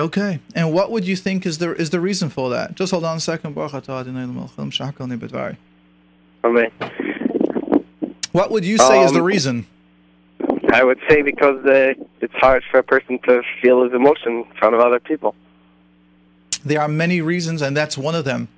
Okay. And what would you think is the is the reason for that? Just hold on a second. What would you say is the Um, reason? I would say because uh, it's hard for a person to feel his emotion in front of other people. There are many reasons, and that's one of them.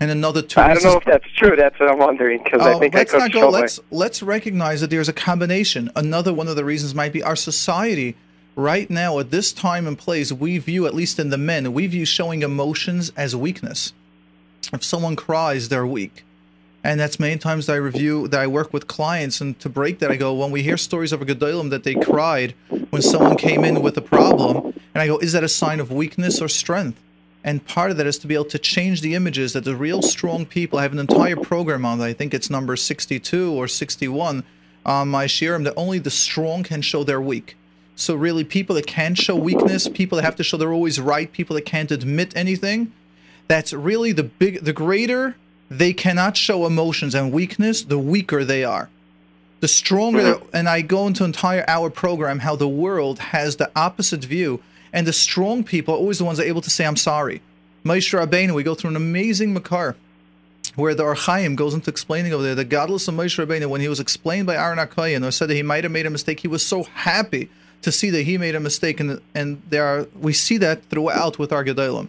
And another two. I don't know if that's true. That's what I'm wondering because Oh, I think I let's could not go. Let's let's recognize that there's a combination. Another one of the reasons might be our society. Right now, at this time and place, we view, at least in the men, we view showing emotions as weakness. If someone cries, they're weak. And that's many times that I review that I work with clients, and to break that, I go when we hear stories of a gedolim that they cried when someone came in with a problem, and I go, is that a sign of weakness or strength? And part of that is to be able to change the images that the real strong people. I have an entire program on that. I think it's number 62 or 61 on my shirim that only the strong can show they're weak. So really, people that can show weakness, people that have to show they're always right, people that can't admit anything, that's really the big the greater they cannot show emotions and weakness the weaker they are. The stronger mm-hmm. and i go into entire hour program how the world has the opposite view and the strong people are always the ones that are able to say i'm sorry. Moshe Rabbeinu, we go through an amazing makar where the Ohr HaChaim goes into explaining over there the godless of Moshe Rabbeinu when he was explained by Aaron Akayan or said that he might have made a mistake he was so happy to see that he made a mistake and and there are we see that throughout with our Gedolim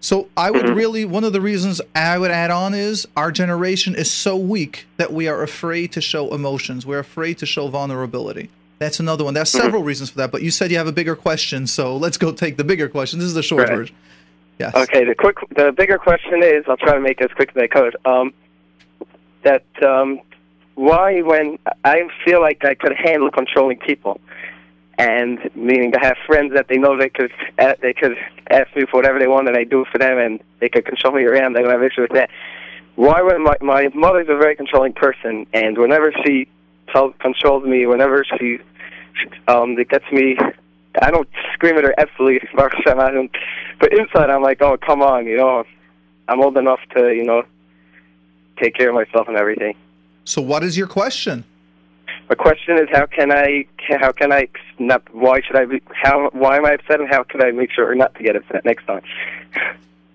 so I would really one of the reasons I would add on is our generation is so weak that we are afraid to show emotions. We're afraid to show vulnerability. That's another one. There's several reasons for that, but you said you have a bigger question, so let's go take the bigger question. This is the short Right. version. Yes. Okay, the quick, the bigger question is, I'll try to make it as quick as I could. Um, that um, why, when I feel like I could handle controlling people, and meaning I have friends that they know they could, uh, they could ask me for whatever they want, and I do it for them, and they could control me around. I don't have issue with that. Why, when my my mother's a very controlling person, and whenever she tells, controls me, whenever she, um, it gets me I don't scream at her absolutely, but inside I'm like, oh, come on, you know, I'm old enough to, you know, take care of myself and everything. So what is your question? My question is, how can I, how can I not, why should I be, how, why am I upset and how can I make sure not to get upset next time?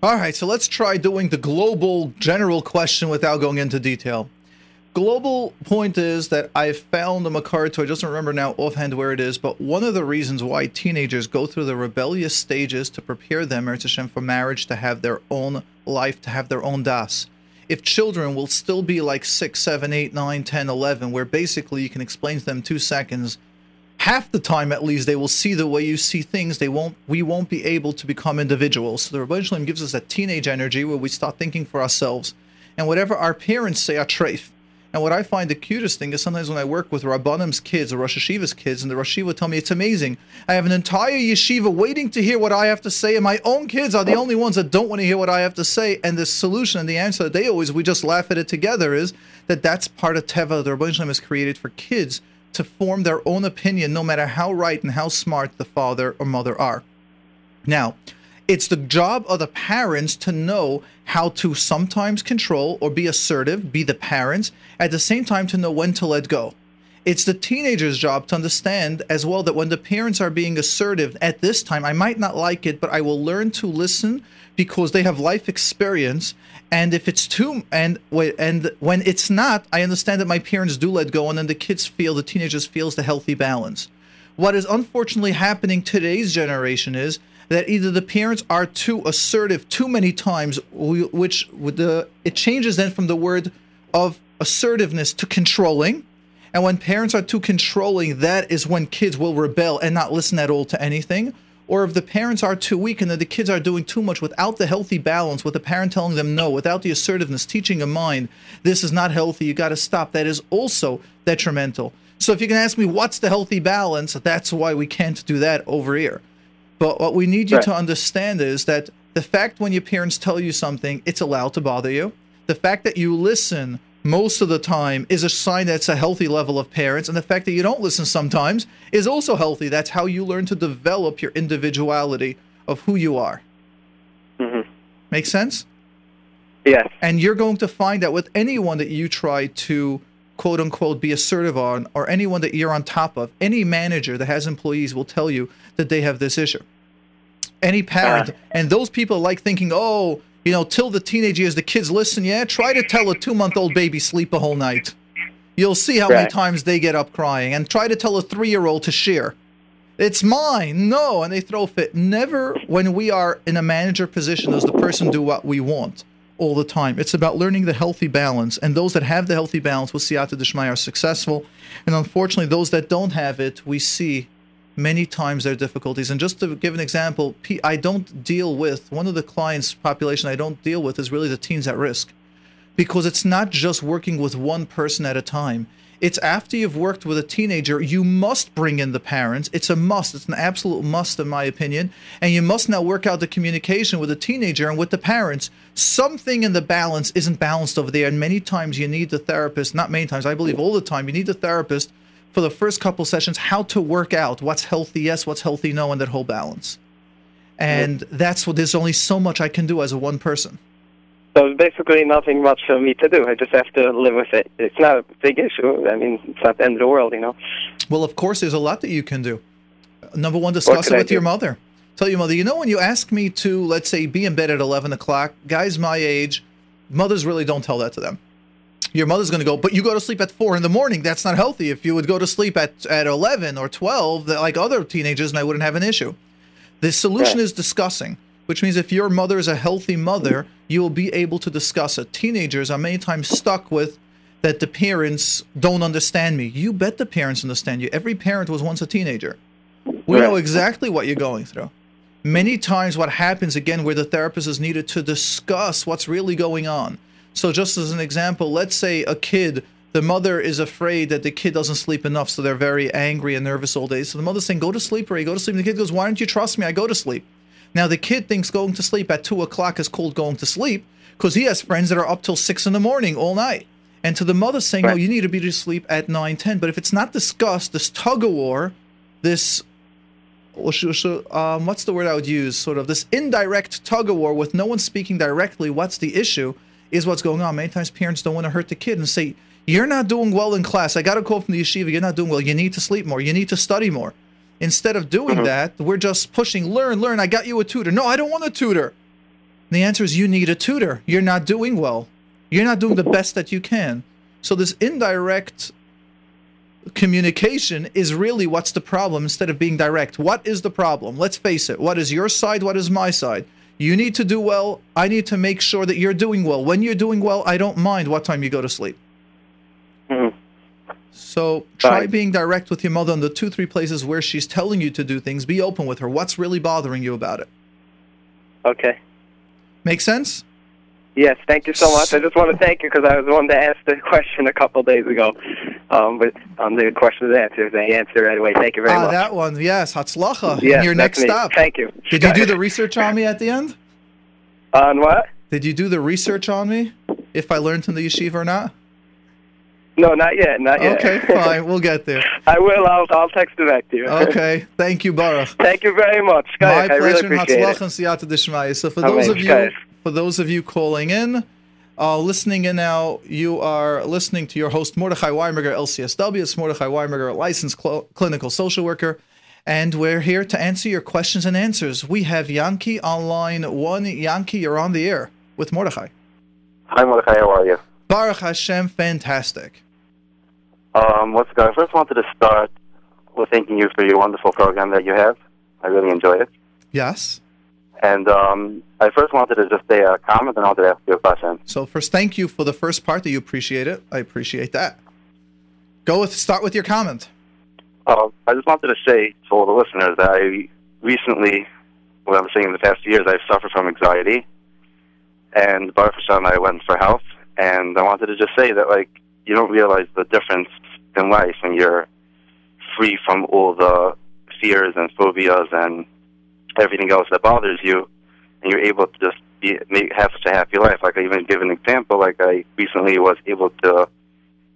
All right, so let's try doing the global general question without going into detail. Global point is that I found a Makar I just don't remember now offhand where it is, but one of the reasons why teenagers go through the rebellious stages to prepare them, Eretz Hashem, for marriage, to have their own life, to have their own das. If children will still be like 6, 7, 8, 9, 10, 11, where basically you can explain to them two seconds, half the time at least they will see the way you see things. They won't we won't be able to become individuals. So the Shalom gives us that teenage energy where we start thinking for ourselves. And whatever our parents say are treif and what I find the cutest thing is sometimes when I work with Rabbanim's kids or Rosh Yeshiva's kids, and the Rosh Yeshiva tell me it's amazing. I have an entire yeshiva waiting to hear what I have to say, and my own kids are the only ones that don't want to hear what I have to say. And the solution and the answer that they always, we just laugh at it together, is that that's part of Teva. The Rebbe Shalom has created for kids to form their own opinion, no matter how right and how smart the father or mother are. Now, it's the job of the parents to know how to sometimes control or be assertive, be the parents, at the same time to know when to let go. It's the teenager's job to understand as well that when the parents are being assertive at this time, I might not like it, but I will learn to listen because they have life experience. And if it's too and and when it's not, I understand that my parents do let go, and then the kids feel the teenagers feels the healthy balance. What is unfortunately happening today's generation is that either the parents are too assertive too many times, which the it changes then from the word of assertiveness to controlling. And when parents are too controlling, that is when kids will rebel and not listen at all to anything. Or if the parents are too weak and that the kids are doing too much without the healthy balance, with the parent telling them no, without the assertiveness, teaching a mind, this is not healthy, you got to stop, that is also detrimental. So if you can ask me what's the healthy balance, that's why we can't do that over here. But what we need you Right. to understand is that the fact when your parents tell you something, it's allowed to bother you. The fact that you listen most of the time is a sign that's a healthy level of parents. And the fact that you don't listen sometimes is also healthy. That's how you learn to develop your individuality of who you are. hmm Make sense? Yes. And you're going to find that with anyone that you try to quote unquote be assertive on, or anyone that you're on top of, any manager that has employees will tell you that they have this issue. Any parent. Uh. and those people like thinking, oh, you know, till the teenage years, the kids listen. Yeah, try to tell a two month old baby sleep a whole night. You'll see how many times they get up crying. And try to tell a three year old to share. It's mine. No. And they throw fit. Never, when we are in a manager position, does the person do what we want all the time. It's about learning the healthy balance. And those that have the healthy balance with Siyata Dishmaya are successful. And unfortunately, those that don't have it, we see many times their difficulties. And just to give an example, I don't deal with one of the clients' population I don't deal with is really the teens at risk because it's not just working with one person at a time. It's after you've worked with a teenager, you must bring in the parents. It's a must. It's an absolute must, in my opinion. And you must now work out the communication with the teenager and with the parents. Something in the balance isn't balanced over there. And many times you need the therapist, not many times, I believe all the time, you need the therapist for the first couple sessions how to work out what's healthy, yes, what's healthy, no, and that whole balance. And that's what there's only so much I can do as a one person. So basically nothing much for me to do. I just have to live with it. It's not a big issue. I mean, it's not the end of the world, you know. Well, of course, there's a lot that you can do. Number one, discuss it with your mother. Tell your mother, you know, when you ask me to, let's say, be in bed at 11 o'clock, guys my age, mothers really don't tell that to them. Your mother's going to go, but you go to sleep at 4 in the morning. That's not healthy. If you would go to sleep at, at 11 or 12, like other teenagers, and I wouldn't have an issue. The solution Right. is discussing, which means if your mother is a healthy mother, you will be able to discuss it. Teenagers are many times stuck with that the parents don't understand me. You bet the parents understand you. Every parent was once a teenager. We know exactly what you're going through. Many times, what happens again, where the therapist is needed to discuss what's really going on. So, just as an example, let's say a kid, the mother is afraid that the kid doesn't sleep enough, so they're very angry and nervous all day. So the mother's saying, "Go to sleep, Ray. Go to sleep." And the kid goes, "Why don't you trust me? I go to sleep." Now the kid thinks going to sleep at two o'clock is called going to sleep because he has friends that are up till six in the morning all night. And to the mother saying, "No, Right. you need to be to sleep at nine, ten. But if it's not discussed, this tug of war, this or sh- sh- um, what's the word I would use? Sort of this indirect tug of war with no one speaking directly. What's the issue? Is what's going on. Many times parents don't want to hurt the kid and say, "You're not doing well in class. I got a call from the yeshiva. You're not doing well. You need to sleep more. You need to study more." Instead of doing that, we're just pushing, learn, learn. I got you a tutor. No, I don't want a tutor. The answer is you need a tutor. You're not doing well. You're not doing the best that you can. So this indirect communication is really what's the problem instead of being direct. What is the problem? Let's face it. What is your side? What is my side? You need to do well. I need to make sure that you're doing well. When you're doing well, I don't mind what time you go to sleep. Mhm. So try Fine. being direct with your mother in the two, three places where she's telling you to do things. Be open with her. What's really bothering you about it? Okay. Make sense? Yes, thank you so much. I just want to thank you because I was the one to ask the question a couple of days ago. Um, but on the questions and answers, I answered right away. Thank you very ah, much. that one. Yes, Hatzlacha. yes, your next me. stop. Thank you. Did you do the research on me at the end? on what? Did you do the research on me? If I learned from the yeshiva or not? No, not yet. Not yet. Okay, fine. We'll get there. I will. I'll, I'll text it back to you. Okay. Thank you, Baruch. Thank you very much, My guys. I pleasure. and appreciate Hatzlach it. and siyata d'shmaya. So for Amen, those of you, guys. for those of you calling in, uh, listening in now, you are listening to your host Mordechai Winberger, LCSW. It's Mordechai Winberger, licensed cl- clinical social worker, and we're here to answer your questions and answers. We have Yankee on line one. Yankee, you're on the air with Mordechai. Hi, Mordechai. How are you? Baruch Hashem, fantastic. Um, what's going? I first wanted to start with thanking you for your wonderful program that you have. I really enjoy it. Yes. And um, I first wanted to just say a comment and I wanted to ask you a question. So first, thank you for the first part that you appreciate it. I appreciate that. Go with start with your comment. Uh, I just wanted to say to all the listeners that I recently, what I'm saying in the past years, I've suffered from anxiety. And Baruch Hashem, I went for help. And I wanted to just say that, like, you don't realize the difference in life when you're free from all the fears and phobias and everything else that bothers you, and you're able to just be make, have such a happy life. Like I even give an example. Like I recently was able to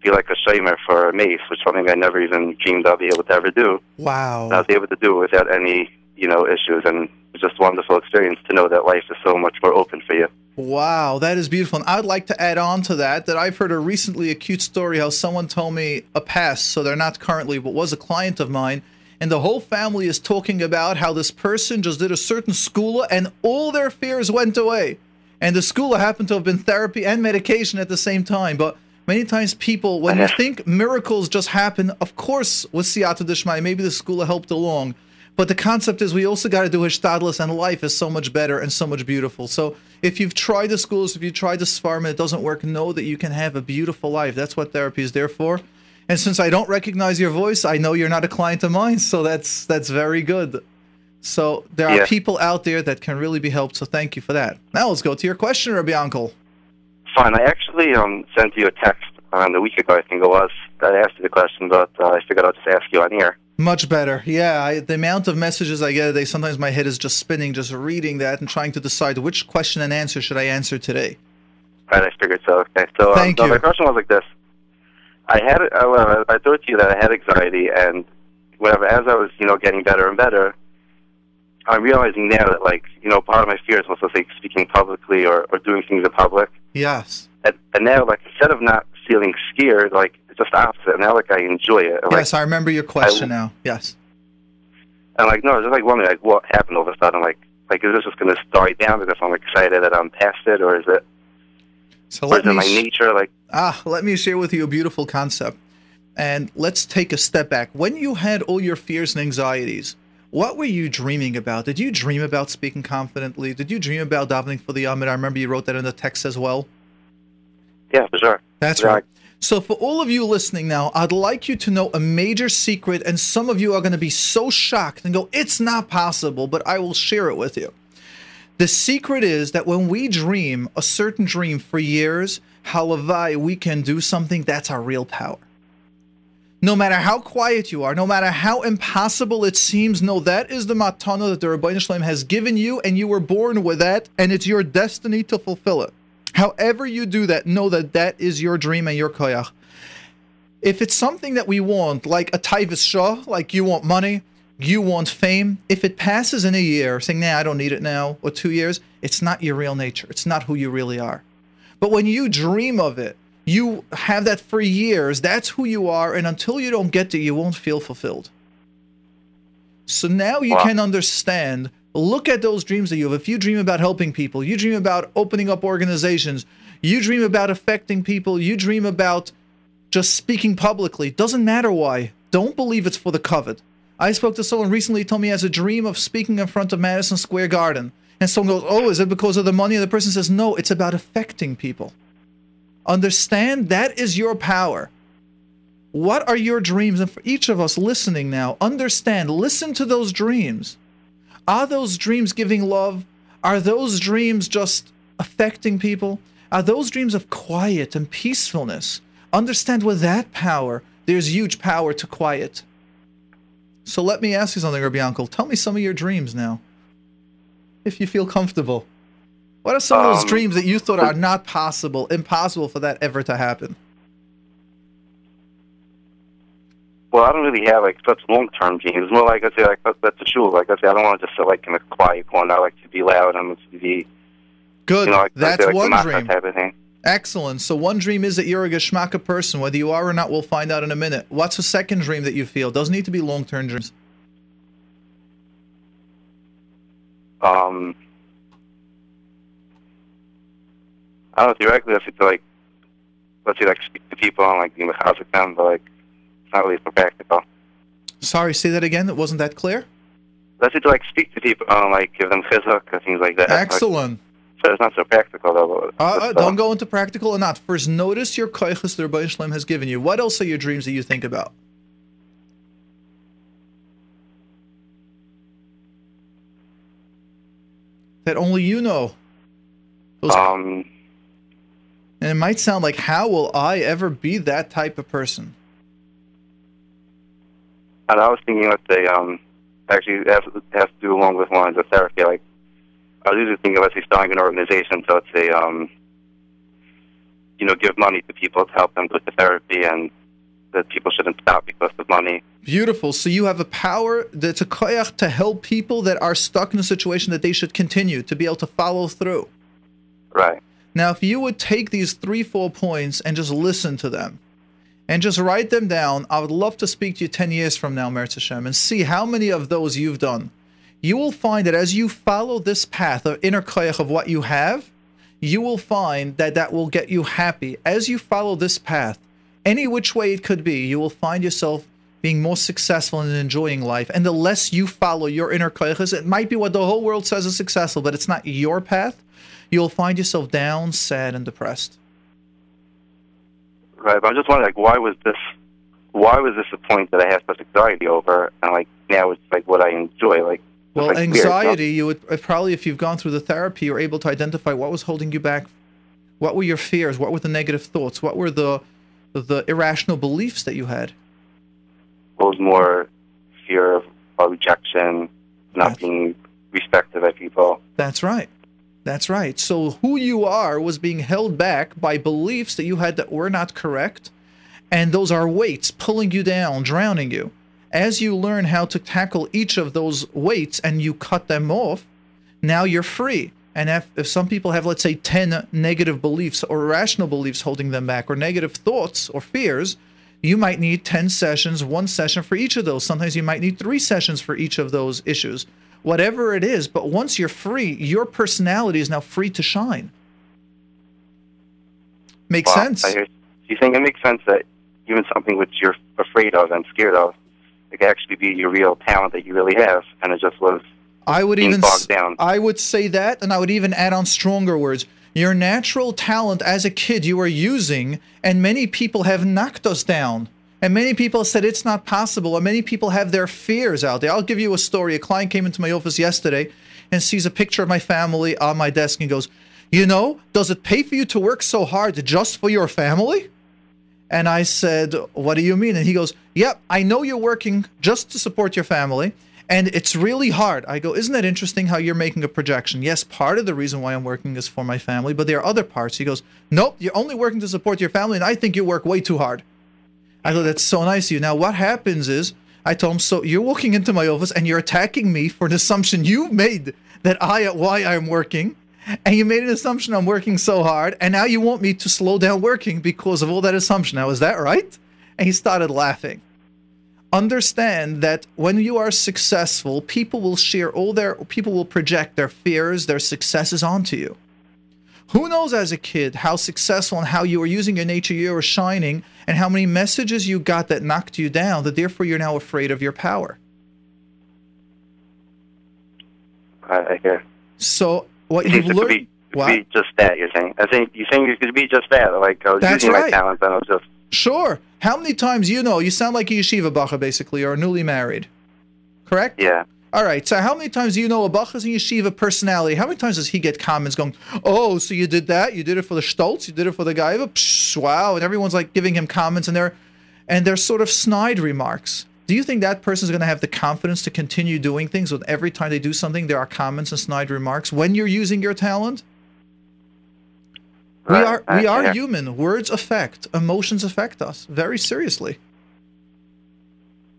be like a shamer for a mace, which is something I never even dreamed I'd be able to ever do. Wow. And I was able to do it without any, you know, issues, and just wonderful experience to know that life is so much more open for you. Wow, that is beautiful. And I'd like to add on to that that I've heard a recently a cute story how someone told me a past, so they're not currently, but was a client of mine, and the whole family is talking about how this person just did a certain school and all their fears went away. And the school happened to have been therapy and medication at the same time. But many times people, when you think miracles just happen, of course, with Siyata Dishmai, maybe the school helped along. But the concept is we also got to do Hishtadlis, and life is so much better and so much beautiful. So if you've tried the schools, if you tried the Svarm and it doesn't work, know that you can have a beautiful life. That's what therapy is there for. And since I don't recognize your voice, I know you're not a client of mine, so that's that's very good. So there are Yeah. people out there that can really be helped. So thank you for that. Now let's go to your question, Rabbi Uncle. Fine. I actually um, sent you a text a week ago, I think it was, that asked you the question, but uh, I figured I'll just ask you on here. Much better. Yeah, I, the amount of messages I get a day, sometimes my head is just spinning just reading that and trying to decide which question and answer should I answer today. Right, I figured so. Okay, so, um, so you. my question was like this: I had, uh, I told you that I had anxiety, and whatever. As I was, you know, getting better and better, I'm realizing now that, like, you know, part of my fears was like speaking publicly or, or doing things in public, Yes. and, and now, like, instead of not feeling scared, like, just opposite. Now, like, I enjoy it. Like, yes, I remember your question now. Yes. And like, no, I was just like wondering, like, what happened all of a sudden? Like, like, is this just going to die down because I'm excited that I'm past it, or is it, So let me my nature? Like, ah, let me share with you a beautiful concept. And let's take a step back. When you had all your fears and anxieties, what were you dreaming about? Did you dream about speaking confidently? Did you dream about davening for the Amid? I remember you wrote that in the text as well. yeah, for sure. That's Yeah. right. So, for all of you listening now, I'd like you to know a major secret, and some of you are going to be so shocked and go, It's not possible, but I will share it with you. The secret is that when we dream a certain dream for years, halavai, we can do something that's our real power. No matter how quiet you are, no matter how impossible it seems, no, that is the matana that the Rabbi Shalom has given you, and you were born with that, and it's your destiny to fulfill it. However you do that, know that that is your dream and your koyach. If it's something that we want, like a taivas shah, like you want money, you want fame, if it passes in a year, saying, nah, I don't need it now, or two years, it's not your real nature. It's not who you really are. But when you dream of it, you have that for years, that's who you are, and until you don't get to, you won't feel fulfilled. So now you Wow. can understand. Look at those dreams that you have. If you dream about helping people, you dream about opening up organizations, you dream about affecting people, you dream about just speaking publicly. Doesn't matter why. Don't believe it's for the covet. I spoke to someone recently, he told me he has a dream of speaking in front of Madison Square Garden. And someone goes, Oh, is it because of the money? And the person says, No, it's about affecting people. Understand that is your power. What are your dreams? And for each of us listening now, understand, listen to those dreams. Are those dreams giving love? Are those dreams just affecting people? Are those dreams of quiet and peacefulness? Understand with that power, there's huge power to quiet. So let me ask you something, Rabbi Uncle. Tell me some of your dreams now, if you feel comfortable. What are some of those Um, dreams that you thought are not possible, impossible for that ever to happen? Well, I don't really have like such long-term dreams. More like I say, like that's the truth. Like I say, I don't want to just sit like in a quiet corner. I like to be loud and to be, Good. you know, like, That's like, like one dream. type of thing. Excellent. So one dream is that you're a geschmacka person. Whether you are or not, we'll find out in a minute. What's the second dream that you feel? Doesn't need to be long-term dreams. Um, I don't know theoretically. Let's say like, let's say like speak to people and like be mechazik them, but like not really so practical. Sorry, say that again. It wasn't that clear. Let's say like speak to people and like give them chizuk and things like that. Like, Excellent. so it's not so practical though. Uh, uh, uh, don't go into practical or not. First, notice your koiches the Rebbe Shalom has given you. What else are your dreams that you think about? That only you know. Those, Um, and it might sound like, how will I ever be that type of person? And I was thinking, let's say, um, actually has, has to do along with lines of therapy. Like I was usually thinking, let's say, starting an organization. So let's say, um, you know, give money to people to help them with the therapy, and that people shouldn't stop because of money. Beautiful. So you have a power that's a koyach to help people that are stuck in a situation that they should continue to be able to follow through. Right. Now, if you would take these three, four points and just listen to them, and just write them down. I would love to speak to you 10 years from now, Meretz Hashem, and see how many of those you've done. You will find that as you follow this path of inner koyach of what you have, you will find that that will get you happy. As you follow this path, any which way it could be, you will find yourself being more successful and enjoying life. And the less you follow your inner koyachas, it might be what the whole world says is successful, but it's not your path. You'll find yourself down, sad, and depressed. Right, but I'm just wondering, like, why was this? Why was this a point that I had such anxiety over? And like now, it's like what I enjoy. Like, well, like anxiety. Weird, you would probably, if you've gone through the therapy, you're able to identify what was holding you back. What were your fears? What were the negative thoughts? What were the the irrational beliefs that you had? It was more fear of rejection, not That's, being respected by people. That's right. That's right. So who you are was being held back by beliefs that you had that were not correct, and those are weights pulling you down, drowning you. As you learn how to tackle each of those weights and you cut them off, now you're free. And if, if some people have, let's say, 10 negative beliefs or irrational beliefs holding them back, or negative thoughts or fears, you might need 10 sessions, one session for each of those. Sometimes you might need three sessions for each of those issues whatever it is. But once you're free, your personality is now free to shine. Makes wow, sense. Do you think it makes sense that even something which you're afraid of and scared of, it could actually be your real talent that you really have, and it just was I would even bogged down. I would say that, and I would even add on stronger words. Your natural talent as a kid you are using, and many people have knocked us down. And many people said it's not possible, or many people have their fears out there. I'll give you a story. A client came into my office yesterday and sees a picture of my family on my desk and goes, You know, does it pay for you to work so hard just for your family? And I said, What do you mean? And he goes, Yep, I know you're working just to support your family, and it's really hard. I go, Isn't that interesting how you're making a projection? Yes, part of the reason why I'm working is for my family, but there are other parts. He goes, Nope, you're only working to support your family, and I think you work way too hard. I thought that's so nice of you. Now, what happens is, I told him, so you're walking into my office and you're attacking me for an assumption you made that I, why I'm working. And you made an assumption I'm working so hard. And now you want me to slow down working because of all that assumption. Now, is that right? And he started laughing. Understand that when you are successful, people will share all their, people will project their fears, their successes onto you. Who knows as a kid how successful and how you were using your nature, you were shining, and how many messages you got that knocked you down, that therefore you're now afraid of your power. I hear. So what you've learned. Be, what? be just that you're saying. I think you're saying it could be just that. Like I was That's using right. my talents and I was just. Sure. How many times you know? You sound like a yeshiva bacha basically, or newly married. Correct. Yeah. All right. So how many times do you know a Bachas and Yeshiva personality? How many times does he get comments going, "Oh, so you did that? You did it for the Stoltz? You did it for the Gaiva? Psh, wow!" And everyone's like giving him comments, and they're and they're sort of snide remarks. Do you think that person is going to have the confidence to continue doing things when every time they do something there are comments and snide remarks when you're using your talent? We are we are human. Words affect, emotions affect us very seriously.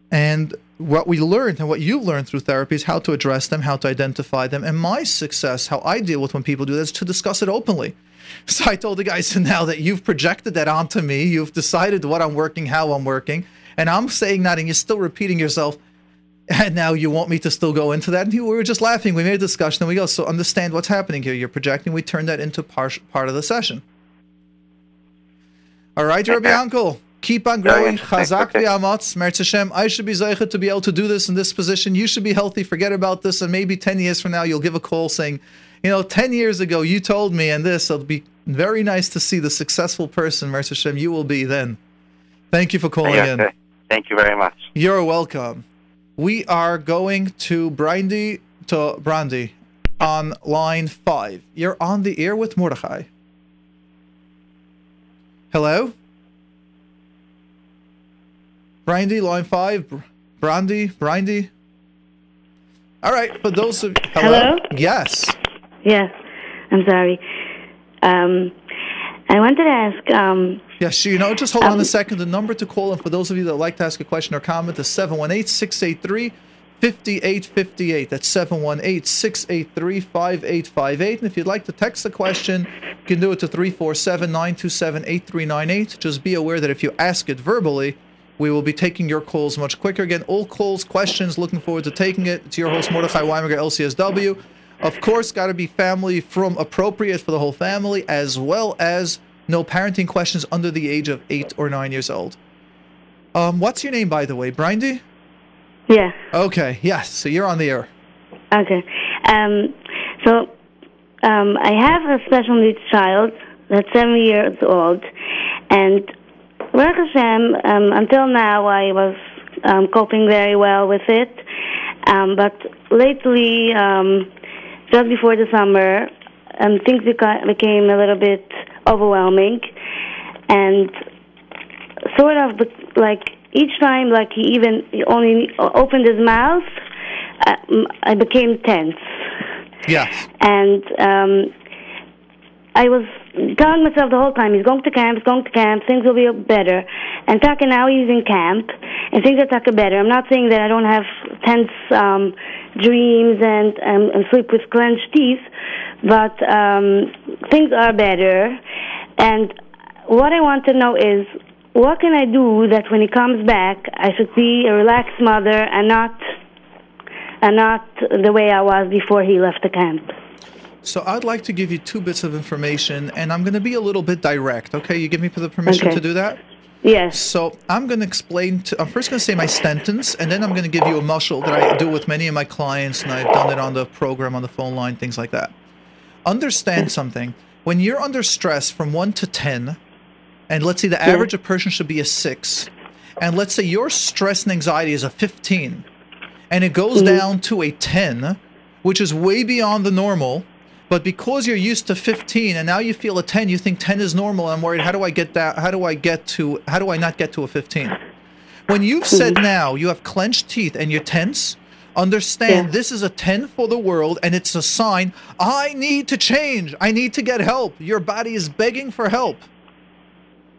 And what we learned and what you've learned through therapy is how to address them, how to identify them. And my success, how I deal with when people do that, is to discuss it openly. So I told the guys so now that you've projected that onto me, you've decided what I'm working, how I'm working, and I'm saying that, and you're still repeating yourself. And now you want me to still go into that? And we were just laughing. We made a discussion, and we go, so understand what's happening here. You're projecting. We turn that into part, part of the session. All right, Rabbi Uncle. Keep on growing. Chazak v'amatz. Meretz Hashem. I should be zeichet to be able to do this in this position. You should be healthy. Forget about this. And maybe 10 years from now, you'll give a call saying, you know, 10 years ago, you told me, and this, it'll be very nice to see the successful person, Meretz Hashem, you will be then. Thank you for calling yeah, in. Thank you very much. You're welcome. We are going to Brandy to Brandy on line five. You're on the air with Mordechai. Hello? Brandy, line five. Brandy, Brandy. All right, for those of hello. Hello? Yes. Yes, I'm sorry. Um, I wanted to ask. Um, Yes, you know, just hold on a Um, second. The number to call, and for those of you that like to ask a question or comment, is 718 683 5858. That's 718 683 5858. And if you'd like to text the question, you can do it to 347 927 8398. Just be aware that if you ask it verbally, we will be taking your calls much quicker. Again, all calls, questions, looking forward to taking it. It's your host, Mordechai Winberger, LCSW. Of course, got to be family from appropriate for the whole family, as well as no parenting questions under the age of eight or nine years old. Um, what's your name, by the way, Brindy? Yeah. Okay, yes. So you're on the air. Okay. Um, so um, I have a special needs child that's seven years old, and Baruch Hashem, um, until now I was um, coping very well with it, um, but lately, um, just before the summer, um, things beca- became a little bit overwhelming, and sort of like each time, like he even he only opened his mouth, uh, I became tense. Yes. and um, I was telling myself the whole time, he's going to camp, he's going to camp, things will be better. And Taka now he's in camp, and things are Taka better. I'm not saying that I don't have tense um, dreams and, um, and sleep with clenched teeth, but um, things are better. And what I want to know is, what can I do that when he comes back, I should be a relaxed mother and not and not the way I was before he left the camp. So I'd like to give you two bits of information, and I'm going to be a little bit direct. Okay, you give me the permission Okay. to do that. Yes. So I'm going to explain. To, I'm first going to say my sentence, and then I'm going to give you a muscle that I do with many of my clients, and I've done it on the program, on the phone line, things like that. Understand something. When you're under stress from one to ten, and let's say the average of person should be a six, and let's say your stress and anxiety is a 15, and it goes mm-hmm. down to a 10, which is way beyond the normal. But because you're used to 15 and now you feel a 10, you think 10 is normal. I'm worried. How do I get that? How do I get to? How do I not get to a 15? When you've hmm. said now you have clenched teeth and you're tense, understand Yeah. this is a 10 for the world and it's a sign. I need to change. I need to get help. Your body is begging for help.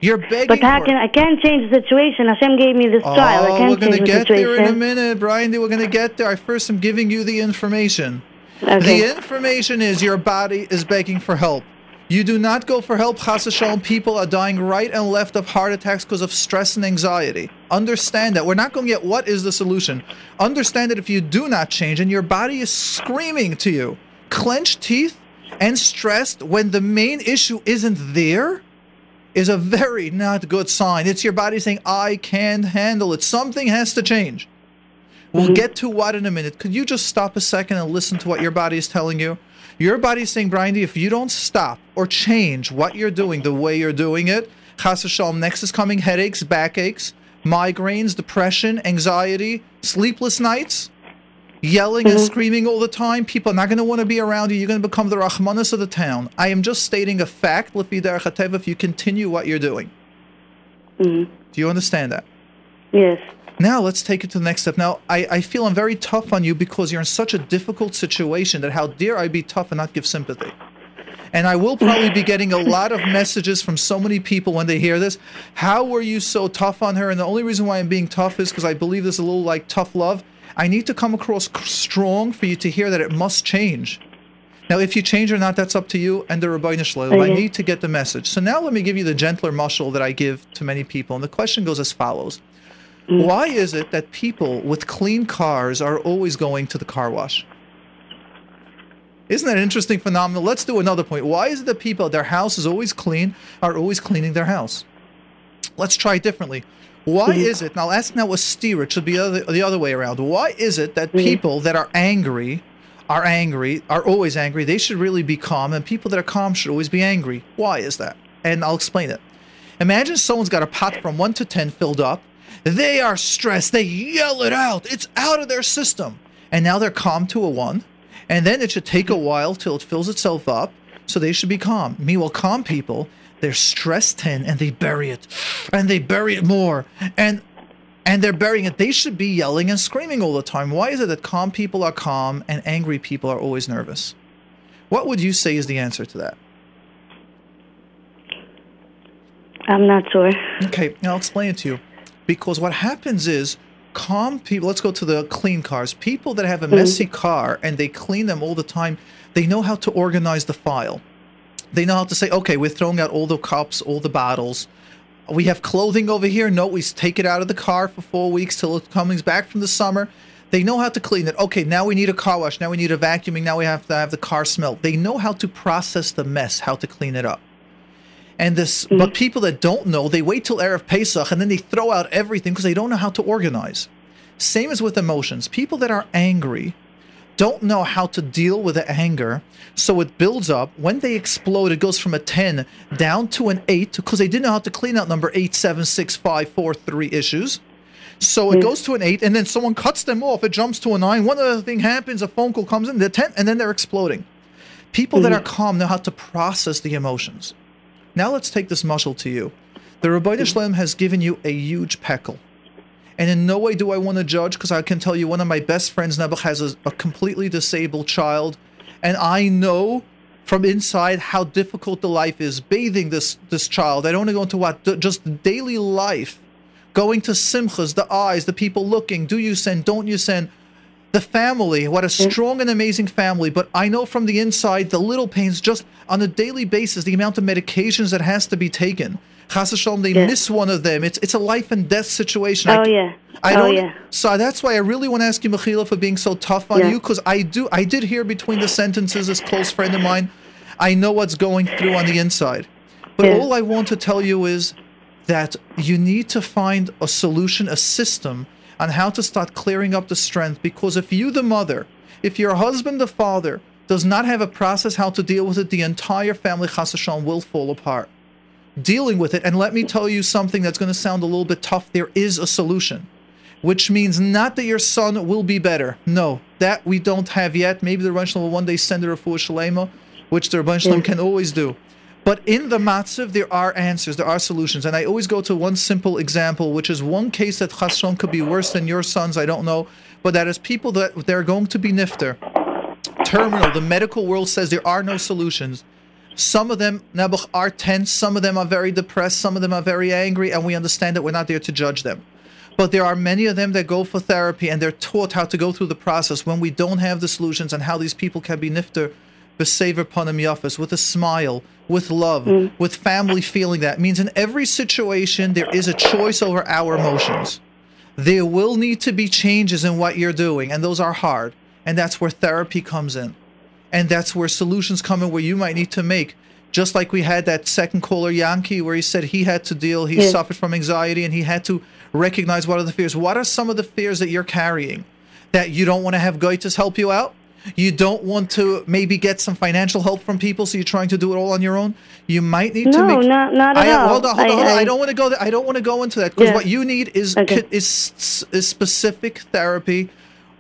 You're begging. But how can I can't change the situation? Hashem gave me this child. I Oh, can't change the situation. we're gonna get there in a minute, Brian. We're gonna get there. I first am giving you the information. Okay. The information is your body is begging for help. You do not go for help. Chas v'shalom, people are dying right and left of heart attacks because of stress and anxiety. Understand that. We're not going to get what is the solution. Understand that if you do not change and your body is screaming to you, clenched teeth and stressed when the main issue isn't there, is a very not good sign. It's your body saying, I can't handle it. Something has to change. We'll get to what in a minute. Could you just stop a second and listen to what your body is telling you? Your body is saying, Brian, if you don't stop or change what you're doing the way you're doing it, chas v'shalom, next is coming headaches, backaches, migraines, depression, anxiety, sleepless nights, yelling and screaming all the time. People are not going to want to be around you. You're going to become the Rahmanas of the town. I am just stating a fact, Lefi Derech HaTeva, if you continue what you're doing. Mhm. Do you understand that? Yes. Now let's take it to the next step. Now I, I feel I'm very tough on you because you're in such a difficult situation that how dare I be tough and not give sympathy. And I will probably be getting a lot of messages from so many people when they hear this. How were you so tough on her? And the only reason why I'm being tough is because I believe there's a little like tough love. I need to come across strong for you to hear that it must change. Now, if you change or not, that's up to you and the Rabbi Shalom. I need to get the message. So now let me give you the gentler muscle that I give to many people. And the question goes as follows. Mm. Why is it that people with clean cars are always going to the car wash? Isn't that an interesting phenomenon? Let's do another point. Why is it that people, their house is always clean, are always cleaning their house? Let's try it differently. Why mm-hmm. is it, and I'll ask now a steer, it should be other, the other way around. Why is it that mm-hmm. people that are angry are angry, are always angry? They should really be calm, and people that are calm should always be angry. Why is that? And I'll explain it. Imagine someone's got a pot from 1 to 10 filled up. They are stressed. They yell it out. It's out of their system. And now they're calm to a 1. And then it should take a while till it fills itself up. So they should be calm. Meanwhile, calm people, they're stressed 10 and they bury it. And they bury it more. And and they're burying it. They should be yelling and screaming all the time. Why is it that calm people are calm and angry people are always nervous? What would you say is the answer to that? I'm not sure. Okay, I'll explain it to you. Because what happens is calm people, let's go to the clean cars. People that have a hmm. messy car and they clean them all the time, they know how to organize the file. They know how to say, okay, we're throwing out all the cups, all the bottles. We have clothing over here. No, we take it out of the car for four weeks till it comes back from the summer. They know how to clean it. Okay, now we need a car wash. Now we need a vacuuming. Now we have to have the car smell. They know how to process the mess, how to clean it up. And this, mm-hmm. but people that don't know, they wait till Erev Pesach and then they throw out everything because they don't know how to organize. Same as with emotions. People that are angry don't know how to deal with the anger, so it builds up. When they explode, it goes from a 10 down to an 8 because they didn't know how to clean out number 8, 7, 6, 5, 4, 3 issues. So it mm-hmm. goes to an 8, and then someone cuts them off. It jumps to a 9. One other thing happens, a phone call comes in, they're 10, and then they're exploding. People mm-hmm. that are calm know how to process the emotions. Now let's take this muscle to you. The Rabbi Shalom has given you a huge peckle. And in no way do I want to judge because I can tell you one of my best friends, Nebuch, has a, a completely disabled child. And I know from inside how difficult the life is bathing this this child. I don't want to go into what just daily life, going to simchas, the eyes, the people looking. Do you send? Don't you send? The family, what a mm. strong and amazing family. But I know from the inside the little pains, just on a daily basis, the amount of medications that has to be taken. V'shalom, they Yeah. miss one of them. It's it's a life and death situation. Oh c- yeah. I oh yeah. So uh, that's why I really want to ask you, Mechila, for being so tough on Yeah. you, because I do. I did hear between the sentences, this close friend of mine. I know what's going through on the inside, but Yeah. all I want to tell you is that you need to find a solution, a system on how to start clearing up the strength. Because if you, the mother, if your husband, the father, does not have a process how to deal with it, the entire family, chas v'shalom, will fall apart dealing with it. And let me tell you something that's going to sound a little bit tough. There is a solution, which means not that your son will be better. No, that we don't have yet. Maybe the Rebbe will one day send a refuah shalema, which the Rebbe Shalom mm. can always do. But in the matzav, there are answers, there are solutions. And I always go to one simple example, which is one case that chas v'shalom could be worse than your sons, I don't know. But that is people that they're going to be nifter. Terminal, the medical world says there are no solutions. Some of them, Nebuch, are tense. Some of them are very depressed. Some of them are very angry, and we understand that we're not there to judge them. But there are many of them that go for therapy, and they're taught how to go through the process when we don't have the solutions and how these people can be nifter, yafas, with a smile, with love, mm. with family feeling that. means in every situation, there is a choice over our emotions. There will need to be changes in what you're doing, and those are hard. And that's where therapy comes in and that's where solutions come in where you might need to make just like we had that second caller yankee where he said he had to deal he Yeah. suffered from anxiety and he had to recognize what are the fears what are some of the fears that you're carrying that you don't want to have goitas help you out you don't want to maybe get some financial help from people so you're trying to do it all on your own you might need to No, not not at I, all. hold on, hold on, hold on. I, I don't want to go. There. I don't want to go into that because Yeah. what you need is Okay. is is specific therapy,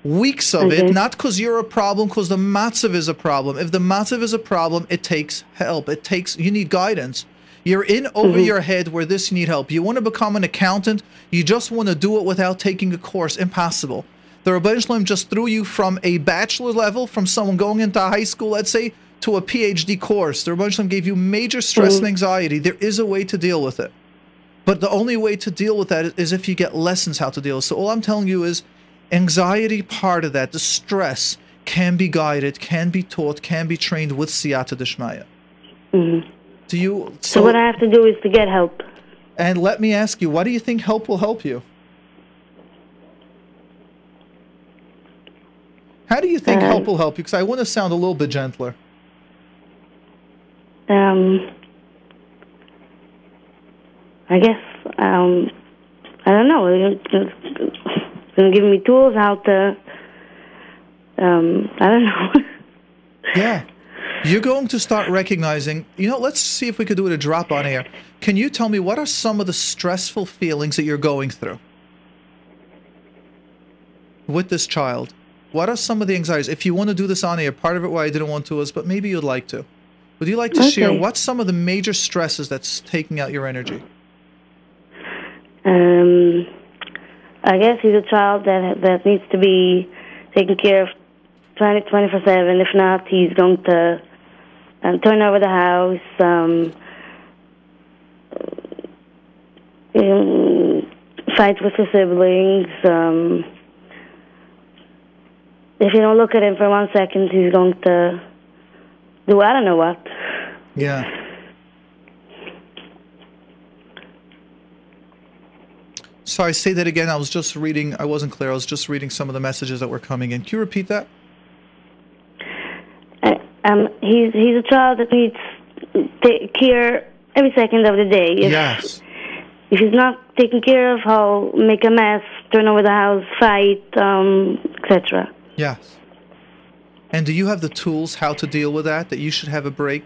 weeks of it, not because you're a problem, because the matzav is a problem. If the matzav is a problem, it takes help. It takes you need guidance. You're in over Mm-hmm. your head where this you need help. You want to become an accountant. You just want to do it without taking a course. Impossible. The Rabbi Shalom just threw you from a bachelor level, from someone going into high school, let's say, to a PhD course. The Rabbi Shalom gave you major stress and mm. anxiety. There is a way to deal with it. But the only way to deal with that is if you get lessons how to deal. So all I'm telling you is anxiety part of that, the stress can be guided, can be taught, can be trained with siyata dishmaya. Mm-hmm. Do you so what I have to do is to get help. and let me ask you, what do you think help will help you? How do you think Uh, help will help you? Because I want to sound a little bit gentler. Um, I guess um, I don't know. You're gonna give me tools how to. Um, I don't know. Yeah. You're going to start recognizing, you know, let's see if we could do it a drop on air. Can you tell me what are some of the stressful feelings that you're going through with this child? What are some of the anxieties? If you want to do this on air, part of it why I didn't want to is, but maybe you'd like to. Would you like to share Okay. what's some of the major stresses that's taking out your energy? um, I guess he's a child that that needs to be taken care of 20, 24 seven. If not, he's going to um, turn over the house. Um, um, fights with his siblings. Um, if you don't look at him for one second, he's going to do I don't know what. Yeah. Sorry, say that again. I was just reading. I wasn't clear. I was just reading some of the messages that were coming in. Can you repeat that? Uh, um, he's he's a child that needs care every second of the day. If, yes. If he's not taken care of, he'll make a mess, turn over the house, fight, um, etc. Yes. And do you have the tools how to deal with that? That you should have a break?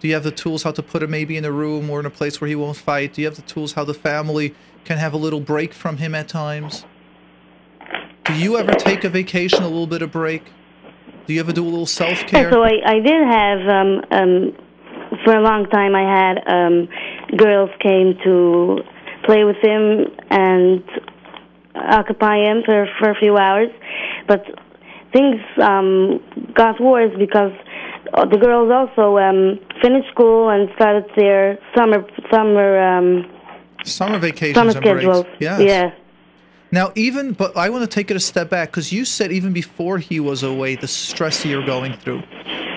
Do you have the tools how to put him maybe in a room or in a place where he won't fight? Do you have the tools how the family can have a little break from him at times? Do you ever take a vacation, a little bit of break? Do you ever do a little self care? Yeah, so I, I did have um, um, for a long time. I had um, girls came to play with him and occupy him for for a few hours, but things um, got worse because uh, the girls also um, finished school and started their summer summer um, summer vacations summer schedules. Yes. Yeah. Now, even, but I want to take it a step back because you said even before he was away, the stress you're going through.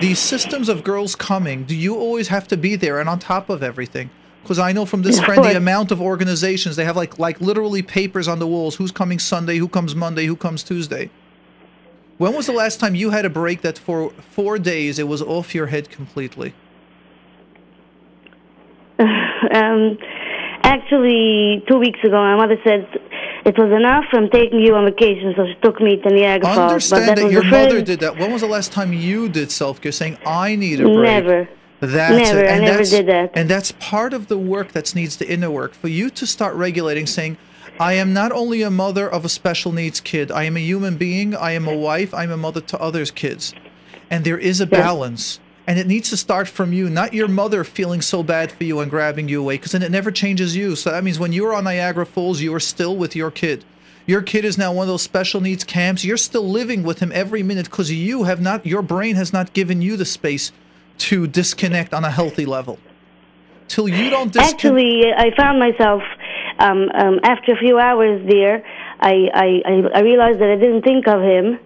These systems of girls coming, do you always have to be there and on top of everything? Because I know from this friend the amount of organizations they have like like literally papers on the walls. Who's coming Sunday? Who comes Monday? Who comes Tuesday? When was the last time you had a break that for four days it was off your head completely? Um, actually, two weeks ago, my mother said it was enough from taking you on vacation, so she took me to Niagara Falls. Understand that that your the mother did that. When was the last time you did self care, saying I need a break? Never. That's Never, it. I never that's, did that. And that's part of the work that needs the inner work for you to start regulating, saying, I am not only a mother of a special needs kid, I am a human being, I am a wife, I'm a mother to others' kids. And there is a balance. And it needs to start from you, not your mother feeling so bad for you and grabbing you away, because then it never changes you. So that means when you're on Niagara Falls, you are still with your kid. Your kid is now one of those special needs camps. You're still living with him every minute because you have not, your brain has not given you the space to disconnect on a healthy level. Till you don't disconnect. Actually, I found myself um, um, after a few hours there. I, I I realized that I didn't think of him,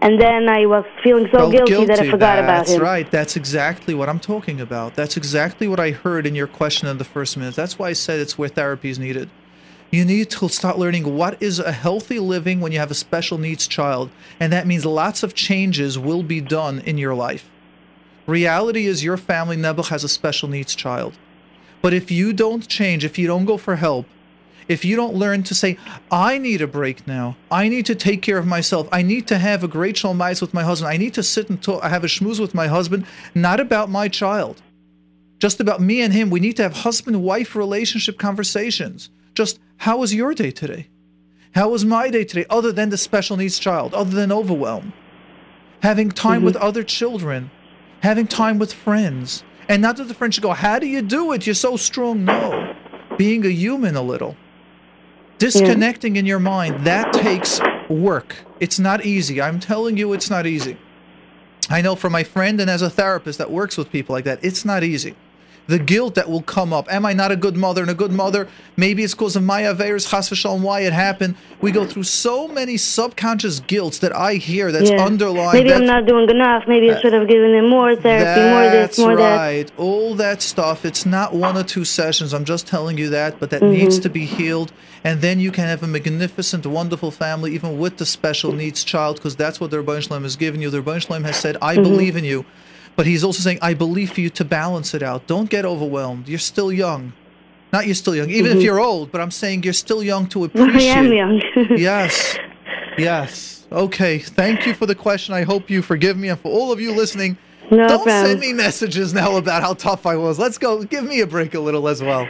and then I was feeling so felt guilty, that I forgot about him. That's right. That's exactly what I'm talking about. That's exactly what I heard in your question in the first minute. That's why I said it's where therapy is needed. You need to start learning what is a healthy living when you have a special needs child, and that means lots of changes will be done in your life. Reality is your family Nebuch has a special needs child. But if you don't change, if you don't go for help, if you don't learn to say, I need a break now, I need to take care of myself, I need to have a great shalmais with my husband, I need to sit and talk, I have a schmooze with my husband, not about my child, just about me and him. We need to have husband wife relationship conversations. Just how was your day today? How was my day today, other than the special needs child, other than overwhelm? Having time with mm-hmm. other children, having time with friends. And not that the friends should go, How do you do it? You're so strong. No. Being a human a little. Disconnecting in your mind, that takes work. It's not easy. I'm telling you, it's not easy. I know from my friend and as a therapist that works with people like that, it's not easy. The guilt that will come up. Am I not a good mother? And a good mother, maybe it's because of my Averis, Chas v'shalom, why it happened. We go through so many subconscious guilts that I hear that's Yeah. underlying. Maybe I'm not doing enough. Maybe I should have given him more therapy, more this, more that. That's right. All that stuff. It's not one or two sessions. I'm just telling you that, but that Mm-hmm. needs to be healed. And then you can have a magnificent, wonderful family, even with the special needs child, because that's what the Ribbono Shel Olam has given you. The Ribbono Shel Olam has said, I Mm-hmm. believe in you. But he's also saying, I believe for you to balance it out. Don't get overwhelmed. You're still young. Not you're still young, even if you're old, but I'm saying you're still young to Mm-hmm. I appreciate. am young. Yes. Yes. Okay. Thank you for the question. I hope you forgive me. And for all of you listening, No don't problem. send me messages now about how tough I was. Let's go. Give me a break a little as well.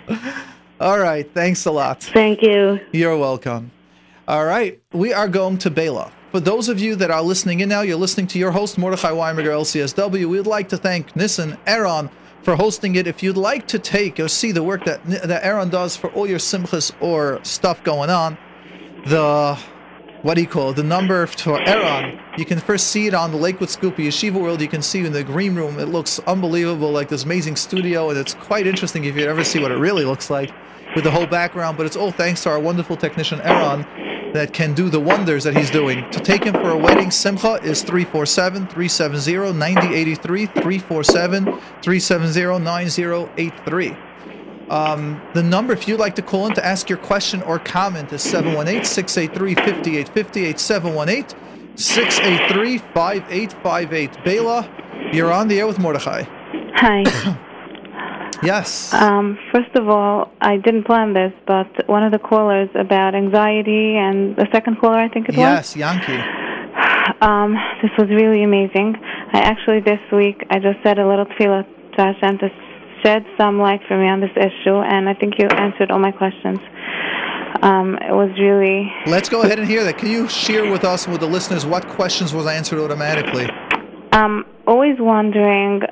All right. Thanks a lot. Thank you. You're welcome. All right. We are going to Bela. For those of you that are listening in now, you're listening to your host, Mordechai Winberger, LCSW. We'd like to thank Nissan Aaron for hosting it. If you'd like to take or see the work that, that Aaron does for all your simchas or stuff going on, the what do you call it? The number for Aaron, You can first see it on the Lakewood Scoopy Yeshiva World. You can see in the green room. It looks unbelievable, like this amazing studio, and it's quite interesting if you ever see what it really looks like with the whole background. But it's all thanks to our wonderful technician Eran that can do the wonders that he's doing. To take him for a wedding, Simcha is 347 370 9083, 347 370 9083. Um, the number, if you'd like to call in to ask your question or comment, is 718 683 5858. 718 683 5858. Bela, you're on the air with Mordechai. Hi. Yes. Um, first of all, I didn't plan this, but one of the callers about anxiety and the second caller, I think it was yes, Yankee. Um, this was really amazing. I actually this week I just said a little tefillah to Hashem to shed some light for me on this issue, and I think you answered all my questions. Um, it was really. Let's go ahead and hear that. Can you share with us and with the listeners what questions was answered automatically? Um, always wondering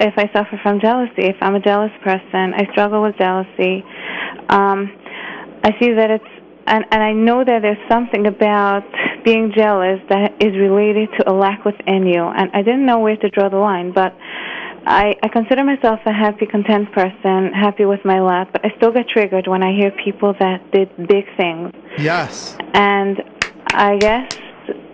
if I suffer from jealousy. If I'm a jealous person, I struggle with jealousy. Um, I see that it's, and, and I know that there's something about being jealous that is related to a lack within you. And I didn't know where to draw the line, but I, I consider myself a happy, content person, happy with my lot, but I still get triggered when I hear people that did big things. Yes. And I guess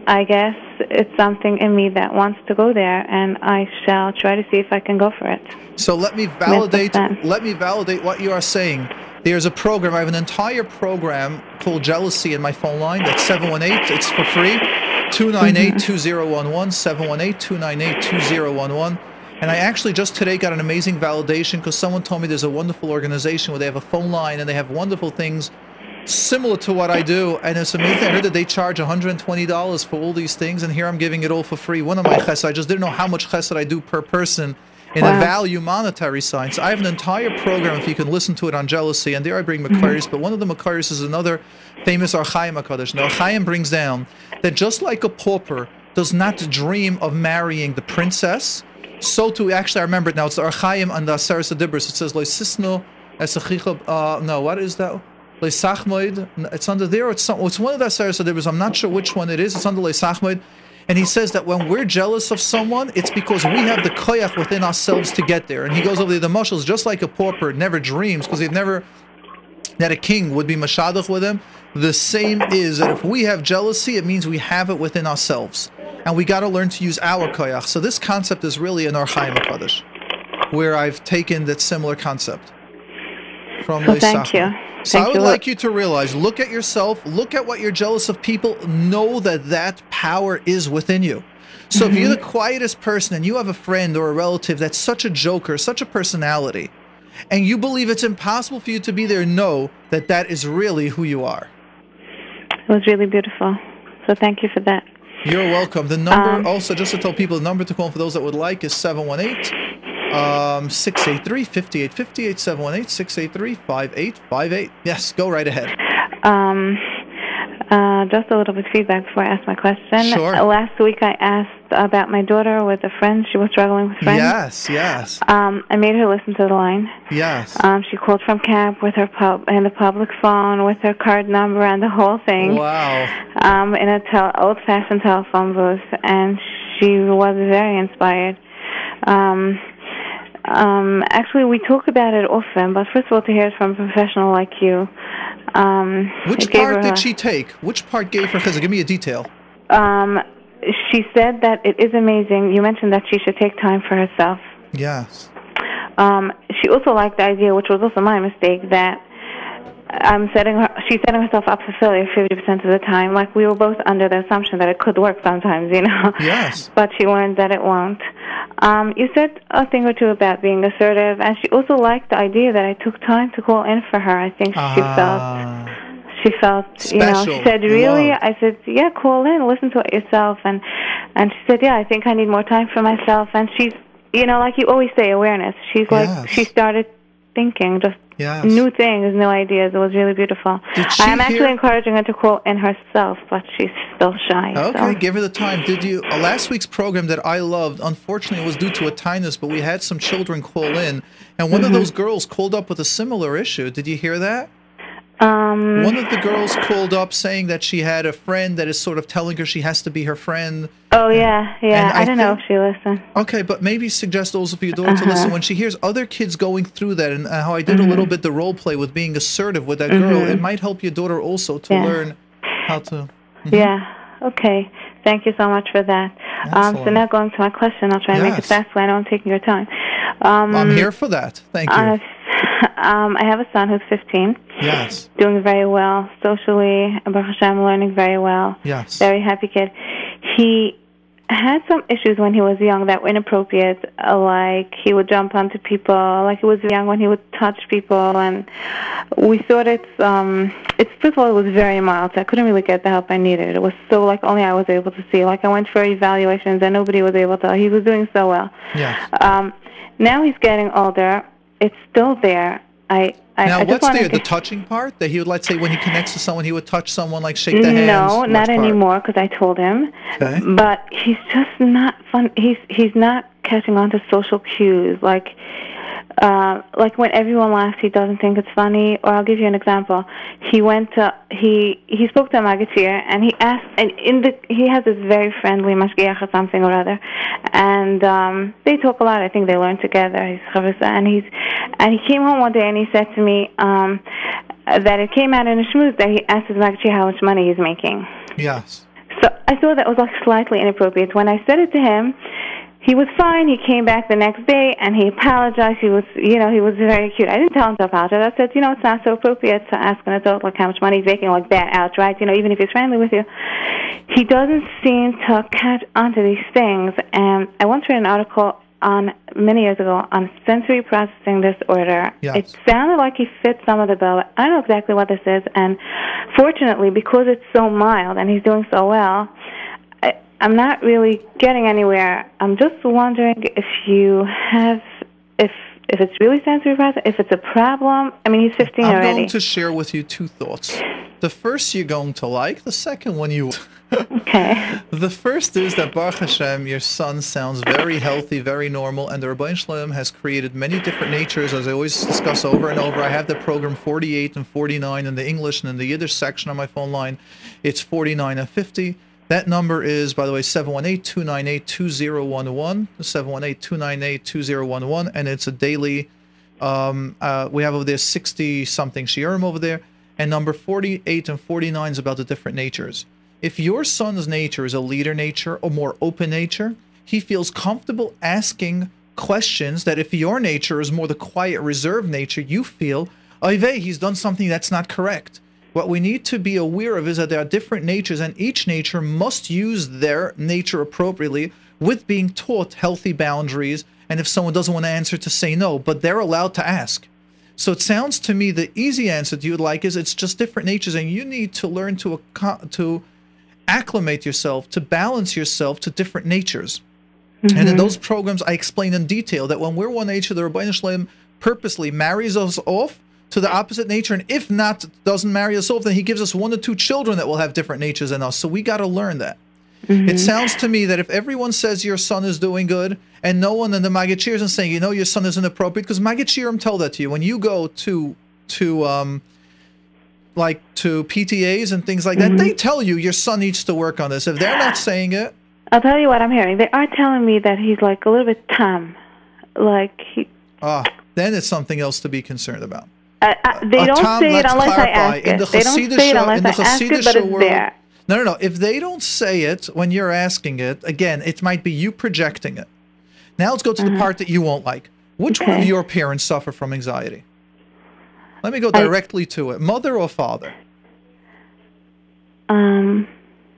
I guess it's something in me that wants to go there, and I shall try to see if I can go for it. So let me validate. Let me validate what you are saying. There's a program. I have an entire program called Jealousy in my phone line. That's 718. It's for free. Mm-hmm. 298-2011. 718-298-2011. And I actually just today got an amazing validation because someone told me there's a wonderful organization where they have a phone line and they have wonderful things similar to what I do. And it's amazing. I heard that they charge $120 for all these things, and here I'm giving it all for free. One of my chesed, I just didn't know how much chesed I do per person in a value monetary science. I have an entire program, if you can listen to it, on jealousy. And there I bring Makaris, but one of the Makaris is another famous Ohr HaChaim HaKadosh. Now, Ohr HaChaim brings down that just like a pauper does not dream of marrying the princess, so too, actually, I remember it now. It's the Ohr HaChaim and the Aseres HaDibros. It says, Loisisno Esachicha. Uh, no, what is that? Leisachmoid. It's under there. It's, some, it's one of the Adibris. I'm not sure which one it is. It's under Leisachmoid. And he says that when we're jealous of someone, it's because we have the koyach within ourselves to get there. And he goes over there, the mushals, just like a pauper never dreams, because he'd never that a king would be mashadach with him. The same is that if we have jealousy, it means we have it within ourselves. And we got to learn to use our koyach. So this concept is really in Ohr HaChaim where I've taken that similar concept from So thank you. So I would you. like you to realize, look at yourself, look at what you're jealous of people, know that that power is within you. So if you're the quietest person and you have a friend or a relative that's such a joker, such a personality, and you believe it's impossible for you to be there, know that that is really who you are. It was really beautiful. So thank you for that. You're welcome. The number, Um, also, just to tell people, the number to call for those that would like is 718 um, 683 5858. 718 683 5858. Yes, go right ahead. Um, uh, just a little bit of feedback before I ask my question. Sure. Uh, last week I asked about my daughter with a friend. She was struggling with friends. Yes, yes, Um, I made her listen to the line. yes. Um, she called from camp with her pub and the public phone with her card number and the whole thing. Wow. um, in a tel- old-fashioned telephone booth, and she was very inspired. Um, um, actually, we talk about it often, but first of all, to hear it from a professional like you, um, Which part her did a- she take? Which part gave her chizuk? Give me a detail. Um, she said that it is amazing. You mentioned that she should take time for herself. Yes. Um, she also liked the idea, which was also my mistake, that I'm setting her. She's setting herself up for failure 50% of the time. Like we were both under the assumption that it could work sometimes, you know. Yes. But she learned that it won't. Um, you said a thing or two about being assertive, and she also liked the idea that I took time to call in for her. I think she felt Ah. she felt special. you know she said really Love. i said yeah call in listen to it yourself and and she said yeah i think i need more time for myself and she's you know like you always say awareness she's like Yes. she started thinking just Yes. new things new ideas it was really beautiful i'm actually encouraging her to call in herself but she's still shy Okay, so. give her the time. Did you uh, last week's program that I loved? Unfortunately, it was due to a tinnitus, but we had some children call in, and one of Mm-hmm. those girls called up with a similar issue. Did you hear that? Um, One of the girls called up saying that she had a friend that is sort of telling her she has to be her friend. oh yeah, yeah. I, I don't know if she listened. Okay, but maybe suggest also for your daughter to Uh-huh. listen when she hears other kids going through that and uh, how I did a little bit the role play with being assertive with that girl. It might help your daughter also to Mm-hmm. Yeah. learn how to. Yeah. Okay. Thank you so much for that. Um, so now going to my question, I'll try and make it fast so I know I'm taking your time. Um, I'm here for that. Thank you. I've, um, I have a son who's 15, yes. doing very well socially. Baruch Hashem, learning very well. Yes. Very happy kid. He had some issues when he was young that were inappropriate, uh, like he would jump onto people, like he was young when he would touch people, and we thought it's um it's first of all it was very mild, so I couldn't really get the help I needed. It was so like only I was able to see. Like I went for evaluations and nobody was able to. He was doing so well. Yes. Um, now he's getting older. It's still there. I I, Now, I what's there? The to- touching part that he would, let's say, when he connects to someone, he would touch someone, like shake the hands. No, Which not anymore because I told him. Okay. But he's just not fun. He's he's not catching on to social cues. Like, uh, like when everyone laughs, he doesn't think it's funny. Or I'll give you an example. He went to he he spoke to a maggid shiur and he asked and in the he has this very friendly mashgiach or something or other, and um, they talk a lot. I think they learn together. He's chavrusa, and he's and he came home one day and he said to me um, that it came out in a shmooze that he asked his maggid shiur how much money he's making. Yes. So I thought that was like slightly inappropriate. When I said it to him, he was fine. He came back the next day and he apologized. He was, you know, he was very cute. I didn't tell him to apologize. I said, you know, it's not so appropriate to ask an adult like how much money he's making like that outright. You know, even if he's friendly with you, he doesn't seem to catch onto these things. And I once read an article on many years ago on sensory processing disorder. Yes. It sounded like he fit some of the bill. I don't know exactly what this is, and fortunately, because it's so mild and he's doing so well, I'm not really getting anywhere. I'm just wondering if you have, if if it's really sensory processing, if it's a problem. I mean, he's 15 I'm already. going to share with you two thoughts. The first you're going to like, the second one you. okay. The first is that Baruch Hashem, your son sounds very healthy, very normal, and the Ribbono Shel Olam has created many different natures, as I always discuss over and over. I have the program 48 and 49 in the English and in the Yiddish section on my phone line. It's 49 and 50. That number is, by the way, 718-298-2011, 718-298-2011, and it's a daily, um, uh, we have over there 60-something shiurim over there, and number 48 and 49 is about the different natures. If your son's nature is a leader nature or more open nature, he feels comfortable asking questions that if your nature is more the quiet, reserved nature, you feel, vey, he's done something that's not correct. What we need to be aware of is that there are different natures, and each nature must use their nature appropriately with being taught healthy boundaries. And if someone doesn't want to answer, to say no, but they're allowed to ask. So it sounds to me the easy answer that you would like is it's just different natures, and you need to learn to to acclimate yourself, to balance yourself to different natures. And in mm-hmm. those programs, I explain in detail that when we're one nature, the Ribbono Shel Olam purposely marries us off to the opposite nature, and if not, doesn't marry us off, then he gives us one or two children that will have different natures than us. So we got to learn that. It sounds to me that if everyone says your son is doing good, and no one in the cheers and saying, you know, your son is inappropriate, because Maggid Shiurim tell that to you. When you go to to um like to PTAs and things like that, they tell you your son needs to work on this. If they're not saying it, I'll tell you what I'm hearing. They are telling me that he's like a little bit Tom, like he. ah, then it's something else to be concerned about. Uh, uh, they don't Tom, say it unless I ask it. the They don't say it unless the I ask it, but it's world- there. No, no, no. If they don't say it when you're asking it, again, it might be you projecting it. Now let's go to the part that you won't like. Which one of. Your parents suffer from anxiety? Let me go I- directly to it. Mother or father? Um,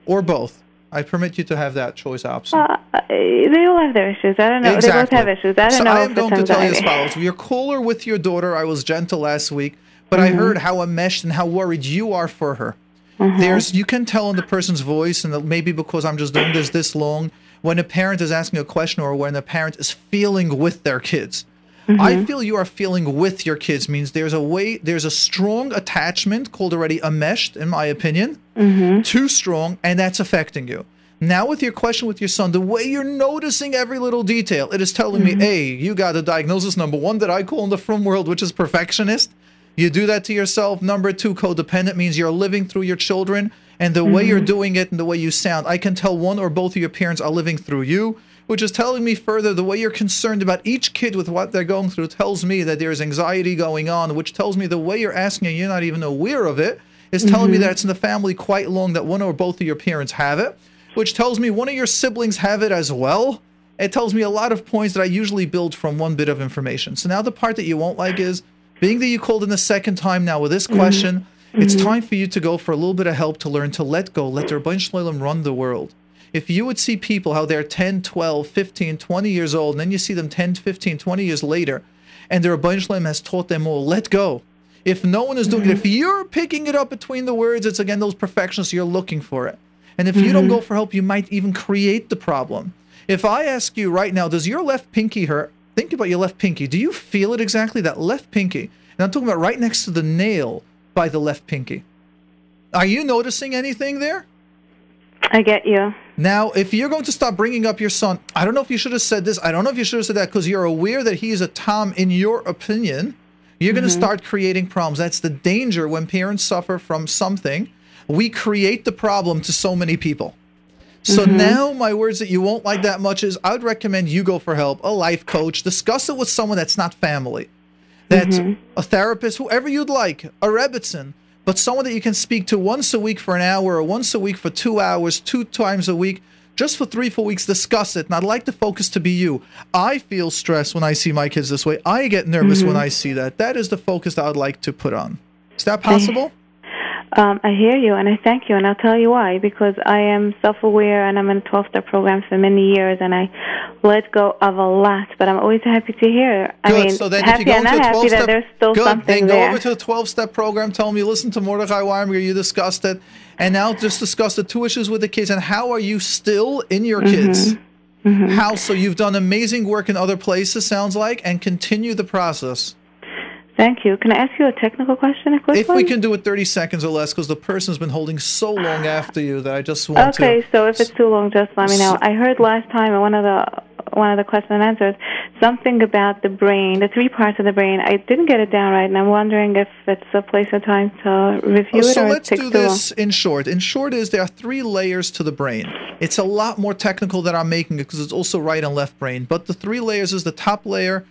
Or both? I permit you to have that choice option. uh, they all have their issues. I don't know. They both have issues. I don't so know I am going to tell you as follows. Your caller with your daughter, I was gentle last week, but I heard how enmeshed and how worried you are for her. There's you can tell in the person's voice, and maybe because I'm just doing this this long, when a parent is asking a question or when a parent is feeling with their kids. I mm-hmm. feel you are feeling with your kids means there's a way there's a strong attachment called already enmeshed, in my opinion mm-hmm. too strong, and that's affecting you. Now, with your question with your son, the way you're noticing every little detail, it is telling me, mm-hmm. A, you got a diagnosis number one that I call in the from world, which is perfectionist. You do that to yourself. Number two, codependent means you're living through your children and the way you're doing it and the way you sound. I can tell one or both of your parents are living through you, which is telling me further the way you're concerned about each kid with what they're going through tells me that there's anxiety going on, which tells me the way you're asking and you're not even aware of it is telling me mm-hmm. that it's in the family quite long that one or both of your parents have it, which tells me one of your siblings have it as well. It tells me a lot of points that I usually build from one bit of information. So now the part that you won't like is being that you called in the second time now with this mm-hmm. question, it's mm-hmm. time for you to go for a little bit of help to learn to let go, let their bunch Shalom run the world. If you would see people how they're 10, 12, 15, 20 years old, and then you see them 10, 15, 20 years later, and their bunch Shalom has taught them all, let go. If no one is doing it, if mm-hmm. you're picking it up between the words, it's again those perfectionists, you're looking for it. And if you don't mm-hmm. go for help, you might even create the problem. If I ask you right now, does your left pinky hurt? Think about your left pinky. Do you feel it exactly? That left pinky. And I'm talking about right next to the nail by the left pinky. Are you noticing anything there? I get you. Now, if you're going to stop bringing up your son, I don't know if you should have said this. I don't know if you should have said that because you're aware that he is a Tom in your opinion. You're going to mm-hmm. start creating problems. That's the danger when parents suffer from something. We create the problem to so many people. So mm-hmm. now, my words that you won't like that much is I would recommend you go for help, a life coach, discuss it with someone that's not family, that's mm-hmm. a therapist, whoever you'd like, a Rebbitzin, but someone that you can speak to once a week for an hour or once a week for two hours, two times a week, just for three, four weeks, discuss it. And I'd like the focus to be you. I feel stressed when I see my kids this way. I get nervous when mm-hmm. I see that. That is the focus that I'd like to put on. Is that possible? Um, I hear you, and I thank you, and I'll tell you why. Because I am self-aware, and I'm in 12-step programs for many years, and I let go of a lot. But I'm always happy to hear. I Good. mean, so then, happy if you go and not a happy 12 that step, there's still good. something then go there. over to the 12 step program. Tell them you listen to Mordechai Weimer, you discussed it, and now just discuss the two issues with the kids and how are you still in your Mm-hmm. kids? How so? You've done amazing work in other places, sounds like, and continue the process. Thank you. Can I ask you a technical question? A quick If one? we can do it 30 seconds or less, because the person's been holding so long ah. after you that I just want Okay, to. Okay, so if it's too long, just let me know. I heard last time in one of the one of the question and answers something about the brain, the three parts of the brain. I didn't get it down right, and I'm wondering if it's a place or time to review Oh, it so or let's it do this in short. In short, is there are three layers to the brain. It's a lot more technical that I'm making it because it's also right and left brain. But the three layers is the top layer.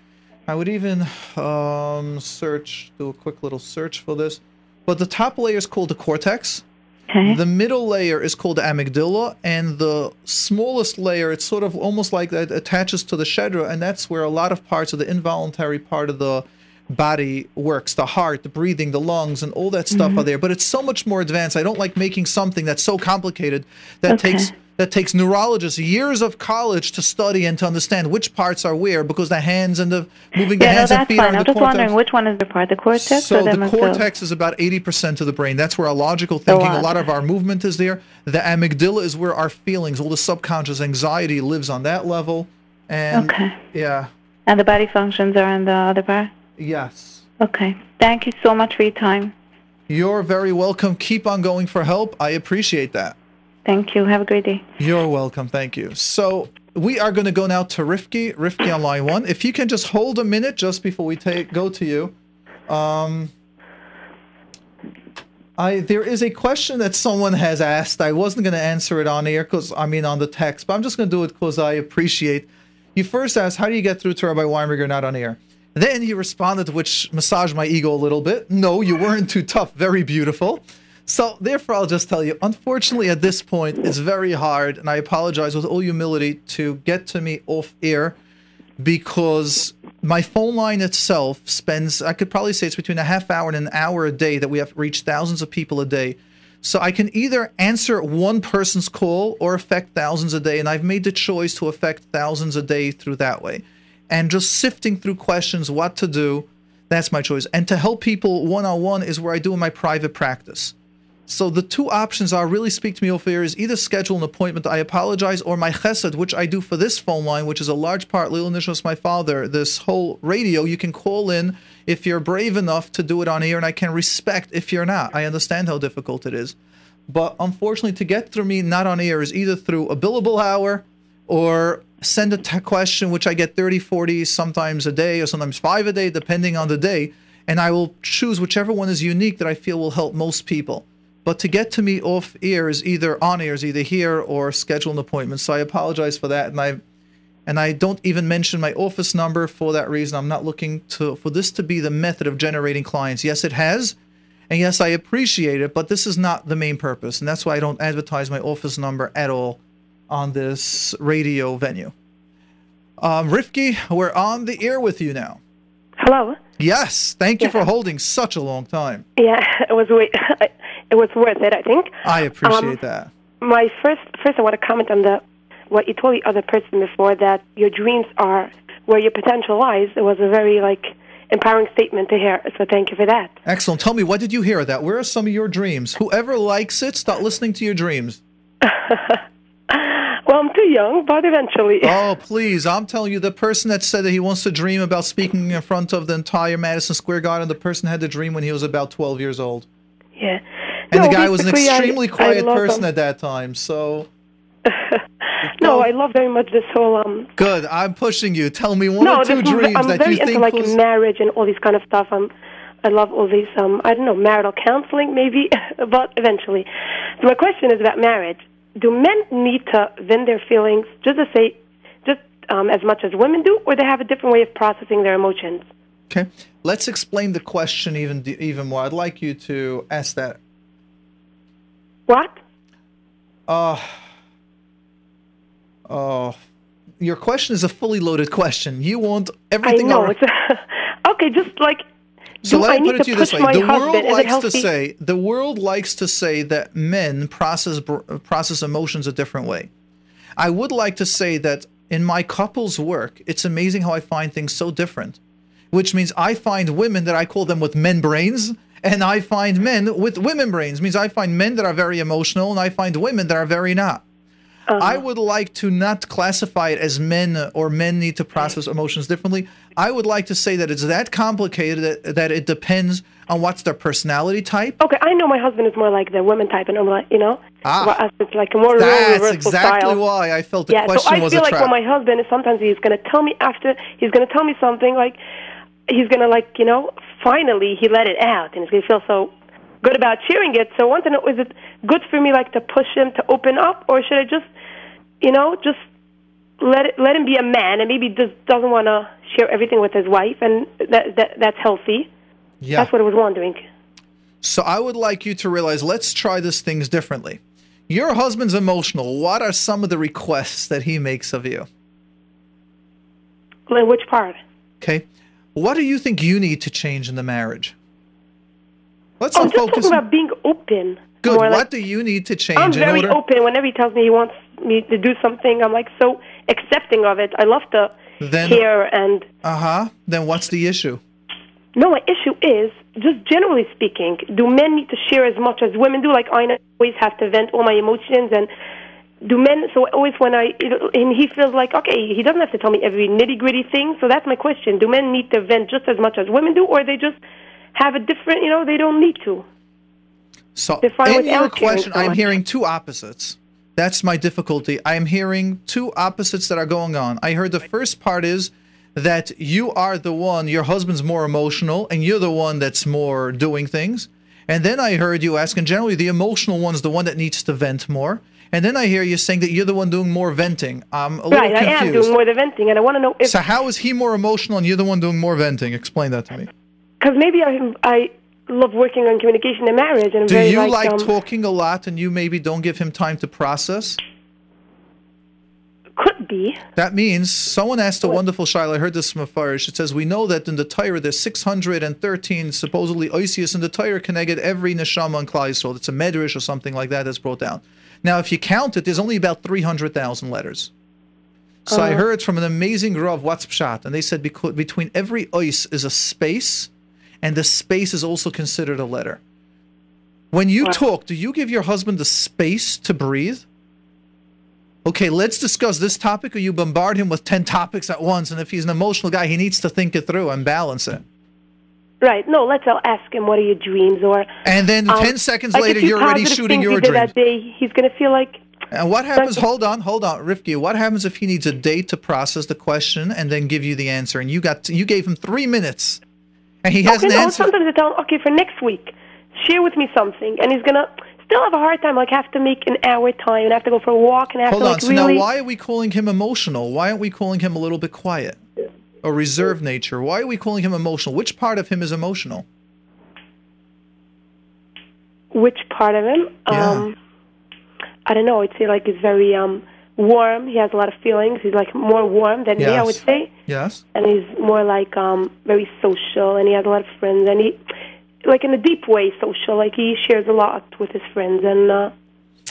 I would even um, search, do a quick little search for this. But the top layer is called the cortex. Okay. The middle layer is called the amygdala, and the smallest layer, it's sort of almost like that attaches to the shedra, and that's where a lot of parts of the involuntary part of the body works the heart, the breathing, the lungs, and all that stuff are there. But it's so much more advanced. I don't like making something that's so complicated that Okay. takes that takes neurologists years of college to study and to understand which parts are where because the hands and the moving the yeah, no, hands and feet are fine. in I'm the just cortex. wondering which one is the part, the cortex So or the cortex is about 80% of the brain. That's where our logical thinking, a lot. lot of our movement is there. The amygdala is where our feelings, all the subconscious anxiety lives on that level. And Okay. yeah, And the body functions are in the other part? yes. Okay. Thank you so much for your time. You're very welcome. Keep on going for help. I appreciate that. Thank you. Have a great day. You're welcome. Thank you. So we are going to go now to Rifki. Rifki on line one. If you can just hold a minute just before we take go to you. Um, I there is a question that someone has asked. I wasn't going to answer it on air because I mean on the text, but I'm just going to do it because I appreciate. You first asked, "How do you get through to Rabbi Winberger not on air?" Then you responded, which massaged my ego a little bit. No, you weren't too tough. Very beautiful. So therefore, I'll just tell you. Unfortunately, at this point, it's very hard, and I apologize with all humility to get to me off air because my phone line itself spends i could probably say it's between a half hour and an hour a day that we have reached thousands of people a day. So i can either answer one person's call or affect thousands a day and i've made the choice to affect thousands a day through that way. And just sifting through questions what to do that's my choice. And to help people one-on-one is where i do in my private practice so the two options are really speak to me over here is either schedule an appointment, I apologize, or my chesed, which I do for this phone line, which is a large part, Lil Nishos, my father, this whole radio, you can call in if you're brave enough to do it on air, and I can respect if you're not. I understand how difficult it is. But unfortunately, to get through me not on air is either through a billable hour or send a question, which I get 30, 40, sometimes a day, or sometimes five a day, depending on the day. and I will choose whichever one is unique that I feel will help most people. But to get to me off air is either on air is either here or schedule an appointment. So I apologize for that, and I and I don't even mention my office number for that reason. I'm not looking to for this to be the method of generating clients. Yes, it has, and yes, I appreciate it, but this is not the main purpose, and that's why I don't advertise my office number at all on this radio venue. Um, Rifki, we're on the air with you now. Hello. Yes, thank you Yeah. for holding such a long time. Yeah, it was wa- it was worth it. I think. I appreciate Um, that. My first first I want to comment on the what you told the other person before that your dreams are where your potential lies. It was a very like empowering statement to hear. So thank you for that. Excellent. Tell me, what did you hear of that? Where are some of your dreams? Whoever likes it, start listening to your dreams. Well, I'm too young, but eventually. Oh, please. I'm telling you, the person that said that he wants to dream about speaking in front of the entire Madison Square Garden, the person had the dream when he was about 12 years old. yeah. And No, the guy was an extremely I quiet love person them. at that time. So, No, I love very much this whole um. good. I'm pushing you. Tell me one no, or two dreams I'm that very you into like was. marriage and all these kind of stuff. I'm, I love all these um. I don't know marital counseling maybe, but eventually. So my question is about marriage. Do men need to vent their feelings just to say, just um, as much as women do, or they have a different way of processing their emotions? Okay. Let's explain the question even even more. I'd like you to ask that. What? Uh, uh, your question is a fully loaded question. You want everything. I know it's okay. Just like So let I me need put it to you this way: the world likes to say the world likes to say that men process process emotions a different way. I would like to say that in my couple's work, it's amazing how I find things so different. Which means I find women that I call them with men brains, and I find men with women brains. means I find men that are very emotional, and I find women that are very not. Uh-huh. I would like to not classify it as men or men need to process emotions differently. I would like to say that it's that complicated that, that it depends on what's their personality type. Okay, I know my husband is more like the women type, and I'm like, you know, Ah. it's like a more That's exactly style. why I felt the yeah, question so I was feel like trap. when my husband is sometimes he's gonna tell me after he's gonna tell me something like he's gonna like you know finally he let it out and he's gonna feel so good about sharing it. So I want to know is it good for me like to push him to open up or should I just you know just let it, let him be a man and maybe just doesn't want to share everything with his wife and that, that that's healthy. yeah. That's what I was wondering. So I would like you to realize let's try this things differently. Your husband's emotional. What are some of the requests that he makes of you? Like, Which part? Okay. What do you think you need to change in the marriage? Let's Oh, not just focus. talking about being open. Good. What like- do you need to change I'm very order? open. Whenever he tells me he wants me to do something, I'm like so accepting of it. I love to Then- hear and. Uh huh. Then what's the issue? No, my issue is just generally speaking. Do men need to share as much as women do? Like I always have to vent all my emotions, and do men? So always when I and he feels like okay, he doesn't have to tell me every nitty gritty thing. So that's my question: Do men need to vent just as much as women do, or they just have a different? You know, they don't need to. So in your question, so I'm hearing two opposites. That's my difficulty. I'm hearing two opposites that are going on. I heard the first part is that you are the one, your husband's more emotional, and you're the one that's more doing things. And then I heard you asking, generally, the emotional one's the one that needs to vent more. And then I hear you saying that you're the one doing more venting. I'm a little Right, I am confused. doing more than venting, and I want to know if so how is he more emotional and you're the one doing more venting? Explain that to me. because maybe I I love working on communication and marriage, and I'm Do you like, like um, talking a lot and you maybe don't give him time to process? could be. That means someone asked a wonderful shaila. I heard this from a Farish. It says, We know that in the Torah there's 613 supposedly Oisius in the Torah connected every neshama and Klal Yisrael. It's a medrash or something like that that's brought down. Now, if you count it, there's only about 300,000 letters. So I oh. heard from an amazing Rav, what's Pshat? And they said because between every ois is a space, and the space is also considered a letter. When you talk, do you give your husband the space to breathe? Okay, let's discuss this topic, or you bombard him with 10 topics at once. And if he's an emotional guy, he needs to think it through and balance it. Right. No, let's I'll ask him what are your dreams or And then um, 10 seconds later, you're already shooting your he did dreams. that day. He's going to feel like And what happens? Hold on, hold on, Rifki. What happens if he needs a day to process the question and then give you the answer? And you got you gave him three minutes, And he hasn't okay, no, answered. sometimes I tell him, okay, for next week, share with me something, and he's gonna still have a hard time. Like have to make an hour time, and have to go for a walk, and have Hold to on. like So really. now, why are we calling him emotional? Why aren't we calling him a little bit quiet? A reserved nature. Why are we calling him emotional? Which part of him is emotional? Which part of him? Yeah. Um, I don't know. I'd say like he's very um warm. He has a lot of feelings. He's like more warm than me, I would say. Yes. And he's more like um very social, and he has a lot of friends, and he like in a deep way social. Like he shares a lot with his friends, and uh,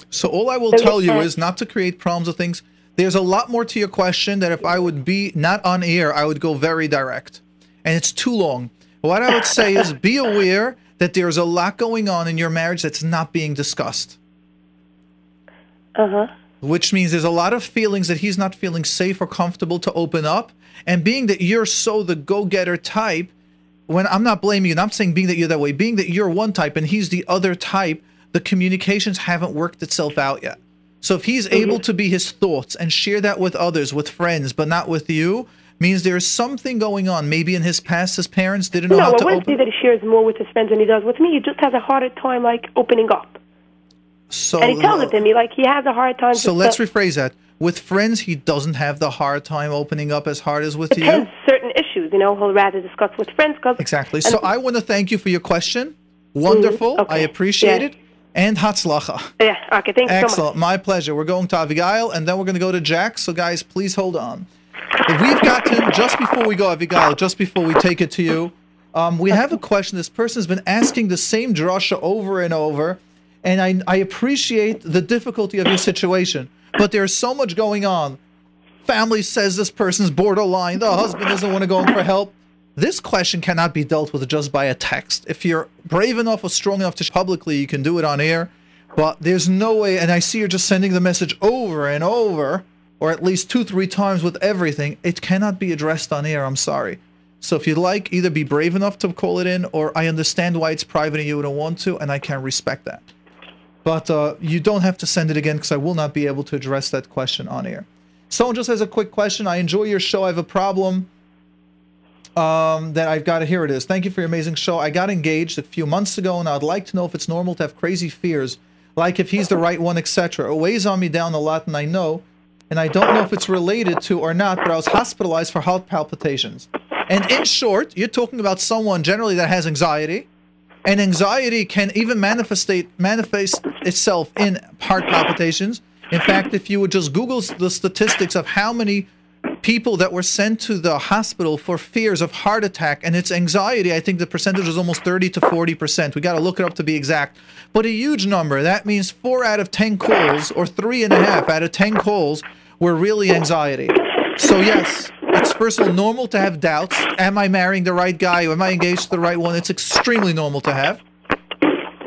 So all I will tell you is not to create problems with things. There's a lot more to your question that if I would be not on air, I would go very direct. And it's too long. What I would say is be aware that there's a lot going on in your marriage that's not being discussed. uh huh. Which means there's a lot of feelings that he's not feeling safe or comfortable to open up. And being that you're so the go-getter type, when I'm not blaming you, and I'm saying being that you're that way, being that you're one type and he's the other type, the communications haven't worked itself out yet. So if he's able to be his thoughts and share that with others, with friends, but not with you, means there's something going on. Maybe in his past, his parents didn't know No, how I wouldn't open. say that he shares more with his friends than he does with me. He just has a harder time like opening up. So, and he tells it to me like he has a hard time. so let's to- rephrase that. With friends, he doesn't have the hard time opening up as hard as with you. depends certain issues. You know, he'll rather discuss with friends. Cause, Exactly. So I want to thank you for your question. Wonderful. Mhm, okay. I appreciate Yeah. it. And Hatzlacha. Yeah. Okay. Thanks so much. Excellent. My pleasure. We're going to Abigail and then we're going to go to Jack. So, guys, please hold on. If we've gotten, just before we go, Abigail, just before we take it to you, um, we have a question. This person has been asking the same drasha over and over. And I, I appreciate the difficulty of your situation. But there's so much going on. Family says this person's borderline. The husband doesn't want to go in for help. This question cannot be dealt with just by a text. If you're brave enough or strong enough to publicly, you can do it on air. But there's no way, and I see you're just sending the message over and over, or at least two, three times with everything. It cannot be addressed on air. I'm sorry. So if you'd like, either be brave enough to call it in, or I understand why it's private and you don't want to, and I can respect that. But uh, you don't have to send it again because I will not be able to address that question on air. Someone just has a quick question. I enjoy your show. I have a problem um, that I've got. Here it is. Thank you for your amazing show. I got engaged a few months ago, and I'd like to know if it's normal to have crazy fears, like if he's the right one, etc. It weighs on me down a lot, and I know, and I don't know if it's related to or not. But I was hospitalized for heart palpitations. And in short, you're talking about someone generally that has anxiety, and anxiety can even manifest manifest itself in heart palpitations. In fact, if you would just Google the statistics of how many people that were sent to the hospital for fears of heart attack and it's anxiety, I think the percentage is almost 30 to 40 percent. We got to look it up to be exact, but a huge number. That means four out of 10 calls, or three and a half out of 10 calls, were really anxiety. So yes, it's first of all normal to have doubts. Am I marrying the right guy? Am I engaged to the right one? It's extremely normal to have.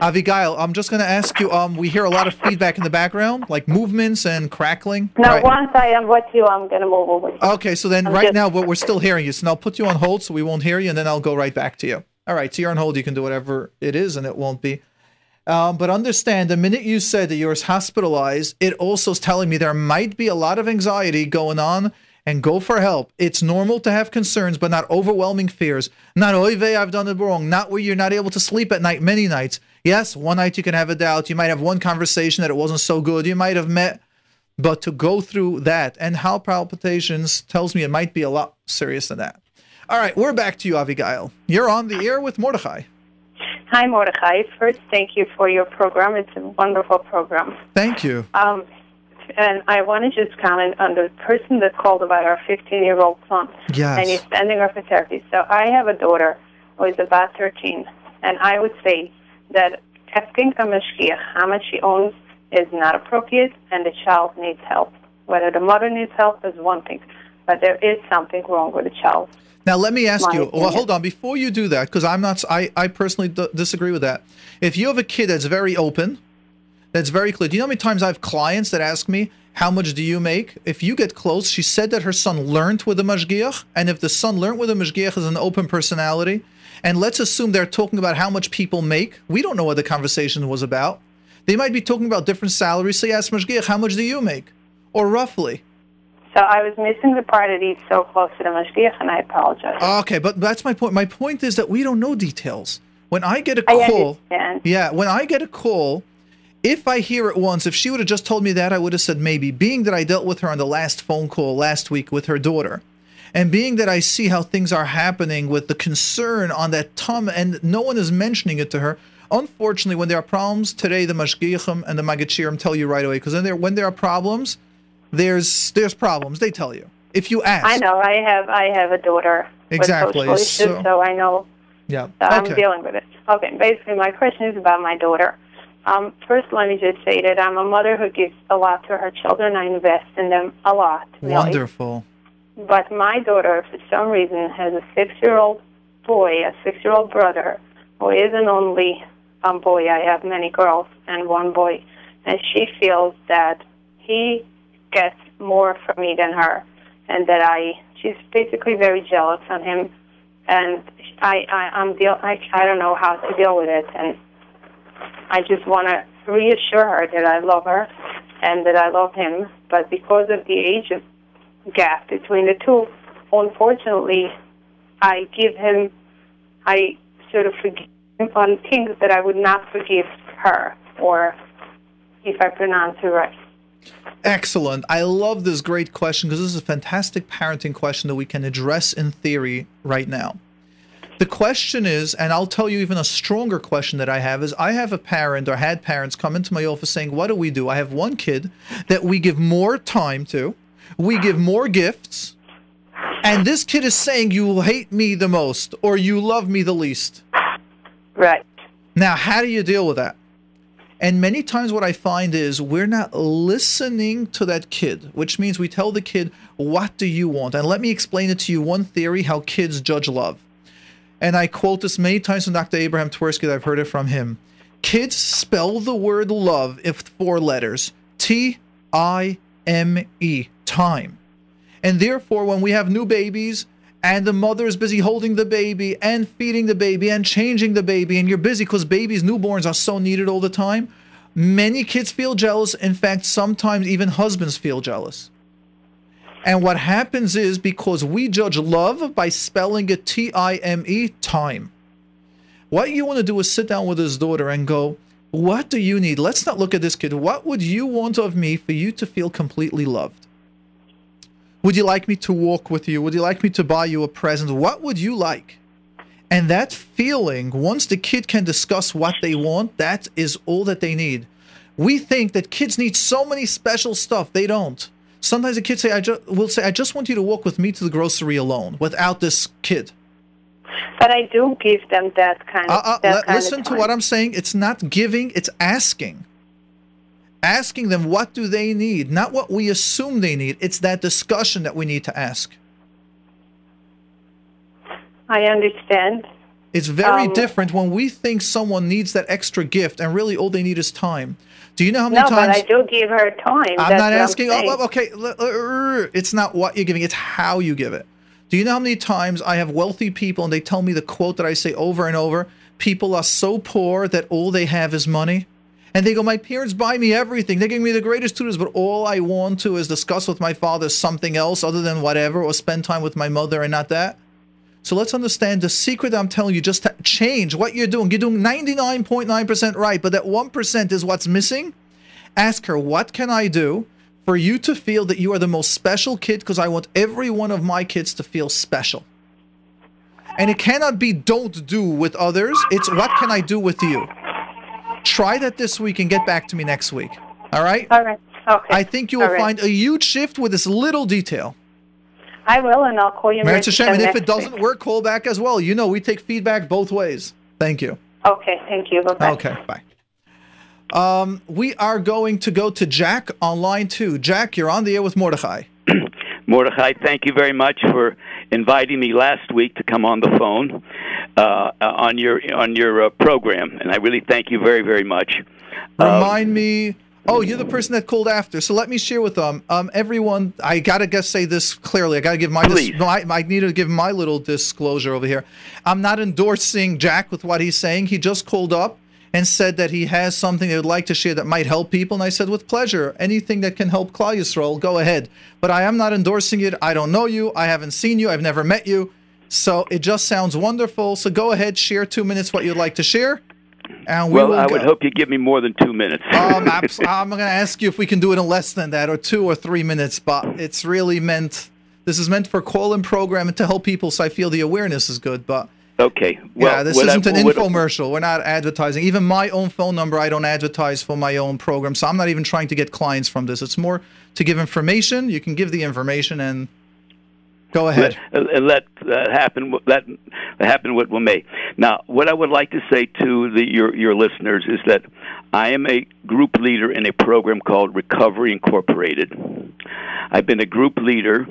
Abigail, I'm just going to ask you. Um, we hear a lot of feedback in the background, like movements and crackling. No, Right. once I am with you, I'm going to move over. Okay, so then I'm right just- now, but we're still hearing you. So I'll put you on hold so we won't hear you, and then I'll go right back to you. All right, so you're on hold. You can do whatever it is, and it won't be. Um, but understand, the minute you said that you're hospitalized, it also is telling me there might be a lot of anxiety going on, and go for help. It's normal to have concerns, but not overwhelming fears. Not oy vey, I've done it wrong. Not where you're not able to sleep at night many nights. Yes, one night you can have a doubt. You might have one conversation that it wasn't so good. You might have met but to go through that and how palpitations tells me it might be a lot serious than that. All right, we're back to you, Abigail. You're on the air with Mordechai. Hi, Mordechai. First, thank you for your program. It's a wonderful program. Thank you. Um, and I want to just comment on the person that called about our 15 year old son. Yes. And he's sending her for therapy. So I have a daughter who is about 13, and I would say that asking a mashgiach how much she owns is not appropriate, and the child needs help. Whether the mother needs help is one thing, but there is something wrong with the child. Now let me ask My you. Well, hold on before you do that, because I'm not. I I personally d- disagree with that. If you have a kid that's very open, that's very clear. Do you know how many times I have clients that ask me, "How much do you make?" If you get close, she said that her son learned with a mashgiach, and if the son learned with a mashgiach is an open personality, and let's assume they're talking about how much people make. We don't know what the conversation was about. They might be talking about different salaries. So you ask mashgiach, "How much do you make?" Or roughly. So I was missing the part that he's so close to the mashgiach, and I apologize. Okay, but that's my point. My point is that we don't know details. When I get a call, yeah, when I get a call, if I hear it once, if she would have just told me that, I would have said maybe. Being that I dealt with her on the last phone call last week with her daughter, and being that I see how things are happening with the concern on that tum, and no one is mentioning it to her. Unfortunately, when there are problems today, the mashgiachim and the magachirim tell you right away because when there when there are problems, there's there's problems. They tell you if you ask. I know. I have I have a daughter Exactly, with social issues, so- so I know Yeah. So I'm Okay. dealing with it. Okay, basically, my question is about my daughter. Um, first, let me just say that I'm a mother who gives a lot to her children. I invest in them a lot. really. Wonderful. But my daughter, for some reason, has a six-year-old boy, a six-year-old brother, who is an only um, boy. I have many girls and one boy, and she feels that he gets more from me than her, and that I. She's basically very jealous on him, and I, I I'm deal. I I don't know how to deal with it, and I just want to reassure her that I love her and that I love him, but because of the age of gap between the two, unfortunately, I give him, I sort of forgive him on things that I would not forgive her, or if I pronounce it right. Excellent. I love this great question because this is a fantastic parenting question that we can address in theory right now. The question is, and I'll tell you even a stronger question that I have is I have a parent or had parents come into my office saying, What do we do? I have one kid that we give more time to, we give more gifts, and this kid is saying, You will hate me the most or you love me the least. Right. Now, how do you deal with that? And many times, what I find is we're not listening to that kid, which means we tell the kid, What do you want? And let me explain it to you one theory how kids judge love. And I quote this many times from Dr. Abraham Twerski that I've heard it from him. Kids spell the word love if four letters T I M E, time. And therefore, when we have new babies and the mother is busy holding the baby and feeding the baby and changing the baby, and you're busy because babies, newborns are so needed all the time, many kids feel jealous. In fact, sometimes even husbands feel jealous. And what happens is because we judge love by spelling it T I M E, time. What you want to do is sit down with his daughter and go, What do you need? Let's not look at this kid. What would you want of me for you to feel completely loved? Would you like me to walk with you? Would you like me to buy you a present? What would you like? And that feeling, once the kid can discuss what they want, that is all that they need. We think that kids need so many special stuff. They don't. Sometimes the kids say, "I just will say, I just want you to walk with me to the grocery alone, without this kid." But I do give them that kind of. Uh, uh, kind listen of to what I'm saying. It's not giving, it's asking. Asking them what do they need, not what we assume they need. It's that discussion that we need to ask. I understand. It's very Um, different when we think someone needs that extra gift and really all they need is time. Do you know how many No, times but I do give her time. I'm That's not asking. Oh, oh, okay, uh, it's not what you're giving; it's how you give it. Do you know how many times I have wealthy people and they tell me the quote that I say over and over? People are so poor that all they have is money. And they go, My parents buy me everything. They give me the greatest tutors, but all I want to is discuss with my father something else other than whatever, or spend time with my mother and not that. So let's understand the secret I'm telling you, just to change what you're doing. You're doing 99.9% right, but that 1% is what's missing. Ask her, What can I do for you to feel that you are the most special kid? Because I want every one of my kids to feel special. And it cannot be don't do with others, it's what can I do with you? Try that this week and get back to me next week. All right? All right. Okay. I think you will right. find a huge shift with this little detail. I will, and I'll call you. Merit. Hashem, and if it doesn't week. work, call back as well. You know, we take feedback both ways. Thank you. Okay. Thank you. Bye. Okay, bye. Um, we are going to go to Jack on line two. Jack, you're on the air with Mordechai. Mordechai, thank you very much for inviting me last week to come on the phone uh, uh, on your on your uh, program, and I really thank you very very much. Remind me. Oh, you're the person that called after. So let me share with them. Um, everyone, I gotta guess say this clearly. I gotta give my, dis- no, I, I need to give my little disclosure over here. I'm not endorsing Jack with what he's saying. He just called up and said that he has something he would like to share that might help people. And I said, with pleasure, anything that can help Klal Yisrael, go ahead. But I am not endorsing it. I don't know you. I haven't seen you. I've never met you. So it just sounds wonderful. So go ahead, share two minutes what you'd like to share. And we well, I go. would hope you give me more than two minutes. Um, abs- I'm going to ask you if we can do it in less than that, or two or three minutes. But it's really meant. This is meant for call-in program and to help people. So I feel the awareness is good. But okay. Well, yeah, this isn't an what- infomercial. We're not advertising. Even my own phone number, I don't advertise for my own program. So I'm not even trying to get clients from this. It's more to give information. You can give the information and go ahead. Let, uh, let that happen. Let happen what will may. Now, what I would like to say to the, your your listeners is that I am a group leader in a program called Recovery Incorporated. I've been a group leader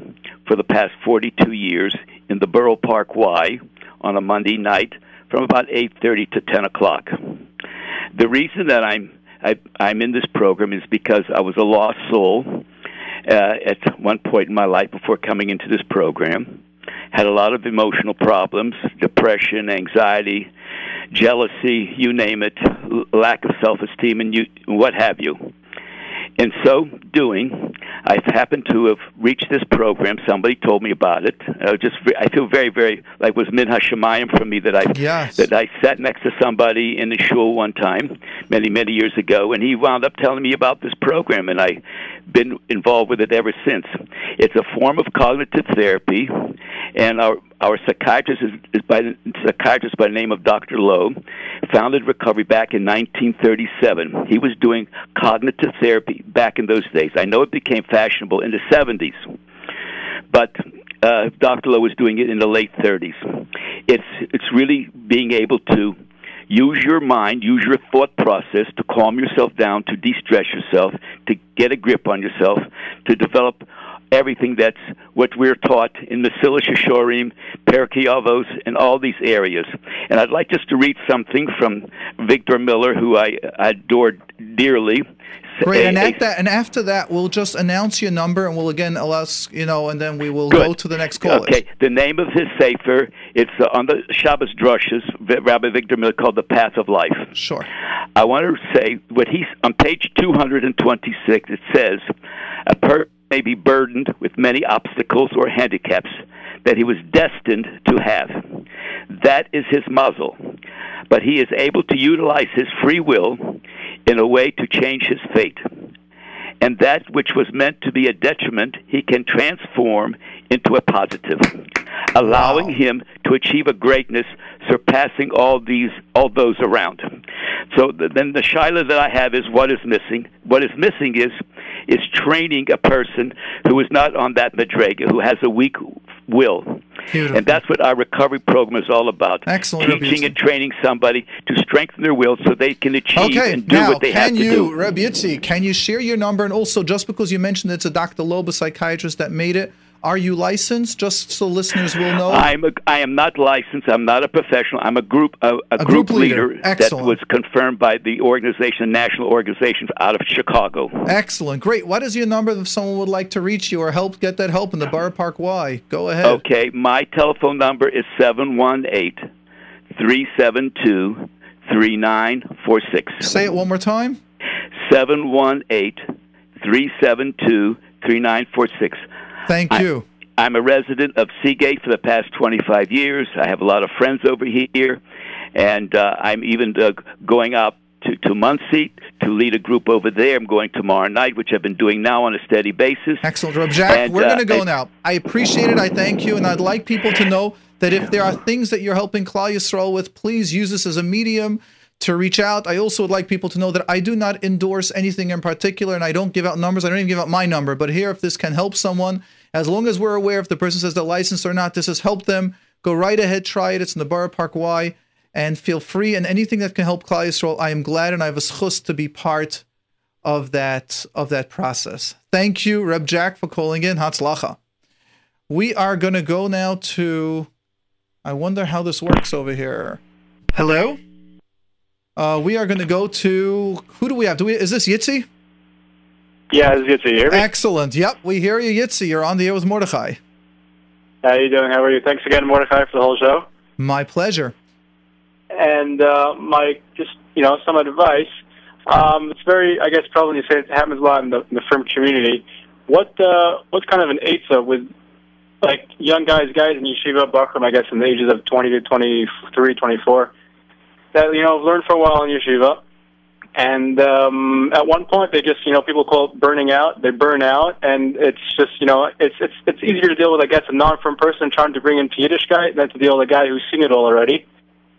for the past 42 years in the Borough Park Y on a Monday night from about 8:30 to 10 o'clock. The reason that I'm I, I'm in this program is because I was a lost soul uh, at one point in my life before coming into this program. Had a lot of emotional problems, depression, anxiety, jealousy, you name it, lack of self-esteem, and you what have you. In so doing, I've happened to have reached this program. Somebody told me about it. I just I feel very, very like it was min hashemayim for me that I Yes. that I sat next to somebody in the shul one time, many, many years ago, and he wound up telling me about this program, and I've been involved with it ever since. It's a form of cognitive therapy, and our our psychiatrist is, is by psychiatrist by the name of Dr. Low, founded Recovery back in 1937. He was doing cognitive therapy back in those days. I know it became fashionable in the 70s, but uh, Dr. Low was doing it in the late 30s. It's it's really being able to use your mind, use your thought process to calm yourself down, to de-stress yourself, to get a grip on yourself, to develop everything that's what we're taught in Mesilas Yesharim, Pirkei Avos, and all these areas. And I'd like just to read something from Avigdor Miller, who I adored dearly. Great. A- And, a- at that, and after that, we'll just announce your number, and we'll again allow us, you know, and then we will Good. go to the next caller. Okay, the name of his sefer it's uh, on the Shabbos drushes. Rabbi Avigdor Miller called the Path of Life. Sure. I want to say what he's on page 226. It says, "A person may be burdened with many obstacles or handicaps that he was destined to have. That is his mazal, but he is able to utilize his free will in a way to change his fate." and that which was meant to be a detriment, he can transform into a positive, allowing Wow. him to achieve a greatness surpassing all these, all those around. So th- then the shaila that I have is what is missing. What is missing is is training a person who is not on that madrega, who has a weak will. Beautiful. And that's what our recovery program is all about. Excellent, Teaching and training somebody to strengthen their will so they can achieve Okay, and do now what they have can to you, do. Reb Yitzi, can you share your number? And also, just because you mentioned it's a Dr. Loba psychiatrist that made it, are you licensed? Just so listeners will know. I'm a, I am not licensed. I'm not a professional. I'm a group a, a, A group, group leader. leader, that was confirmed by the organization, national organization out of Chicago. Excellent, great. What is your number if someone would like to reach you or help get that help in the Borough Park Y? Go ahead. Okay, my telephone number is seven one eight three seven two three nine four six. Say it one more time. Seven one eight three seven two three nine four six. Thank I- you. I'm a resident of Seagate for the past 25 years. I have a lot of friends over here, and uh, I'm even uh, going up to, to Monsey to lead a group over there. I'm going tomorrow night, which I've been doing now on a steady basis. Excellent, Reb Jack. And, we're uh, going to go I- now. I appreciate it. I thank you, and I'd like people to know that if there are things that you're helping Klal Yisrael with, please use this as a medium to reach out. I also would like people to know that I do not endorse anything in particular, and I don't give out numbers. I don't even give out my number. But here, if this can help someone, as long as we're aware if the person says they're licensed or not, this has helped them. Go right ahead, try it. It's in the Borough Park Y, and feel free. And anything that can help Klal Yisrael, I am glad, and I have a schus to be part of that of that process. Thank you, Reb Jack, for calling in. Hatzlacha. We are going to go now to. I wonder how this works over here. Hello. Uh, we are going to go to who do we have? Do we is this Yitzi? Yeah, it's good to hear me. Excellent. Yep, we hear you, Yitzi. You're on the air with Mordechai. How you doing? How are you? Thanks again, Mordechai, for the whole show. My pleasure. And uh, my just you know, some advice. Um, it's very, I guess, probably you say it happens a lot in the, in the frum community. What uh, what's kind of an eitzah with like young guys, guys in yeshiva, bochurim, I guess, in the ages of 20 to 23, 24, that you know learned for a while in yeshiva, and um, at one point they just you know people call it burning out. They burn out, and it's just you know it's it's it's easier to deal with I guess a non-frum person trying to bring into Yiddishkeit than to deal with a guy who's seen it all already,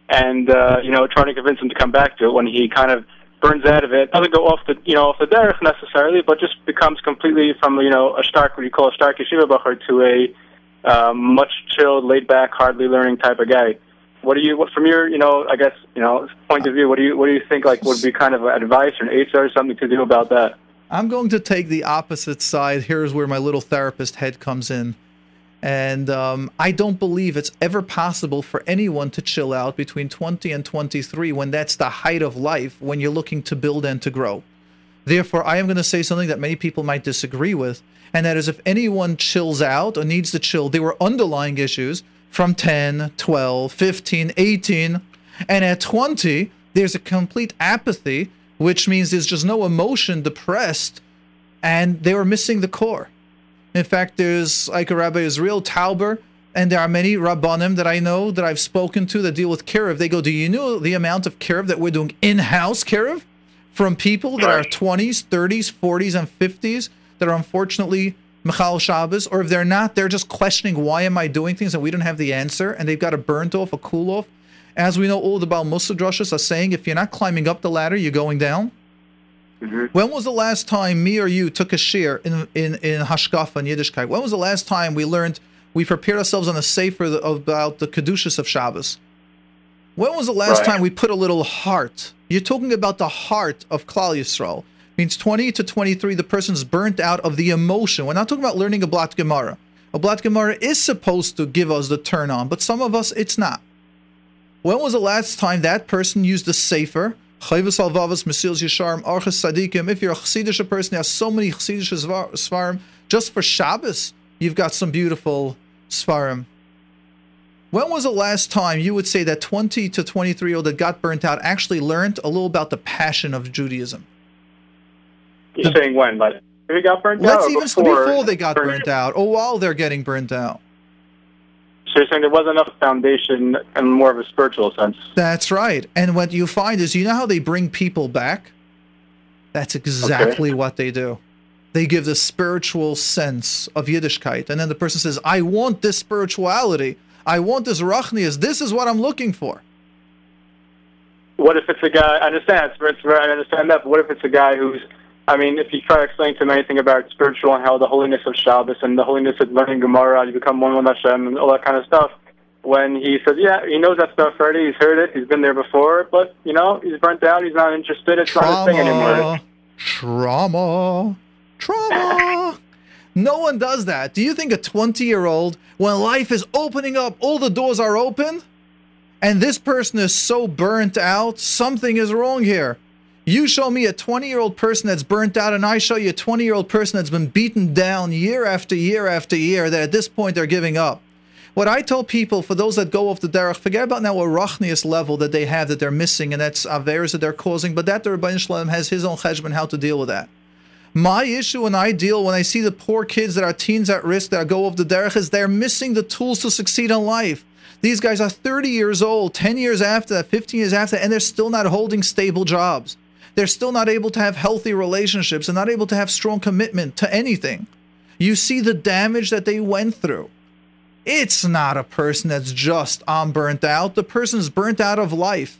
and uh, you know trying to convince him to come back to it when he kind of burns out of it. Doesn't go off the you know off the derech necessarily, but just becomes completely from you know a stark what you call a stark yeshiva bacher to a um, much chilled, laid back, hardly learning type of guy. What do you, what from your, you know, I guess, you know, point of view, what do you, what do you think like would be kind of advice or an answer or something to do about that? I'm going to take the opposite side. Here's where my little therapist head comes in. And um, I don't believe it's ever possible for anyone to chill out between 20 and 23 when that's the height of life when you're looking to build and to grow. Therefore, I am going to say something that many people might disagree with, and that is if anyone chills out or needs to chill, there were underlying issues from 10, 12, 15, 18, and at 20, there's a complete apathy, which means there's just no emotion, depressed, and they were missing the core. In fact, there's like a Rabbi Israel Tauber, and there are many Rabbanim that I know that I've spoken to that deal with Kiruv. They go, Do you know the amount of Kiruv that we're doing in house Kiruv? from people that are 20s, 30s, 40s, and 50s that are unfortunately Michal Shabbos, or if they're not, they're just questioning why am I doing things and we don't have the answer, and they've got a burnt off, a cool off. As we know, all the Baal Musa drushes are saying, if you're not climbing up the ladder, you're going down. Mm-hmm. When was the last time me or you took a shiur in in in Hashkafa and Yiddishkeit? When was the last time we learned we prepared ourselves on a sefer about the kedushas of Shabbos? When was the last right. time we put a little heart? You're talking about the heart of Klal Yisrael. Means 20 to 23, the person's burnt out of the emotion. We're not talking about learning a Blat Gemara. A Blat Gemara is supposed to give us the turn on, but some of us, it's not. When was the last time that person used the sefer? Chayvus Yisharim, Sadikim. If you're a Chassidish person, you have so many Chassidish Svarim. Just for Shabbos, you've got some beautiful Svarim. When was the last time you would say that 20 to 23 year old that got burnt out actually learned a little about the passion of Judaism? You're the, saying when, but they got burnt let's out? even before, before they got burnt, burnt out, or while they're getting burnt out. So you're saying there wasn't enough foundation in more of a spiritual sense? That's right. And what you find is, you know how they bring people back? That's exactly okay. what they do. They give the spiritual sense of Yiddishkeit. And then the person says, I want this spirituality. I want this rachnias. This is what I'm looking for. What if it's a guy? I understand. I understand that. But what if it's a guy who's? I mean, if you try to explain to him anything about spiritual and how the holiness of Shabbos and the holiness of learning Gemara, you become one with Hashem and all that kind of stuff. When he says, yeah, he knows that stuff already. He's heard it. He's been there before. But you know, he's burnt out. He's not interested. It's trauma, not his thing anymore. Trauma. Trauma. No one does that. Do you think a 20 year old, when life is opening up, all the doors are open, and this person is so burnt out, something is wrong here? You show me a 20 year old person that's burnt out, and I show you a 20 year old person that's been beaten down year after year after year, that at this point they're giving up. What I tell people, for those that go off the derech, forget about now a rachnius level that they have that they're missing, and that's averas that they're causing, but that the Ribbono Shel Olam has his own cheshbon how to deal with that. My issue and I deal when I see the poor kids that are teens at risk that go off the derech is they're missing the tools to succeed in life. These guys are 30 years old, 10 years after that, 15 years after, and they're still not holding stable jobs. They're still not able to have healthy relationships and not able to have strong commitment to anything. You see the damage that they went through. It's not a person that's just I'm burnt out. The person's burnt out of life.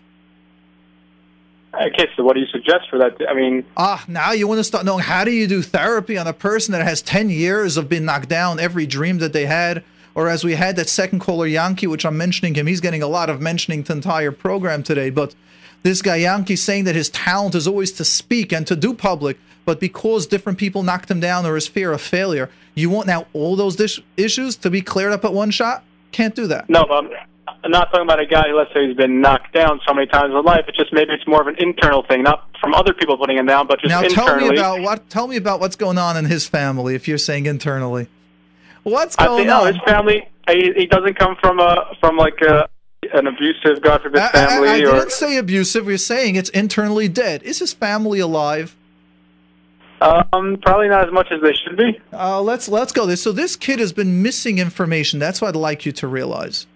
Okay, so what do you suggest for that? I mean, ah, now you want to start knowing how do you do therapy on a person that has ten years of being knocked down every dream that they had, or as we had that second caller Yankee, which I'm mentioning him, he's getting a lot of mentioning the entire program today. But this guy Yankee saying that his talent is always to speak and to do public, but because different people knocked him down or his fear of failure, you want now all those dis- issues to be cleared up at one shot? Can't do that. No, I'm not talking about a guy who, let's say, he's been knocked down so many times in life. It's just maybe it's more of an internal thing, not from other people putting him down, but just now internally. tell me about what. Tell me about what's going on in his family. If you're saying internally, what's going I think, on? No, his family. He, he doesn't come from a from like a an abusive, God forbid, I, I- family? I or didn't say abusive. We're saying it's internally dead. Is his family alive? um, probably not as much as they should be. Uh, let's let's go. This so this kid has been missing information. That's what I'd like you to realize.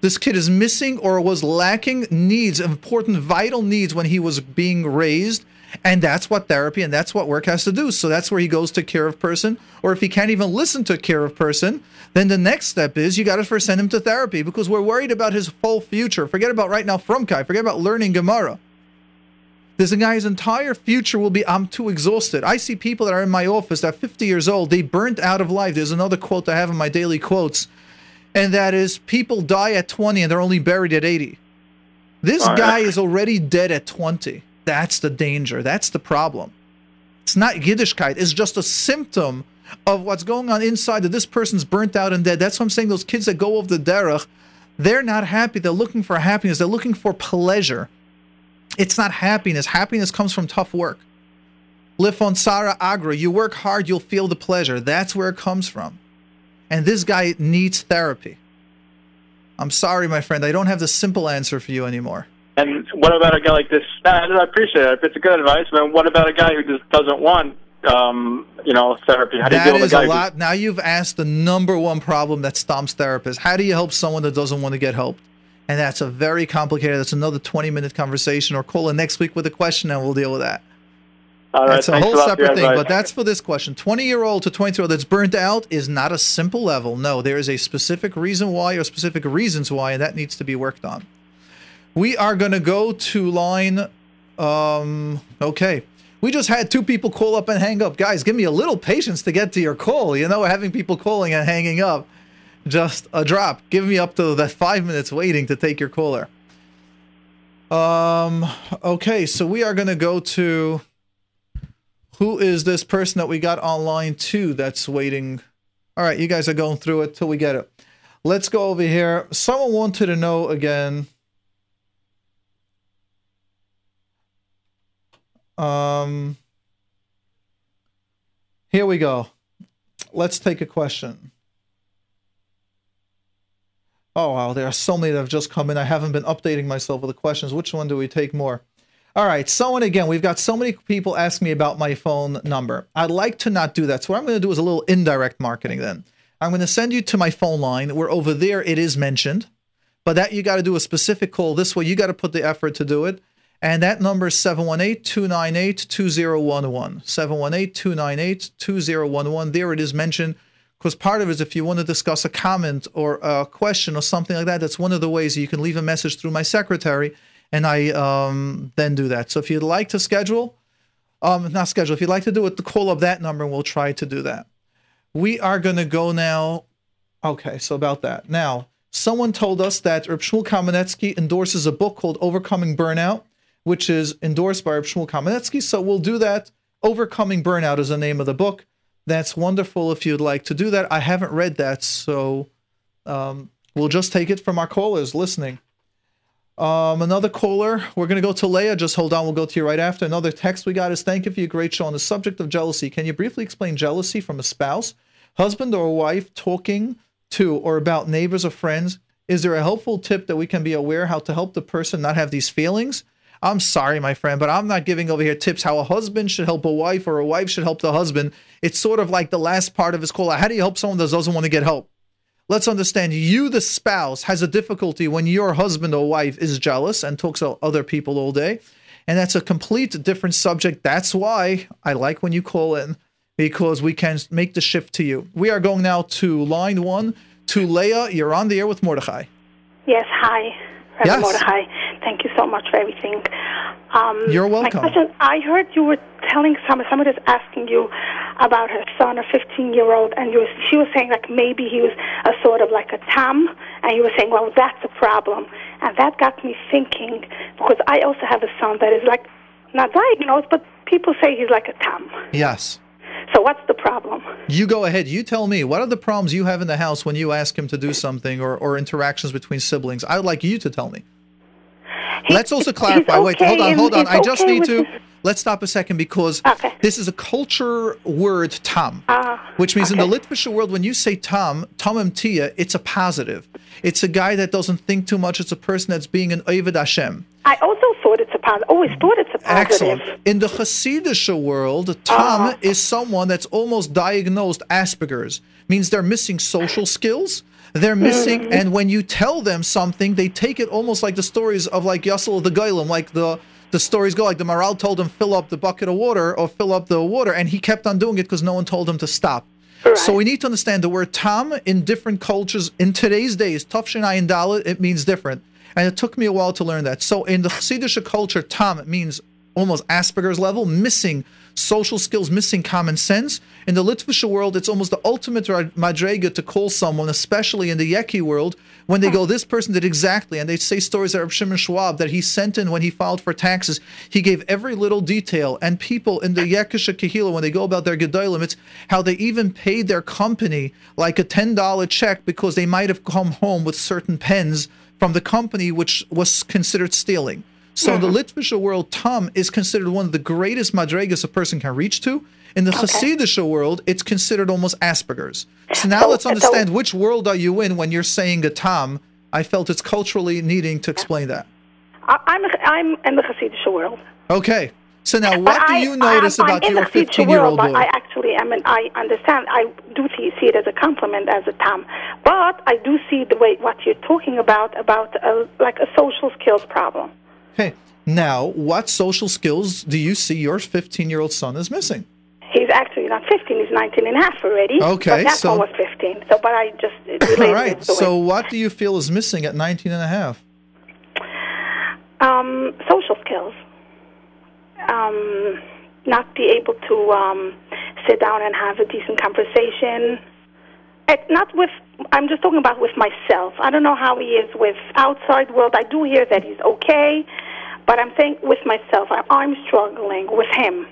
This kid is missing or was lacking needs, important, vital needs when he was being raised, and that's what therapy and that's what work has to do. So that's where he goes to care of person, or if he can't even listen to care of person, then the next step is you got to first send him to therapy because we're worried about his whole future. Forget about right now frumkeit. Forget about learning Gemara. There's a guy, entire future will be, I'm too exhausted. I see people that are in my office that are 50 years old, they burnt out of life. There's another quote I have in my daily quotes, and that is people die at 20 and they're only buried at 80. This yeah. guy is already dead at 20. That's the danger. That's the problem. It's not Yiddishkeit. It's just a symptom of what's going on inside that this person's burnt out and dead. That's what I'm saying. Those kids that go off the derech, they're not happy. They're looking for happiness. They're looking for pleasure. It's not happiness. Happiness comes from tough work. Lefum Tzaara Agra. You work hard, you'll feel the pleasure. That's where it comes from. And this guy needs therapy. I'm sorry, my friend. I don't have the simple answer for you anymore. And what about a guy like this? I appreciate it. It's good advice, but what about a guy who just doesn't want, um, you know, therapy? How do you That deal with a guy a who- lot. Now you've asked the number one problem that stomps therapists. How do you help someone that doesn't want to get help? And that's a very complicated. That's another 20 minute conversation. Or call in next week with a question, and we'll deal with that. All right, That's a whole separate thing, but that's for this question. 20 year old to 22 year old that's burnt out is not a simple level. No, there is a specific reason why or specific reasons why, and that needs to be worked on. We are going to go to line. Um, okay. We just had two people call up and hang up. Guys, give me a little patience to get to your call. You know, having people calling and hanging up, just a drop. Give me up to that five minutes waiting to take your caller. Um, okay, so we are going to go to who is this person that we got online too that's waiting? All right, you guys are going through it till we get it. Let's go over here. Someone wanted to know again. Um, here we go. Let's take a question. Oh wow, there are so many that have just come in. I haven't been updating myself with the questions. Which one do we take more? All right, someone again, we've got so many people asking me about my phone number. I'd like to not do that. So what I'm going to do is a little indirect marketing then. I'm going to send you to my phone line where over there it is mentioned, but that you got to do a specific call this way. You got to put the effort to do it. And that number is 718-298-2011. 718-298-2011. There it is mentioned because part of it is if you want to discuss a comment or a question or something like that, that's one of the ways you can leave a message through my secretary and I um, then do that. So if you'd like to schedule, um, not schedule, if you'd like to do it, call up that number and we'll try to do that. We are going to go now. Okay, so about that. Now, someone told us that Reb Shmuel Kamenetsky endorses a book called Overcoming Burnout, which is endorsed by Reb Shmuel Kamenetsky. So we'll do that. Overcoming Burnout is the name of the book. That's wonderful if you'd like to do that. I haven't read that, so um, we'll just take it from our callers listening. Um, another caller. We're going to go to Leah. Just hold on. We'll go to you right after. Another text we got is Thank you for your great show on the subject of jealousy. Can you briefly explain jealousy from a spouse, husband, or wife talking to or about neighbors or friends? Is there a helpful tip that we can be aware how to help the person not have these feelings? I'm sorry, my friend, but I'm not giving over here tips how a husband should help a wife or a wife should help the husband. It's sort of like the last part of his call. How do you help someone that doesn't want to get help? let's understand you the spouse has a difficulty when your husband or wife is jealous and talks to other people all day and that's a complete different subject that's why i like when you call in because we can make the shift to you we are going now to line one to leah you're on the air with mordechai Yes, hi, Reverend Yes. Mordechai. Thank you so much for everything. Um, You're welcome. My question, I heard you were telling someone, someone was asking you about her son, a 15-year-old, and you was, she was saying like maybe he was a sort of like a tam, and you were saying, well, that's a problem. And that got me thinking, because I also have a son that is like, not diagnosed, but people say he's like a tam. yes So what's the problem? you go ahead you tell me what are the problems you have in the house when you ask him to do something or, or interactions between siblings i would like you to tell me He- Let's also clarify. Wait, hold on, hold on. I just okay need to. let's stop a second because Okay. this is a culture word tam, Ah, which means in the okay. Litvish world, when you say tam, tamim tia, it's a positive. It's a guy that doesn't think too much. It's a person that's being an oved Hashem. I also thought it's Always thought it's a positive. Excellent. In the Hasidic world, ah. Tom is someone that's almost diagnosed Asperger's. Means they're missing social skills. They're hmm. missing, and when you tell them something, they take it almost like the stories of like Yassel the Goylem, like the the stories go like the Maharal told him fill up the bucket of water or fill up the water, and he kept on doing it because no one told him to stop. So we need to understand the word tam in different cultures in today's days. Tafshin Ayin Dalet, it means different. And it took me a while to learn that. So in the Hasidic culture, tam it means almost Asperger's level, missing social skills, missing common sense. In the Litvish world, it's almost the ultimate madrega to call someone, especially in the Yeki world, when they go, this person did exactly, and they say stories of Shimon Schwab that he sent in when he filed for taxes. He gave every little detail, and people in the Yekisha Kahila, when they go about their Gedolim, it's how they even paid their company like a $10 check because they might have come home with certain pens from the company, which was considered stealing. So in the Litvisha world, Tom is considered one of the greatest madregas a person can reach to. In the Hasidisha world, it's considered almost Asperger's. So now So- let's so- understand which world are you in when you're saying a Tom. I felt it's culturally needing to explain that. I, I'm I'm in the Hasidic world. Okay. So now, what do I- you notice I'm, about your 15 year old world, boy? I actually am, and I understand. I do see, see it as a compliment, as a tam. But I do see the way what you're talking about about a, like a social skills problem. Okay. Now, what social skills do you see your 15 year old son is missing? He's actually not 15; he's 19 and a half already. Okay, that so- one was 15. So, but I just All right. So, it. what do you feel is missing at 19 and a half? um, social skills. Um, not be able to um, sit down and have a decent conversation. It, not with. I'm just talking about with myself. I don't know how he is with outside world. I do hear that he's okay, but I'm saying with myself. I, I'm struggling with him.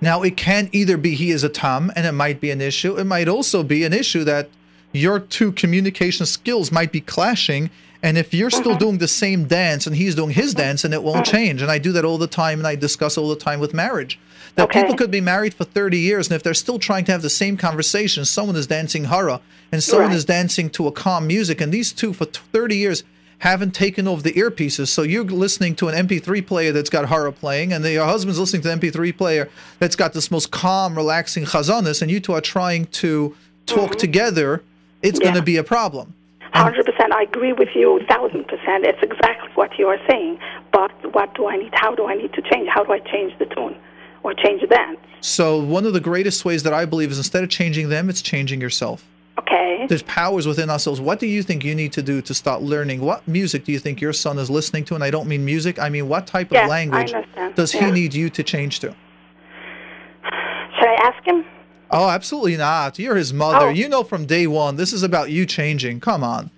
Now, it can either be he is a Tom and it might be an issue. It might also be an issue that your two communication skills might be clashing. And if you're still mm-hmm. doing the same dance and he's doing his mm-hmm. dance, and it won't mm-hmm. change. And I do that all the time and I discuss all the time with marriage. That Okay. people could be married for 30 years and if they're still trying to have the same conversation, someone is dancing hara and someone Right. is dancing to a calm music. And these two for 30 years haven't taken off the earpieces. So you're listening to an MP3 player that's got horror playing, and your husband's listening to an MP3 player that's got this most calm, relaxing chazanis, and you two are trying to talk together. It's going to Mm-hmm. Be a problem. Hundred percent. I agree with you. Thousand percent. It's exactly what you are saying. But what do I need? How do I need to change? How do I change the tune, or change the dance? So one of the greatest ways that I believe is instead of changing them, it's changing yourself. Okay. There's powers within ourselves. What do you think you need to do to start learning? What music do you think your son is listening to? And I don't mean music. I mean what type of Yes, I language does he need you to change to? Should I ask him? Oh, absolutely not. You're his mother. Oh. You know from day one, this is about you changing. Come on.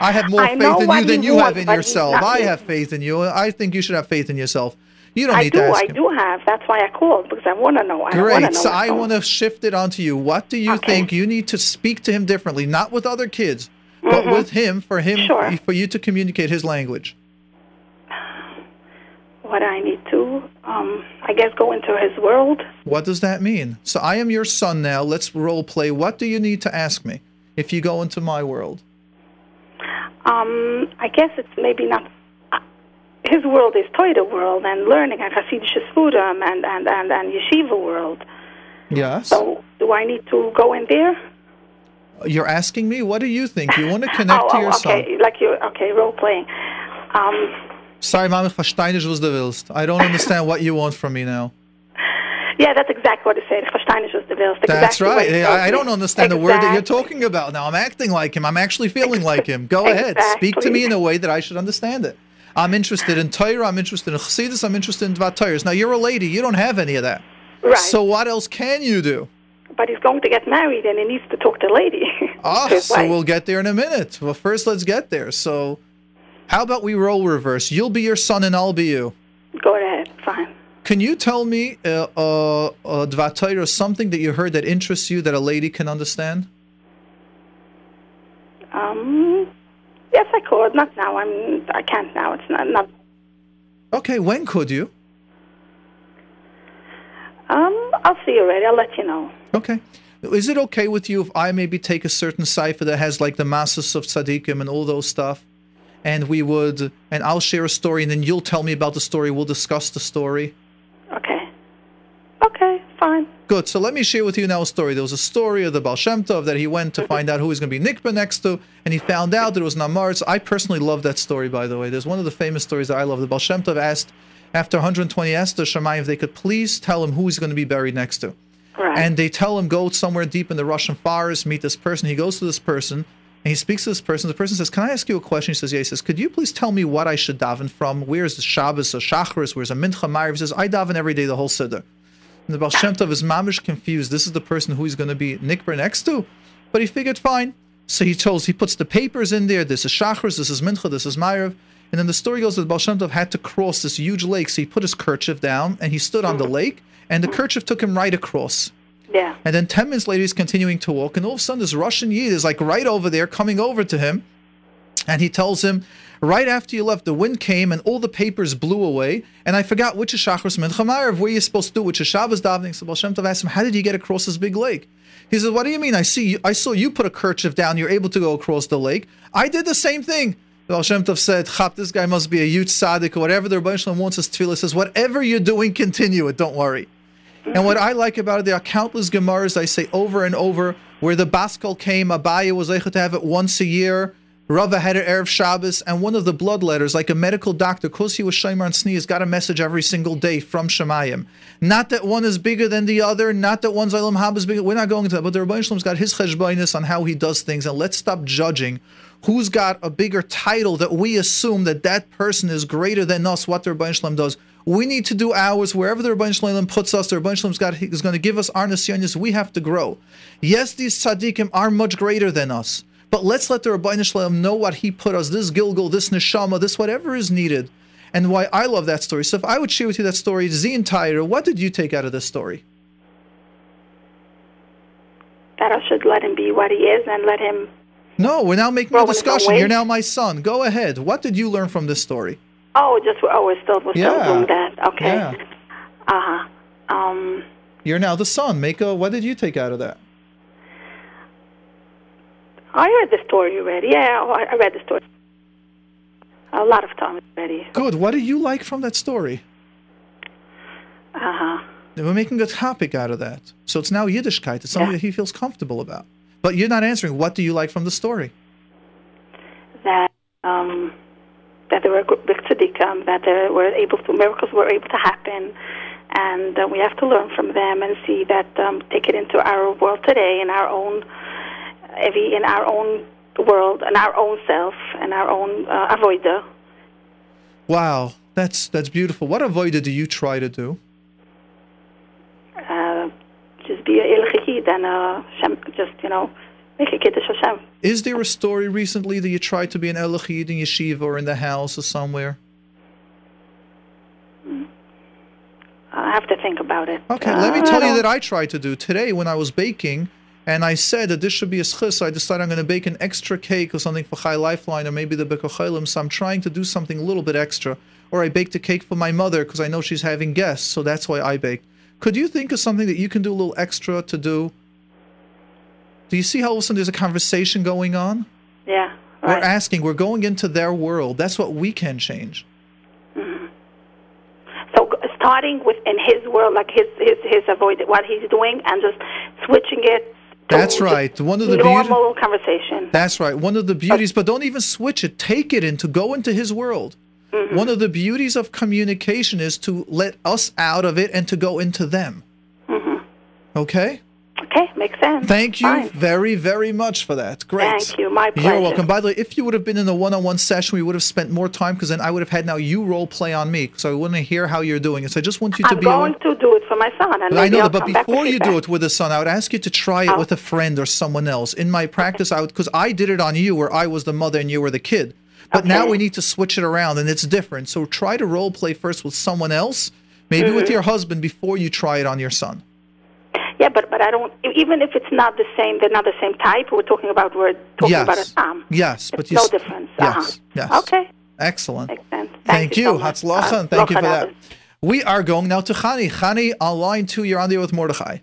I have more I faith in you than you have in yourself. I listening. have faith in you. I think you should have faith in yourself. You don't I need do. to ask I him. do have. That's why I called because I want to know. I Great. know. So I want to shift it onto you. What do you think you need to speak to him differently? Not with other kids, but Mhm. with him for him Sure. for you to communicate his language. What I need to, um, I guess, go into his world. What does that mean? So I am your son now. Let's role play. What do you need to ask me if you go into my world? Um, I guess it's maybe not. uh, His world is Toida world and learning at Hasidic Sfudim and, and, and, and Yeshiva world. Yes. So do I need to go in there? You're asking me. What do you think? You want to connect oh, to oh, your son? okay, like you, okay, role playing. Um, Sorry, Mama, nicht, was du willst. I don't understand what you want from me now. yeah, that's exactly what it said. Nicht, was du willst. That's Exactly right. I, I don't understand the word that you're talking about now. I'm acting like him. I'm actually feeling like him. Go ahead. Speak to me in a way that I should understand it. I'm interested in Torah. I'm interested in Chassidus. I'm interested in Dvat. Now, you're a lady. You don't have any of that. Right. So what else can you do? But he's going to get married and he needs to talk to a lady. Ah, so wife. we'll get there in a minute. Well, first, let's get there. So, how about we roll reverse? You'll be your son and I'll be you. Go ahead, fine. Can you tell me, uh, uh, uh, something that you heard that interests you that a lady can understand? Um, yes, I could. Not now. I'm. I can't now. It's not. not Okay, when could you? Um, I'll see you already. I'll let you know. Okay. Is it okay with you if I maybe take a certain sefer that has like the masses of tzaddikim and all those stuff, and we would, and I'll share a story, and then you'll tell me about the story. We'll discuss the story. Okay. Okay, fine. Good. So let me share with you now a story. There was a story of the Baal Shem Tov that he went to find out who he's going to be Nikba next to, and he found out that it was Namaritz. I personally love that story, by the way. There's one of the famous stories that I love. The Baal Shem Tov asked, after 120, asked the if they could please tell him who he's going to be buried next to. Right. And they tell him, go somewhere deep in the Russian forest, meet this person. He goes to this person, and he speaks to this person. The person says, Can I ask you a question? He says, Yeah. He says, Could you please tell me what I should daven from? Where's the Shabbos, a Shachris? Where's a Mincha Ma'ariv? He says, I daven every day, the whole Siddur. And the Baal Shem Tov is mamish confused. This is the person who he's going to be Nikber next to. But he figured, fine. So he tells, he puts the papers in there. This is Shachris, this is Mincha, this is Ma'ariv. And then the story goes that Baal Shem Tov had to cross this huge lake. So he put his kerchief down and he stood on the lake, and the kerchief took him right across. Yeah. And then 10 minutes later, he's continuing to walk, and all of a sudden, this Russian Yid is like right over there, coming over to him. And he tells him, Right after you left, the wind came and all the papers blew away. And I forgot which is Mincha Ma'ariv, where you're supposed to do, which is Shabbos davening. So Baal Tov asked him, How did you get across this big lake? He says, What do you mean? I see. you, I saw you put a kerchief down. You're able to go across the lake. I did the same thing. Baal Tov said, Chap, this guy must be a huge tzaddik or whatever the Ribbono Shel Olam wants his tefillah. says, Whatever you're doing, continue it. Don't worry. And what I like about it, there are countless Gemaras I say over and over where the Bas Kol came, Abaye was able to have it once a year. Rava had it Erev Shabbos, and one of the blood letters, like a medical doctor, because he was Shemar and Sneeze, got a message every single day from Shemayim. Not that one is bigger than the other, not that one's Olam Haba is bigger. We're not going into that, but the Ribbono Shel Olam's got his cheshbainis on how he does things, and let's stop judging who's got a bigger title that we assume that that person is greater than us, what the Ribbono Shel Olam does. We need to do ours wherever the Ribbono Shel Olam puts us. The Ribbono Shel Olam's is going to give us our nisyonis. We have to grow. Yes, these tzaddikim are much greater than us, but let's let the Ribbono Shel Olam know what he put us. This gilgul, this neshama, this whatever is needed, and why I love that story. So if I would share with you that story, the entire, what did you take out of this story? That I should let him be what he is and let him. No, we're now making Well, a discussion. You're now my son. Go ahead. What did you learn from this story? Oh, just oh, we're still we're still doing that. Okay. Yeah. Uh huh. Um. You're now the son. Make a. What did you take out of that? I heard the story already. Yeah, oh, I read the story a lot of times already. Good. What do you like from that story? Uh huh. We're making a topic out of that. So it's now Yiddishkeit. It's something that he feels comfortable about. But you're not answering. What do you like from the story? That um, that there were big tzaddikim, that there were able to miracles were able to happen, and uh, we have to learn from them and see that um, take it into our world today in our own every in our own world and our own self and our own uh, avoida. Wow, that's that's beautiful. What avoida do you try to do? Uh, just be a and uh, just you know make a kiddush Hashem. Is there a story recently that you tried to be an Elachid in yeshiva or in the house or somewhere? Hmm. I have to think about it. Okay, let me uh, tell you that I tried to do today when I was baking, and I said that this should be a schis. So I decided I'm going to bake an extra cake or something for Chai Lifeline or maybe the Bekochelim. So I'm trying to do something a little bit extra. Or I baked a cake for my mother because I know she's having guests, so that's why I baked. Could you think of something that you can do a little extra to do? Do you see how all of a sudden there's a conversation going on? Yeah. Right. We're asking, we're going into their world. That's what we can change. So starting with in his world, like his his his avoid what he's doing, and just switching it. That's right. One of the beauty- normal conversation. That's right. One of the beauties, but don't even switch it. Take it into go into his world. Mm-hmm. One of the beauties of communication is to let us out of it and to go into them. Okay? Okay, makes sense. Thank you Mm-hmm. Fine. very, very much for that. Great. Thank you. My pleasure. You're welcome. By the way, if you would have been in a one-on-one session, we would have spent more time because then I would have had now you role play on me, so I want to hear how you're doing it. So I just want you to be I'm be. going to do it for my son, and I know I'll but before you do it with a son, I would ask you to try it with a friend or someone else. In my practice, I would because I did it on you, where I was the mother and you were the kid. But now we need to switch it around, and it's different. So try to role play first with someone else, maybe with Mhm. your husband, before you try it on your son. Yeah, but but I don't. Even if it's not the same, they're not the same type. We're talking about we're talking yes, about a Sam. yes, but you no s- difference. Yes, Uh-huh. yes. Okay. Excellent. Thank, Thank, you you, so much. Uh, and thank you for that. We are going now to Chani. Chani, on line two, you're on the air with Mordechai.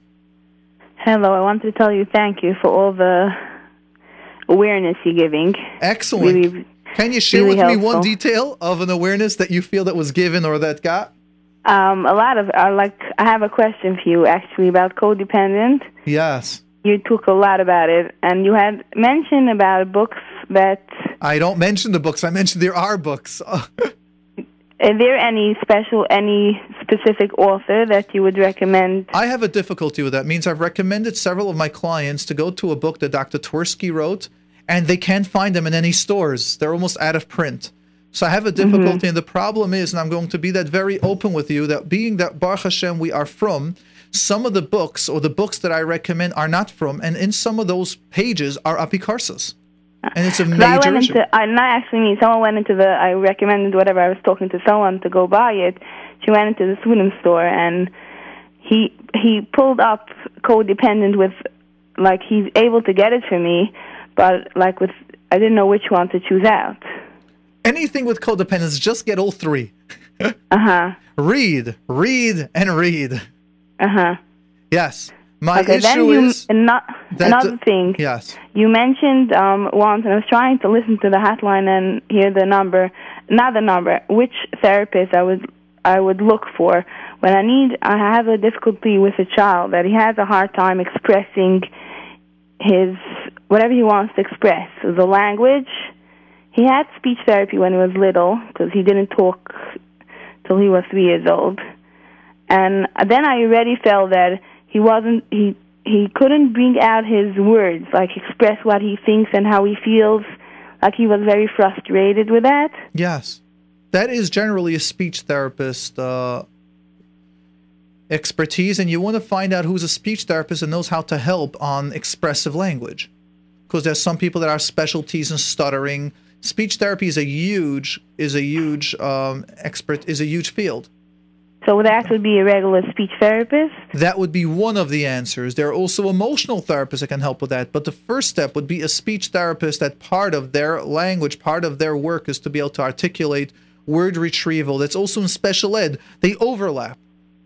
Hello, I wanted to tell you thank you for all the awareness you're giving. Excellent. Really, Can you share really with me one detail of an awareness that you feel that was given or that got? Um, a lot of uh, like I have a question for you actually about codependent. Yes. You talk a lot about it, and you had mentioned about books that. I don't mention the books. I mentioned there are books. Are there any special, any specific author that you would recommend? I have a difficulty with that. It means I've recommended several of my clients to go to a book that Dr. Twerski wrote, and they can't find them in any stores. They're almost out of print. So I have a mm-hmm. difficulty, and the problem is, and I'm going to be that very open with you, that being that Baruch Hashem we are from, some of the books or the books that I recommend are not from, and in some of those pages are apikarsas. And it's a 'Cause I went issue. into, I not actually me. Someone went into the. I recommended whatever. I was talking to someone to go buy it. She went into the Sweden store and he he pulled up codependent with, like he's able to get it for me, but like with I didn't know which one to choose out. Anything with codependence, just get all three. Uh huh. Read, read, and read. Uh huh. Yes. My okay, issue you is that another thing. Yes. You mentioned um, once, and I was trying to listen to the hotline and hear the number, not the number, which therapist I would I would look for when I need. I have a difficulty with a child that he has a hard time expressing his whatever he wants to express. The language. He had speech therapy when he was little because he didn't talk till he was three years old, and then I already felt that he wasn't he he couldn't bring out his words like express what he thinks and how he feels like he was very frustrated with that Yes. That is generally a speech therapist uh, expertise, and you want to find out who's a speech therapist and knows how to help on expressive language. Because there's some people that are specialties in stuttering. Speech therapy is a huge is a huge um, expert is a huge field. so that would be a regular speech therapist That would be one of the answers. There are also emotional therapists that can help with that. But the first step would be a speech therapist that part of their language, part of their work is to be able to articulate word retrieval. That's also in special ed. They overlap.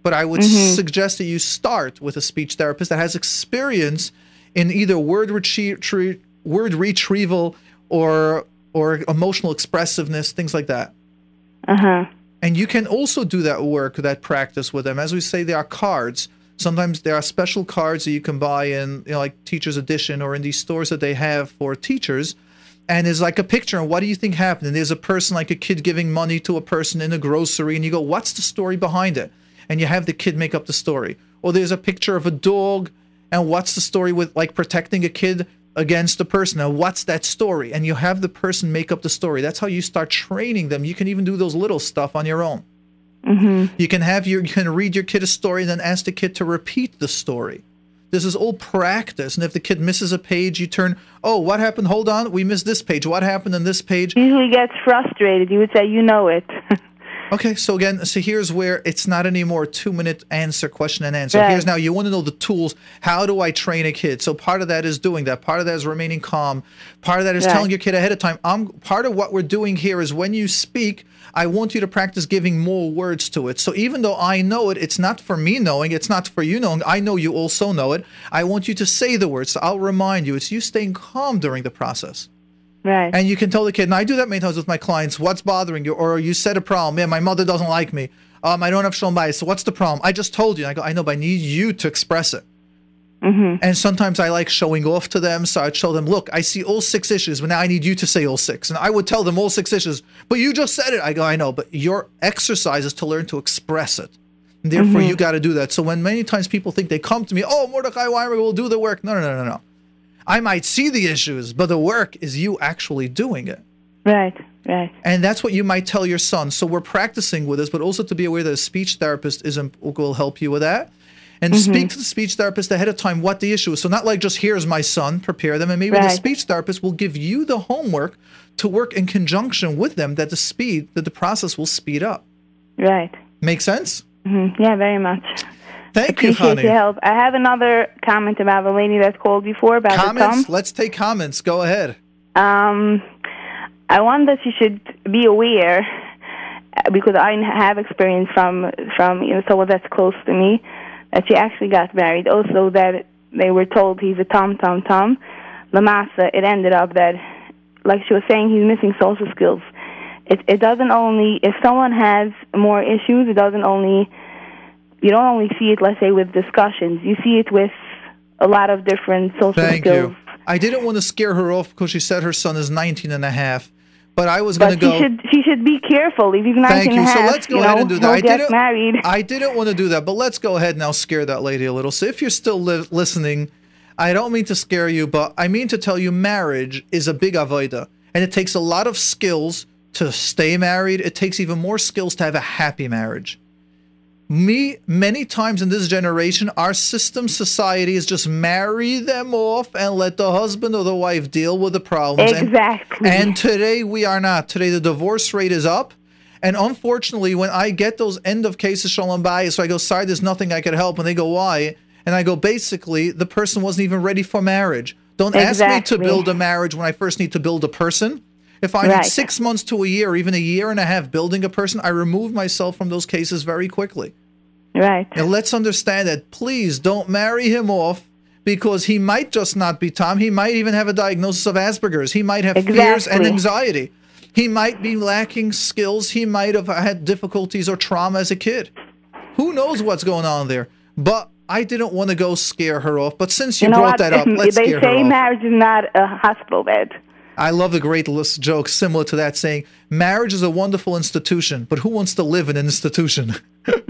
But I would Mhm. suggest that you start with a speech therapist that has experience in either word retrie- word retrieval or or emotional expressiveness, things like that. uh-huh And you can also do that work, that practice with them. As we say, there are cards. Sometimes there are special cards that you can buy in, you know, like Teacher's Edition or in these stores that they have for teachers. And there's like a picture, and what do you think happened? And there's a person, like a kid, giving money to a person in a grocery, and you go, "What's the story behind it?" And you have the kid make up the story. Or there's a picture of a dog, and what's the story with like protecting a kid against the person? Now, what's that story? And you have the person make up the story. That's how you start training them. You can even do those little stuff on your own. mm-hmm. You can have your you can read your kid a story and then ask the kid to repeat the story. This is all practice. And if the kid misses a page, you turn, oh, what happened? Hold on, we missed this page. What happened in this page? usually gets frustrated you would say you know it Okay, so again, so here's where it's not anymore two minute answer, question and answer. Right. Here's now you want to know the tools. How do I train a kid? So part of that is doing that. Part of that is remaining calm. Part of that is Right. telling your kid ahead of time. I'm part of what we're doing here is when you speak, I want you to practice giving more words to it. So even though I know it, it's not for me knowing, it's not for you knowing. I know you also know it. I want you to say the words. So I'll remind you. It's you staying calm during the process. Right And you can tell the kid, and I do that many times with my clients, what's bothering you? Or you said a problem. Man, my mother doesn't like me. Um, I don't have shalom bayis. So what's the problem? I just told you. And I go, I know, but I need you to express it. mm-hmm. And sometimes I like showing off to them. So I'd show them, look, I see all six issues, but now I need you to say all six. And I would tell them all six issues, but you just said it. I go, I know, but your exercise is to learn to express it. And therefore, Mhm. you got to do that. So when many times people think they come to me, oh, Mordechai Winberger will do the work. No, no, no, no, no. I might see the issues, but the work is you actually doing it. right right And that's what you might tell your son. So we're practicing with this, but also to be aware that a speech therapist is will help you with that. And speak to the speech therapist ahead of time what the issue is. So not like just here's my son, prepare them, and maybe the speech therapist will give you the homework to work in conjunction with them that the speed that the process will speed up. right Make sense? hmm yeah very much Thank you, honey. your help i have another comment about the lady that called before about the Comments? thumb Let's take comments. Go ahead. Um, I want that you should be aware because I have experience from from you know someone that's close to me that she actually got married. Also, that they were told he's a tom tom tom. Lamasa, it ended up that, like she was saying, he's missing social skills. It it doesn't only if someone has more issues, it doesn't only you don't only see it, let's say, with discussions. You see it with a lot of different social Thank skills. you. I didn't want to scare her off because she said her son is 19 and a half. But I was going to go. she should she should be careful. If he's 19 Thank you. and a So half, let's go ahead know, and do that. I didn't, married. I didn't want to do that, but let's go ahead and now scare that lady a little. So if you're still li- listening, I don't mean to scare you, but I mean to tell you marriage is a big avoida. And it takes a lot of skills to stay married. It takes even more skills to have a happy marriage. Me, many times in this generation, our system society is just marry them off and let the husband or the wife deal with the problems. And- Exactly. and today we are not. Today the divorce rate is up. And unfortunately, when I get those end of cases shalom bayis, so I go, sorry, there's nothing I could help. And they go, why? And I go, basically, the person wasn't even ready for marriage. Don't ask me to build a marriage when I first need to build a person. If I Right. need six months to a year, or even a year and a half building a person, I remove myself from those cases very quickly. Right. And let's understand that. Please don't marry him off because he might just not be Tom. He might even have a diagnosis of Asperger's. He might have fears and anxiety. He might be lacking skills. He might have had difficulties or trauma as a kid. Who knows what's going on there? But I didn't want to go scare her off. But since you, know brought what? that up, let's they scare her say off. marriage is not a hospital bed. I love the great list joke similar to that saying, marriage is a wonderful institution, but who wants to live in an institution?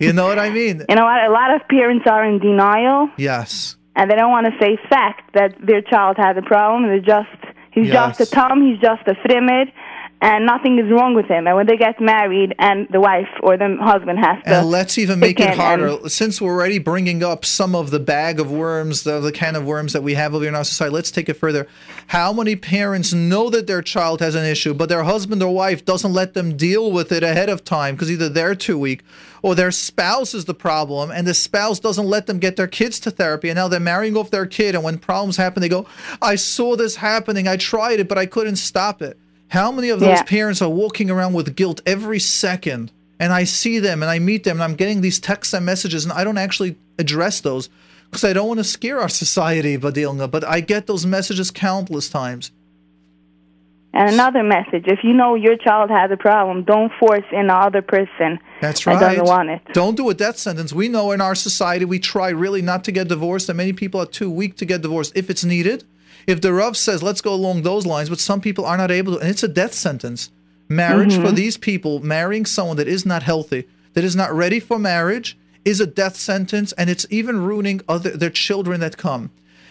you know what I mean? You know what? A lot of parents are in denial, Yes. and they don't want to say fact that their child has a problem. They're just he's Yes. just a Tom, he's just a frimid, and nothing is wrong with him. And when they get married, and the wife or the husband has to, And let's even make it harder. Since we're already bringing up some of the bag of worms, the, the can of worms that we have over in our society, let's take it further. How many parents know that their child has an issue, but their husband or wife doesn't let them deal with it ahead of time because either they're too weak or their spouse is the problem and the spouse doesn't let them get their kids to therapy and now they're marrying off their kid and when problems happen they go i saw this happening i tried it but i couldn't stop it how many of those Yeah. parents are walking around with guilt every second and I see them and I meet them and I'm getting these texts and messages and I don't actually address those because I don't want to scare our society, Badilna, but I get those messages countless times. And another message: if you know your child has a problem, don't force in the other person That's that right. doesn't want it. Don't do a death sentence. We know in our society we try really not to get divorced, and many people are too weak to get divorced if it's needed. If the Rav says, let's go along those lines, but some people are not able to, and it's a death sentence. Marriage for mm-hmm. these people, marrying someone that is not healthy, that is not ready for marriage, is a death sentence, and it's even ruining other their children that come.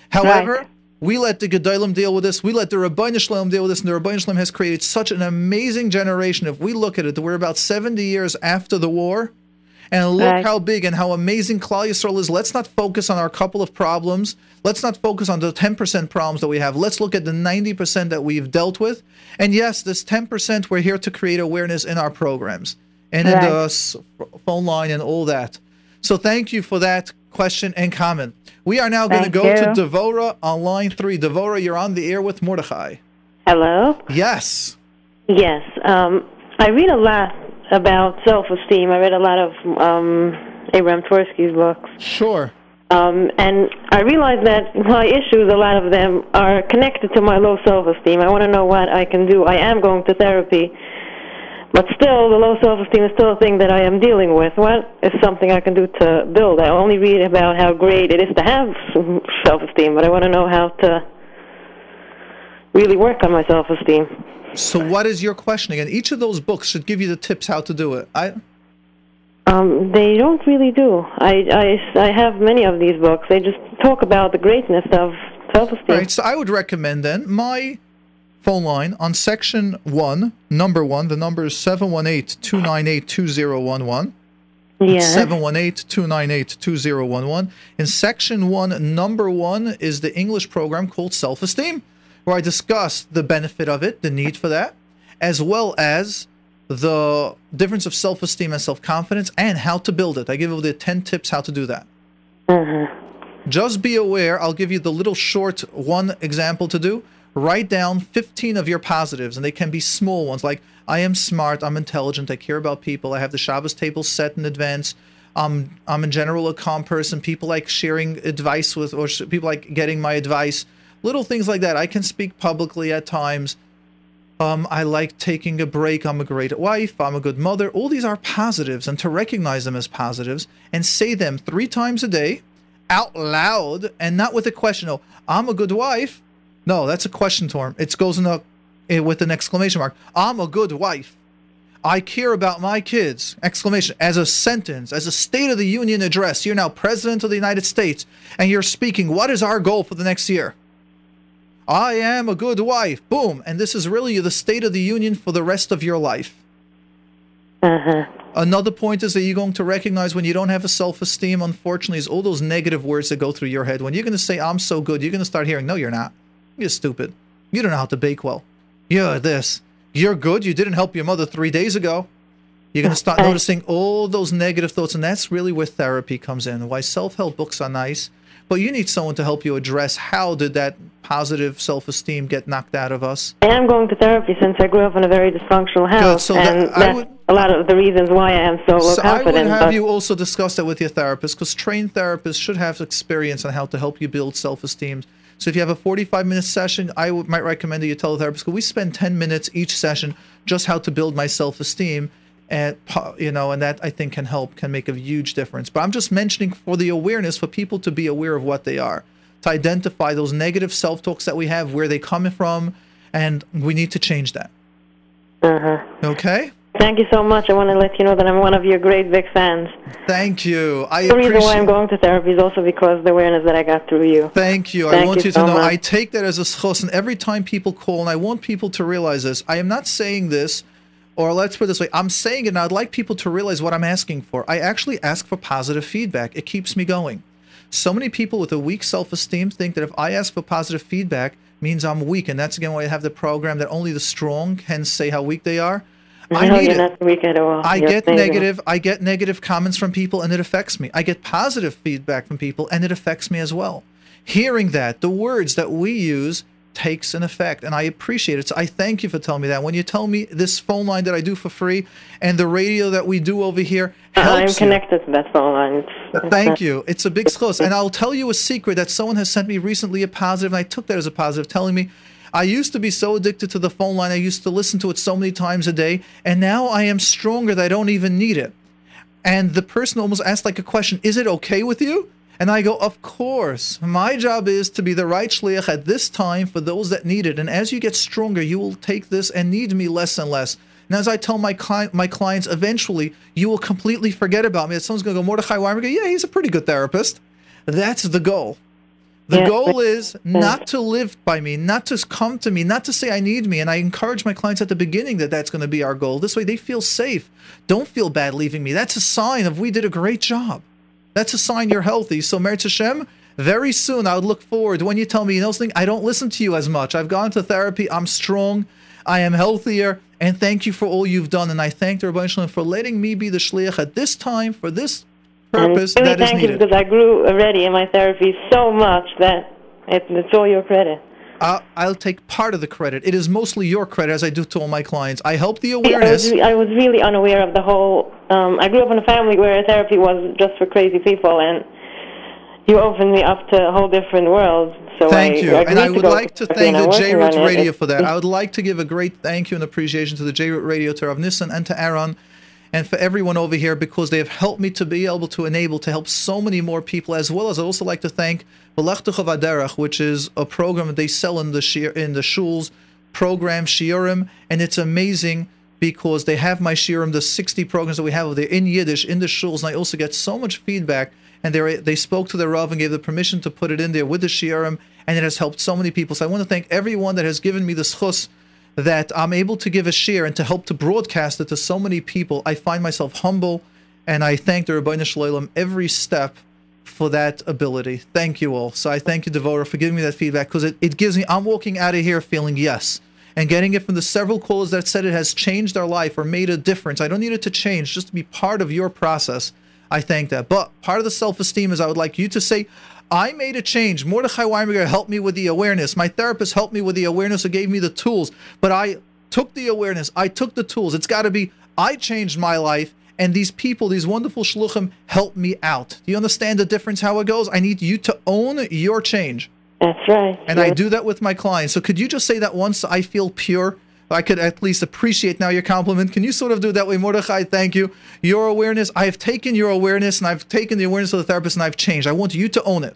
However, Right. We let the Gedolim deal with this. We let the Ribbono Shel Olam deal with this, and the Ribbono Shel Olam has created such an amazing generation. If we look at it, we're about 70 years after the war, and look Right. how big and how amazing Klal Yisrael is. Let's not focus on our couple of problems. Let's not focus on the 10% problems that we have. Let's look at the 90% that we've dealt with. And yes, this 10%, we're here to create awareness in our programs and in the phone line and all that. So thank you for that question and comment. We are now going to Thank go to. Devora on line three. Devora, you're on the air with Mordechai. Hello? Yes. Yes. Um, I read a lot about self esteem. I read a lot of um, Abraham Twerski's books. Sure. Um, and I realize that my issues, a lot of them, are connected to my low self esteem. I want to know what I can do. I am going to therapy, but still, the low self esteem is still a thing that I am dealing with. What is something I can do to build? I only read about how great it is to have self esteem, but I want to know how to really work on my self esteem. So what is your question again? Each of those books should give you the tips how to do it. I Um, they don't really do. I, I, I have many of these books. They just talk about the greatness of self-esteem. All right, so I would recommend then my phone line on section one, number one. The number is 718 298 2011. Yeah. 718 298 2011. In section one, number one is the English program called Self Esteem, where I discuss the benefit of it, the need for that, as well as the difference of self esteem and self confidence and how to build it. I give you the 10 tips how to do that. Mm-hmm. Just be aware, I'll give you the little short one example to do. Write down 15 of your positives, and they can be small ones like, I am smart. I'm intelligent. I care about people. I have the Shabbos table set in advance. Um, I'm in general a calm person. People like sharing advice with, or people like getting my advice. Little things like that. I can speak publicly at times. Um, I like taking a break. I'm a great wife. I'm a good mother. All these are positives, and to recognize them as positives and say them three times a day out loud and not with a question. Oh, I'm a good wife. No, that's a question term. It goes in a eh, with an exclamation mark. I'm a good wife. I care about my kids! Exclamation as a sentence, as a State of the Union address. You're now President of the United States, and you're speaking. What is our goal for the next year? I am a good wife. Boom. And this is really the State of the Union for the rest of your life. Uh-huh. Another point is that you're going to recognize when you don't have a self esteem, unfortunately, is all those negative words that go through your head. When you're going to say, I'm so good, you're going to start hearing, No, you're not. You're stupid. You don't know how to bake well. You're this. You're good. You didn't help your mother three days ago. You're going to start noticing all those negative thoughts. And that's really where therapy comes in. Why self help books are nice but you need someone to help you address how did that positive self-esteem get knocked out of us. I am going to therapy since I grew up in a very dysfunctional house, Good. So and that, that's would, a lot of the reasons why I am so, so I would have but you also discuss that with your therapist because trained therapists should have experience on how to help you build self-esteem. So if you have a 45-minute session, I might recommend that you tell the therapist because we spend 10 minutes each session just how to build my self-esteem and you know and that i think can help can make a huge difference. But i'm just mentioning for the awareness for people to be aware of what they are to identify those negative self-talks that we have where they come from and we need to change that. Uh-huh. okay Thank you so much. I want to let you know that I'm one of your great big fans. thank you i the reason why I'm going to therapy is also because the awareness that I got through you. Thank you. I want you you, so to know much. I take that as a schos, and every time people call, and I want people to realize this. I am not saying this, or let's put it this way: I'm saying it, and I'd like people to realize what I'm asking for. I actually ask for positive feedback. It keeps me going. So many people with a weak self-esteem think that if I ask for positive feedback means I'm weak, and that's again why I have the program that only the strong can say how weak they are. I no, need it. not weak at all. I You're get negative. I get negative comments from people, and it affects me. I get positive feedback from people, and it affects me as well. Hearing that, the words that we use takes an effect, and I appreciate it. So I thank you for telling me that. When you tell me this phone line that I do for free, and the radio that we do over here uh, I'm helps you. connected to that phone line. It's- uh, Thank you. It's a big schos. And I'll tell you a secret that someone has sent me recently a positive, and I took that as a positive, telling me I used to be so addicted to the phone line. I used to listen to it so many times a day, and now I am stronger that I don't even need it. And the person almost asked like a question, is it okay with you? And I go, of course. My job is to be the right shliach at this time for those that need it. And as you get stronger, you will take this and need me less and less. And as I tell my client, my clients, eventually you will completely forget about me. That someone's going to go, Mordechai Winberger, go, yeah, he's a pretty good therapist. That's the goal. The Yeah, goal but- is not to live by me, not to come to me, not to say I need me. And I encourage my clients at the beginning that that's going to be our goal. This way they feel safe. Don't feel bad leaving me. That's a sign of we did a great job. That's a sign you're healthy. So, Meretz Hashem, very soon I would look forward when you tell me, you know, something, I don't listen to you as much. I've gone to therapy. I'm strong. I am healthier. And thank you for all you've done. And I thank the Ribbono Shel Olam for letting me be the shliach at this time for this purpose really that is needed. because I grew already in my therapy so much that it, it's all your credit. I'll, I'll take part of the credit. It is mostly your credit, as I do to all my clients. I help the See, I was, awareness. I was really unaware of the whole. Um, I grew up in a family where therapy was just for crazy people, and you opened me up to a whole different world. So Thank I, you. agreed And I would like to thank the J Root on it. Radio for that. I would like to give a great thank you and appreciation to the J Root Radio, to Rav Nissan and to Aaron, and for everyone over here because they have helped me to be able to enable to help so many more people, as well as I'd also like to thank Belachtuch Aderech, which is a program that they sell in the shir, in the shuls, program Shiurim, and it's amazing because they have my shiurim, the 60 programs that we have there in Yiddish in the shuls, and I also get so much feedback. And they they spoke to the Rav and gave the permission to put it in there with the shiurim, and it has helped so many people. So I want to thank everyone that has given me the schus that I'm able to give a share and to help to broadcast it to so many people. I find myself humble, and I thank the Ribbono Shel Olam every step for that ability. Thank you all. So I thank you, Devora, for giving me that feedback because it, it gives me, I'm walking out of here feeling yes. And getting it from the several callers that said it has changed our life or made a difference. I don't need it to change, just to be part of your process. I thank that. But part of the self esteem is I would like you to say, I made a change. Mordechai Winberger helped me with the awareness. My therapist helped me with the awareness and gave me the tools. But I took the awareness, I took the tools. It's got to be I changed my life, and these people, these wonderful shluchim, help me out. Do you understand the difference? How it goes? I need you to own your change. That's right. And I do that with my clients. So could you just say that once I feel pure? I could at least appreciate now your compliment. Can you sort of do it that way, Mordechai? Thank you. Your awareness, I have taken your awareness and I've taken the awareness of the therapist and I've changed. I want you to own it.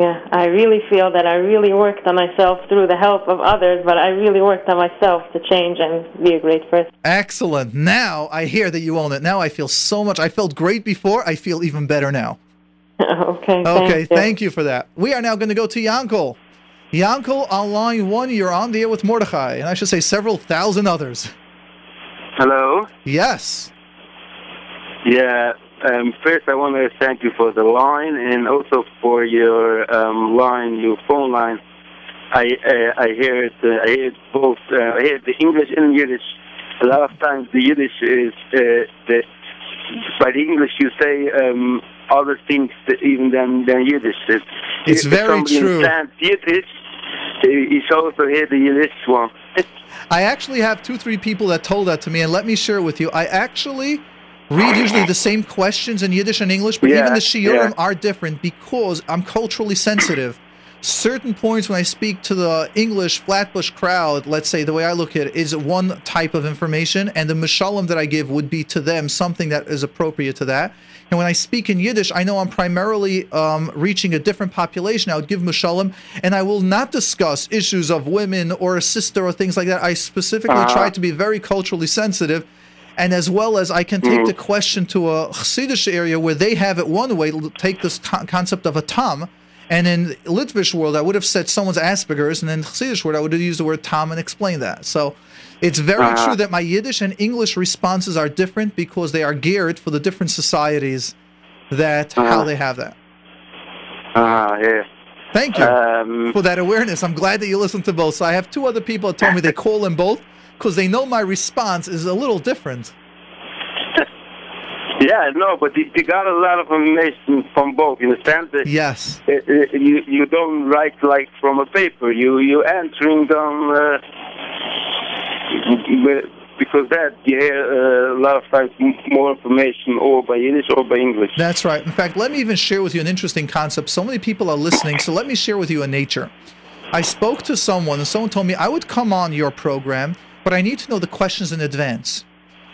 Yeah, I really feel that I really worked on myself through the help of others, but I really worked on myself to change and be a great person. Excellent. Now I hear that you own it. Now I feel so much. I felt great before. I feel even better now. okay. Okay, thank you. thank you for that. We are now going to go to Yankel. Yankel, on line one, you're on the air with Mordechai, and I should say several thousand others. Hello. Yes. Yeah. Um, first, I want to thank you for the line and also for your um, line, your phone line. I uh, I hear it. Uh, I hear it both. Uh, I hear the English and Yiddish. A lot of times the Yiddish is uh, the by the English you say um, other things even than than Yiddish. It's if very true. Yiddish, he also hear the Yiddish one. I actually have two, three people that told that to me, and let me share it with you. I actually read usually the same questions in Yiddish and English, but Yeah, even the shiurim yeah. are different because I'm culturally sensitive. Certain points when I speak to the English Flatbush crowd, let's say the way I look at it is one type of information, and the mishalim that I give would be to them something that is appropriate to that. And when I speak in Yiddish, I know I'm primarily um, reaching a different population. I would give mishalim, and I will not discuss issues of women or a sister or things like that. I specifically Uh-huh. try to be very culturally sensitive and as well as I can take Mhm. the question to a Chassidish area where they have it one way, take this co- concept of a tam, and in Litvish world I would have said someone's Asperger's, and in Chassidish world I would have used the word tam and explained that. So it's very Uh-huh. true that my Yiddish and English responses are different because they are geared for the different societies that how Uh-huh. they have that. Ah, yeah. Thank you Um, for that awareness. I'm glad that you listened to both. So I have two other people that told me they call them both because they know my response is a little different. Yeah, no, but you, you got a lot of information from both. You understand? that Yes. uh, uh, you you don't write like from a paper. You you answering them uh, because that you hear uh, a lot of times more information or by Yiddish or by English. That's right. In fact, let me even share with you an interesting concept. So many people are listening, so let me share with you a nature. I spoke to someone, and someone told me I would come on your program, but I need to know the questions in advance.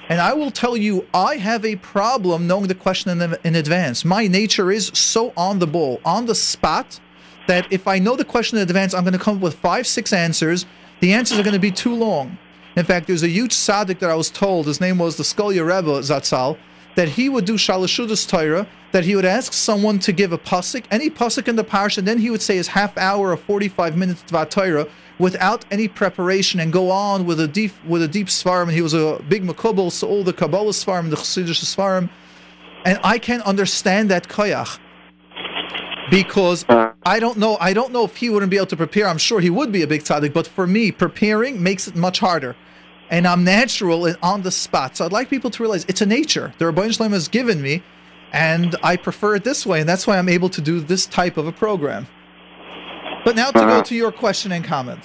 And I will tell you, I have a problem knowing the question in, in advance. My nature is so on the ball, on the spot, that if I know the question in advance, I'm going to come up with five, six answers. The answers are going to be too long. In fact, there's a huge tzaddik that I was told, his name was the Skolya Rebbe Zatzal, that he would do Shalashudas Torah, that he would ask someone to give a pasuk, any pasuk in the parish, and then he would say his half hour or 45 minutes Tvat Torah without any preparation and go on with a deep with a deep svarim. He was a big makubal, so all the Kabbalah svarim, the Chassidish svarim, and I can understand that koyach because I don't know. I don't know if he wouldn't be able to prepare. I'm sure he would be a big tzaddik, but for me, preparing makes it much harder. And I'm natural and on the spot. So I'd like people to realize it's a nature. The Ribbono Shel Olam has given me, and I prefer it this way, and that's why I'm able to do this type of a program. But now to go Uh-huh. to your question and comment.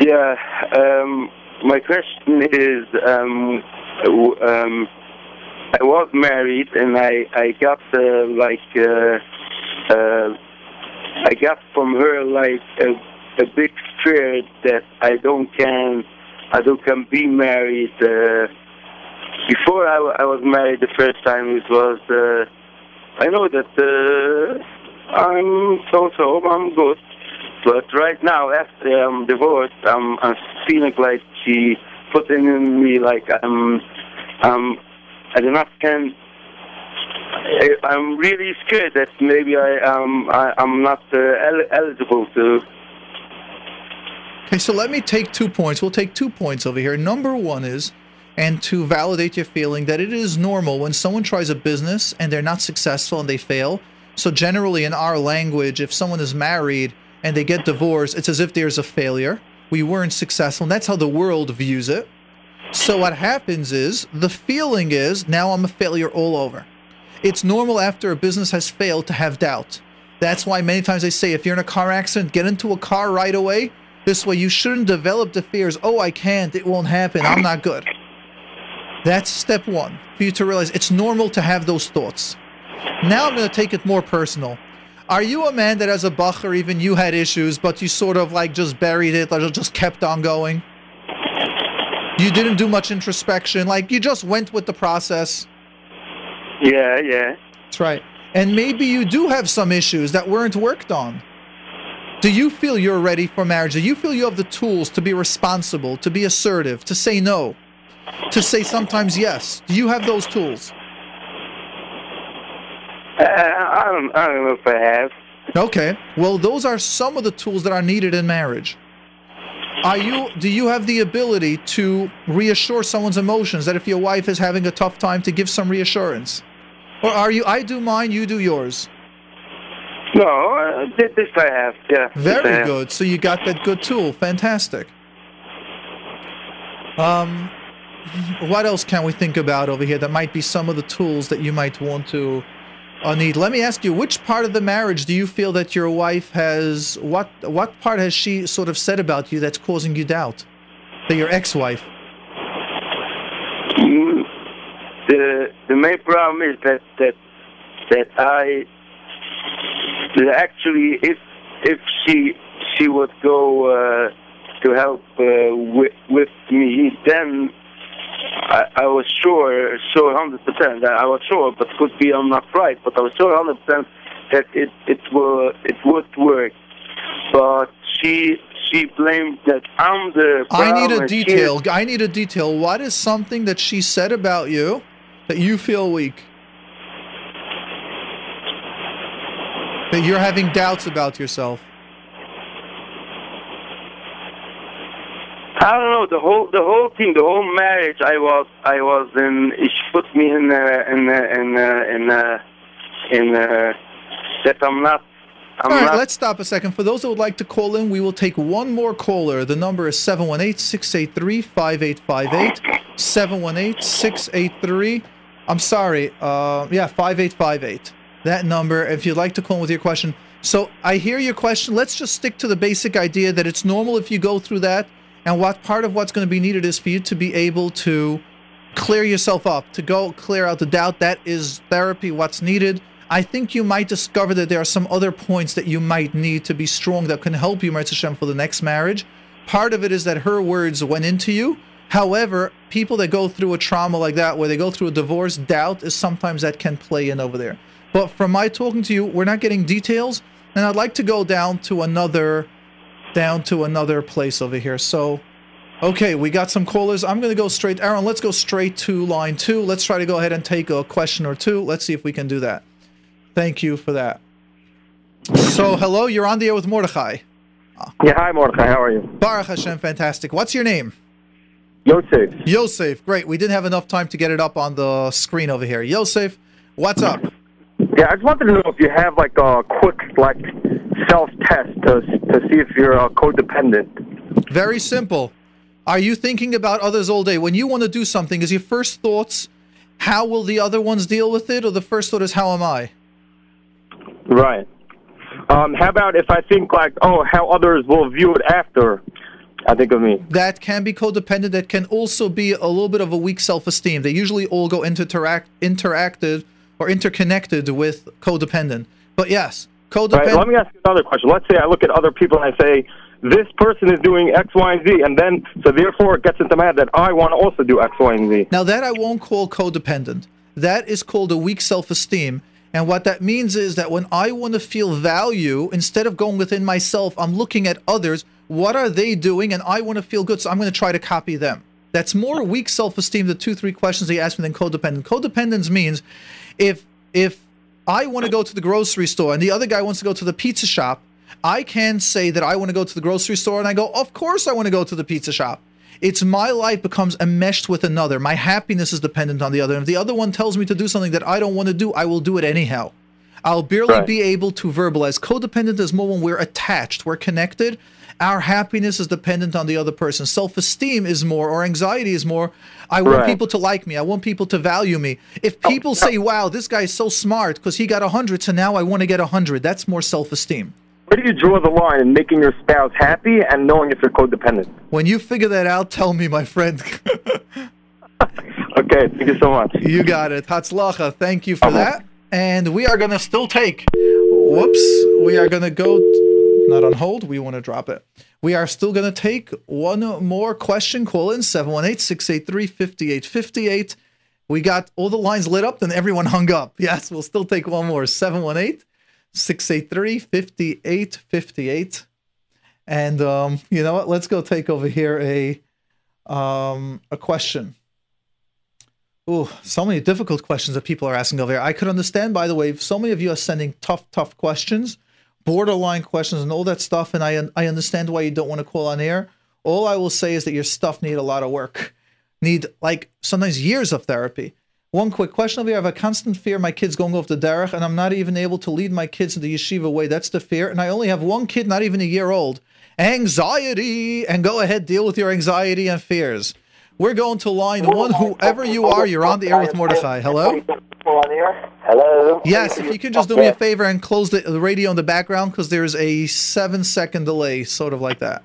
Yeah, um, my question is, um, um, I was married and I I got uh, like uh, uh, I got from her like a, a big fear that I don't can I don't can be married. Uh, before I, I was married the first time, it was uh, I know that uh, I'm so so I'm good. But right now, after I'm divorced, I'm, I'm feeling like she put in me like I'm, I'm, I do not can. I, I'm really scared that maybe I am I, I'm not uh, el- eligible to. Okay, so let me take two points. We'll take two points over here. Number one is, and to validate your feeling that it is normal when someone tries a business and they're not successful and they fail. So generally, in our language, if someone is married and they get divorced, it's as if there's a failure. We weren't successful, and that's how the world views it. So what happens is the feeling is now I'm a failure all over. It's normal after a business has failed to have doubt. That's why many times they say if you're in a car accident, get into a car right away This way, you shouldn't develop the fears. Oh, I can't. It won't happen. I'm not good. That's step one for you to realize it's normal to have those thoughts. Now I'm going to take it more personal. Are you a man that as a bacher, even you had issues, but you sort of like just buried it, like just kept on going? You didn't do much introspection, like you just went with the process. Yeah, yeah. That's right. And maybe you do have some issues that weren't worked on. Do you feel you're ready for marriage? Do you feel you have the tools to be responsible, to be assertive, to say no, to say sometimes yes? Do you have those tools? Uh, I don't. I don't know if I have. Okay. Well, those are some of the tools that are needed in marriage. Are you do you have the ability to reassure someone's emotions that if your wife is having a tough time to give some reassurance? Or are you I do mine, you do yours? No, uh, this this I have. Yeah. Very have. good. So you got that good tool. Fantastic. Um what else can we think about over here that might be some of the tools that you might want to uh, need? Let me ask you, which part of the marriage do you feel that your wife has what what part has she sort of said about you that's causing you doubt? That your ex-wife. Mm, The the main problem is that that that I actually if if she she would go uh, to help uh, with with me, then I, I was sure, sure, hundred percent. I was sure, but could be I'm not right. But I was sure, hundred percent that it it will it would work. But she she blamed that I'm the. I need a detail. I need a detail. What is something that she said about you that you feel weak? That you're having doubts about yourself. I don't know the whole the whole thing, the whole marriage. I was I was in. She put me in uh, in uh, in uh, in uh, in uh, that I'm not. I'm All right, not. let's stop a second. For those that would like to call in, we will take one more caller. The number is 718 683 5858. 718 683. I'm sorry. Uh, yeah, 5858. That number, if you'd like to call in with your question. So I hear your question. Let's just stick to the basic idea that it's normal if you go through that. And what part of what's going to be needed is for you to be able to clear yourself up, to go clear out the doubt. That is therapy, what's needed. I think you might discover that there are some other points that you might need to be strong that can help you, Hashem, for the next marriage. Part of it is that her words went into you. However, people that go through a trauma like that, where they go through a divorce, doubt is sometimes that can play in over there. But from my talking to you, we're not getting details, and I'd like to go down to another down to another place over here. So, okay, we got some callers. I'm going to go straight. Aaron, let's go straight to line two. Let's try to go ahead and take a question or two. Let's see if we can do that. Thank you for that. So, hello, you're on the air with Mordechai. Yeah, hi Mordechai, how are you? Baruch Hashem, fantastic. What's your name? Yosef. Yosef, great. We didn't have enough time to get it up on the screen over here. Yosef, what's up? Yeah, I just wanted to know if you have like a quick like self test to to see if you're uh, codependent. Very simple. Are you thinking about others all day? When you want to do something, is your first thoughts, how will the other ones deal with it? Or the first thought is, how am I? Right. Um, how about if I think like, oh, how others will view it after I think of me? That can be codependent. That can also be a little bit of a weak self esteem. They usually all go interact, interacted or interconnected with codependent. But yes, codependent. Right. Let me ask you another question. Let's say I look at other people and I say, this person is doing X, Y, and Z, and then so therefore it gets into my head that I want to also do X, Y, and Z. Now, that I won't call codependent. That is called a weak self esteem. And what that means is that when I want to feel value, instead of going within myself, I'm looking at others. What are they doing? And I want to feel good, so I'm going to try to copy them. That's more weak self esteem, the two, three questions they asked me than codependent. Codependence means if if I want to go to the grocery store and the other guy wants to go to the pizza shop, I can say that I want to go to the grocery store and I go, of course I want to go to the pizza shop. It's my life becomes enmeshed with another. My happiness is dependent on the other. And if the other one tells me to do something that I don't want to do, I will do it anyhow. I'll barely Right. be able to verbalize. Codependent is more when we're attached, we're connected. Our happiness is dependent on the other person. Self esteem is more, or anxiety is more. I want Right. people to like me. I want people to value me. If oh, people Oh, say, wow, this guy is so smart because he got 100, so now I want to get 100, that's more self esteem. where do you draw the line in making your spouse happy and knowing if you're codependent? When you figure that out, tell me, my friend. Okay, thank you so much. You got it. Hatzlacha. Thank you for that. And we are going to still take. Whoops. We are going to go. Not on hold. We want to drop it. We are still going to take one more question. Call in 718 683 5858. We got all the lines lit up, then everyone hung up. Yes, we'll still take one more. 718 683 5858. And um, you know what? Let's go take over here a um, a question. Oh, so many difficult questions that people are asking over here. I could understand, by the way, so many of you are sending tough, tough questions, borderline questions, and all that stuff. And I I understand why you don't want to call on air. All I will say is that your stuff need a lot of work, need like sometimes years of therapy. One quick question over here: I have a constant fear my kids going off the derech, and I'm not even able to lead my kids in the yeshiva way. That's the fear, and I only have one kid, not even a year old. Anxiety, and go ahead, deal with your anxiety and fears. We're going to line one. Whoever you are, you're on the air with Mordechai. Hello. Hello. Yes, if you can just do me a favor and close the, the radio in the background because there's a seven second delay, sort of like that.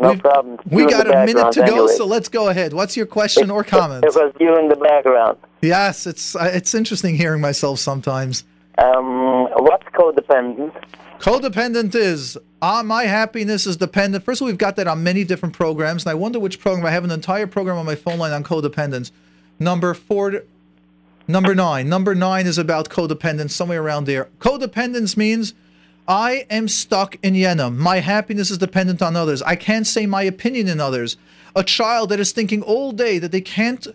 No We've- problem. We You in got a minute to background go, anyway. so let's go ahead. What's your question or comment? It was you in the background. Yes, it's uh, it's interesting hearing myself sometimes. Um, what's codependent? Codependent is uh, my happiness is dependent. First of all, we've got that on many different programs, and I wonder which program. I have an entire program on my phone line on codependence. Number four, number nine. Number nine is about codependence, somewhere around there. Codependence means I am stuck in Yenim. My happiness is dependent on others. I can't say my opinion in others. A child that is thinking all day that they can't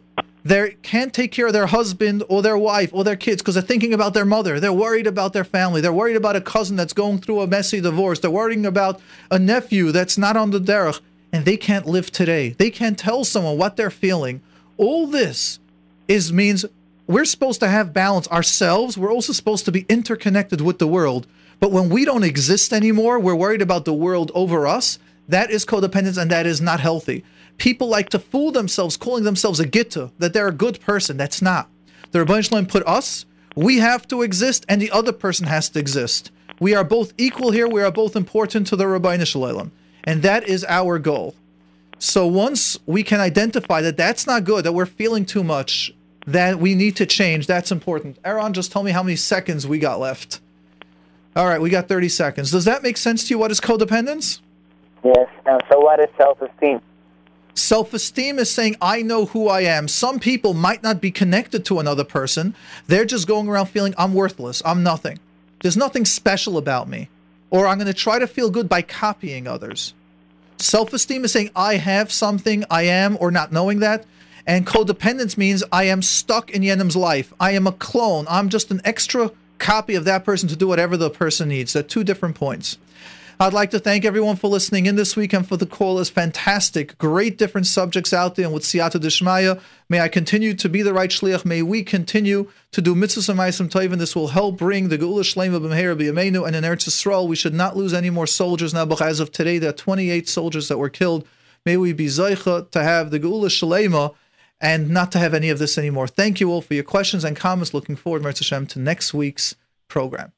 they can't take care of their husband or their wife or their kids because they're thinking about their mother. They're worried about their family. They're worried about a cousin that's going through a messy divorce. They're worrying about a nephew that's not on the derech and they can't live today. They can't tell someone what they're feeling. All this is means we're supposed to have balance ourselves. We're also supposed to be interconnected with the world. But when we don't exist anymore, we're worried about the world over us. That is codependence and that is not healthy. People like to fool themselves, calling themselves a gitta, that they're a good person. That's not. The Rebbeinu put us, we have to exist, and the other person has to exist. We are both equal here. We are both important to the Ribbono Shel Olam. And that is our goal. So once we can identify that that's not good, that we're feeling too much, that we need to change, that's important. Aaron, just tell me how many seconds we got left. All right, we got 30 seconds. Does that make sense to you? What is codependence? Yes. And so what is self-esteem? Self esteem is saying, I know who I am. Some people might not be connected to another person. They're just going around feeling, I'm worthless. I'm nothing. There's nothing special about me. Or I'm going to try to feel good by copying others. Self esteem is saying, I have something, I am, or not knowing that. And codependence means I am stuck in Yenim's life. I am a clone. I'm just an extra copy of that person to do whatever the person needs. They're two different points. I'd like to thank everyone for listening in this week and for the call. is fantastic. Great different subjects out there. And with Siyata Dishmaya, may I continue to be the right shliach. May we continue to do mitzvahs and ma'asim tov, and this will help bring the Geula Shlema b'meher b'yameinu and in Eretz Yisrael. We should not lose any more soldiers now. But as of today, there are 28 soldiers that were killed. May we be zeicha to have the Geula Shlema and not to have any of this anymore. Thank you all for your questions and comments. Looking forward, Mertz Hashem, to next week's program.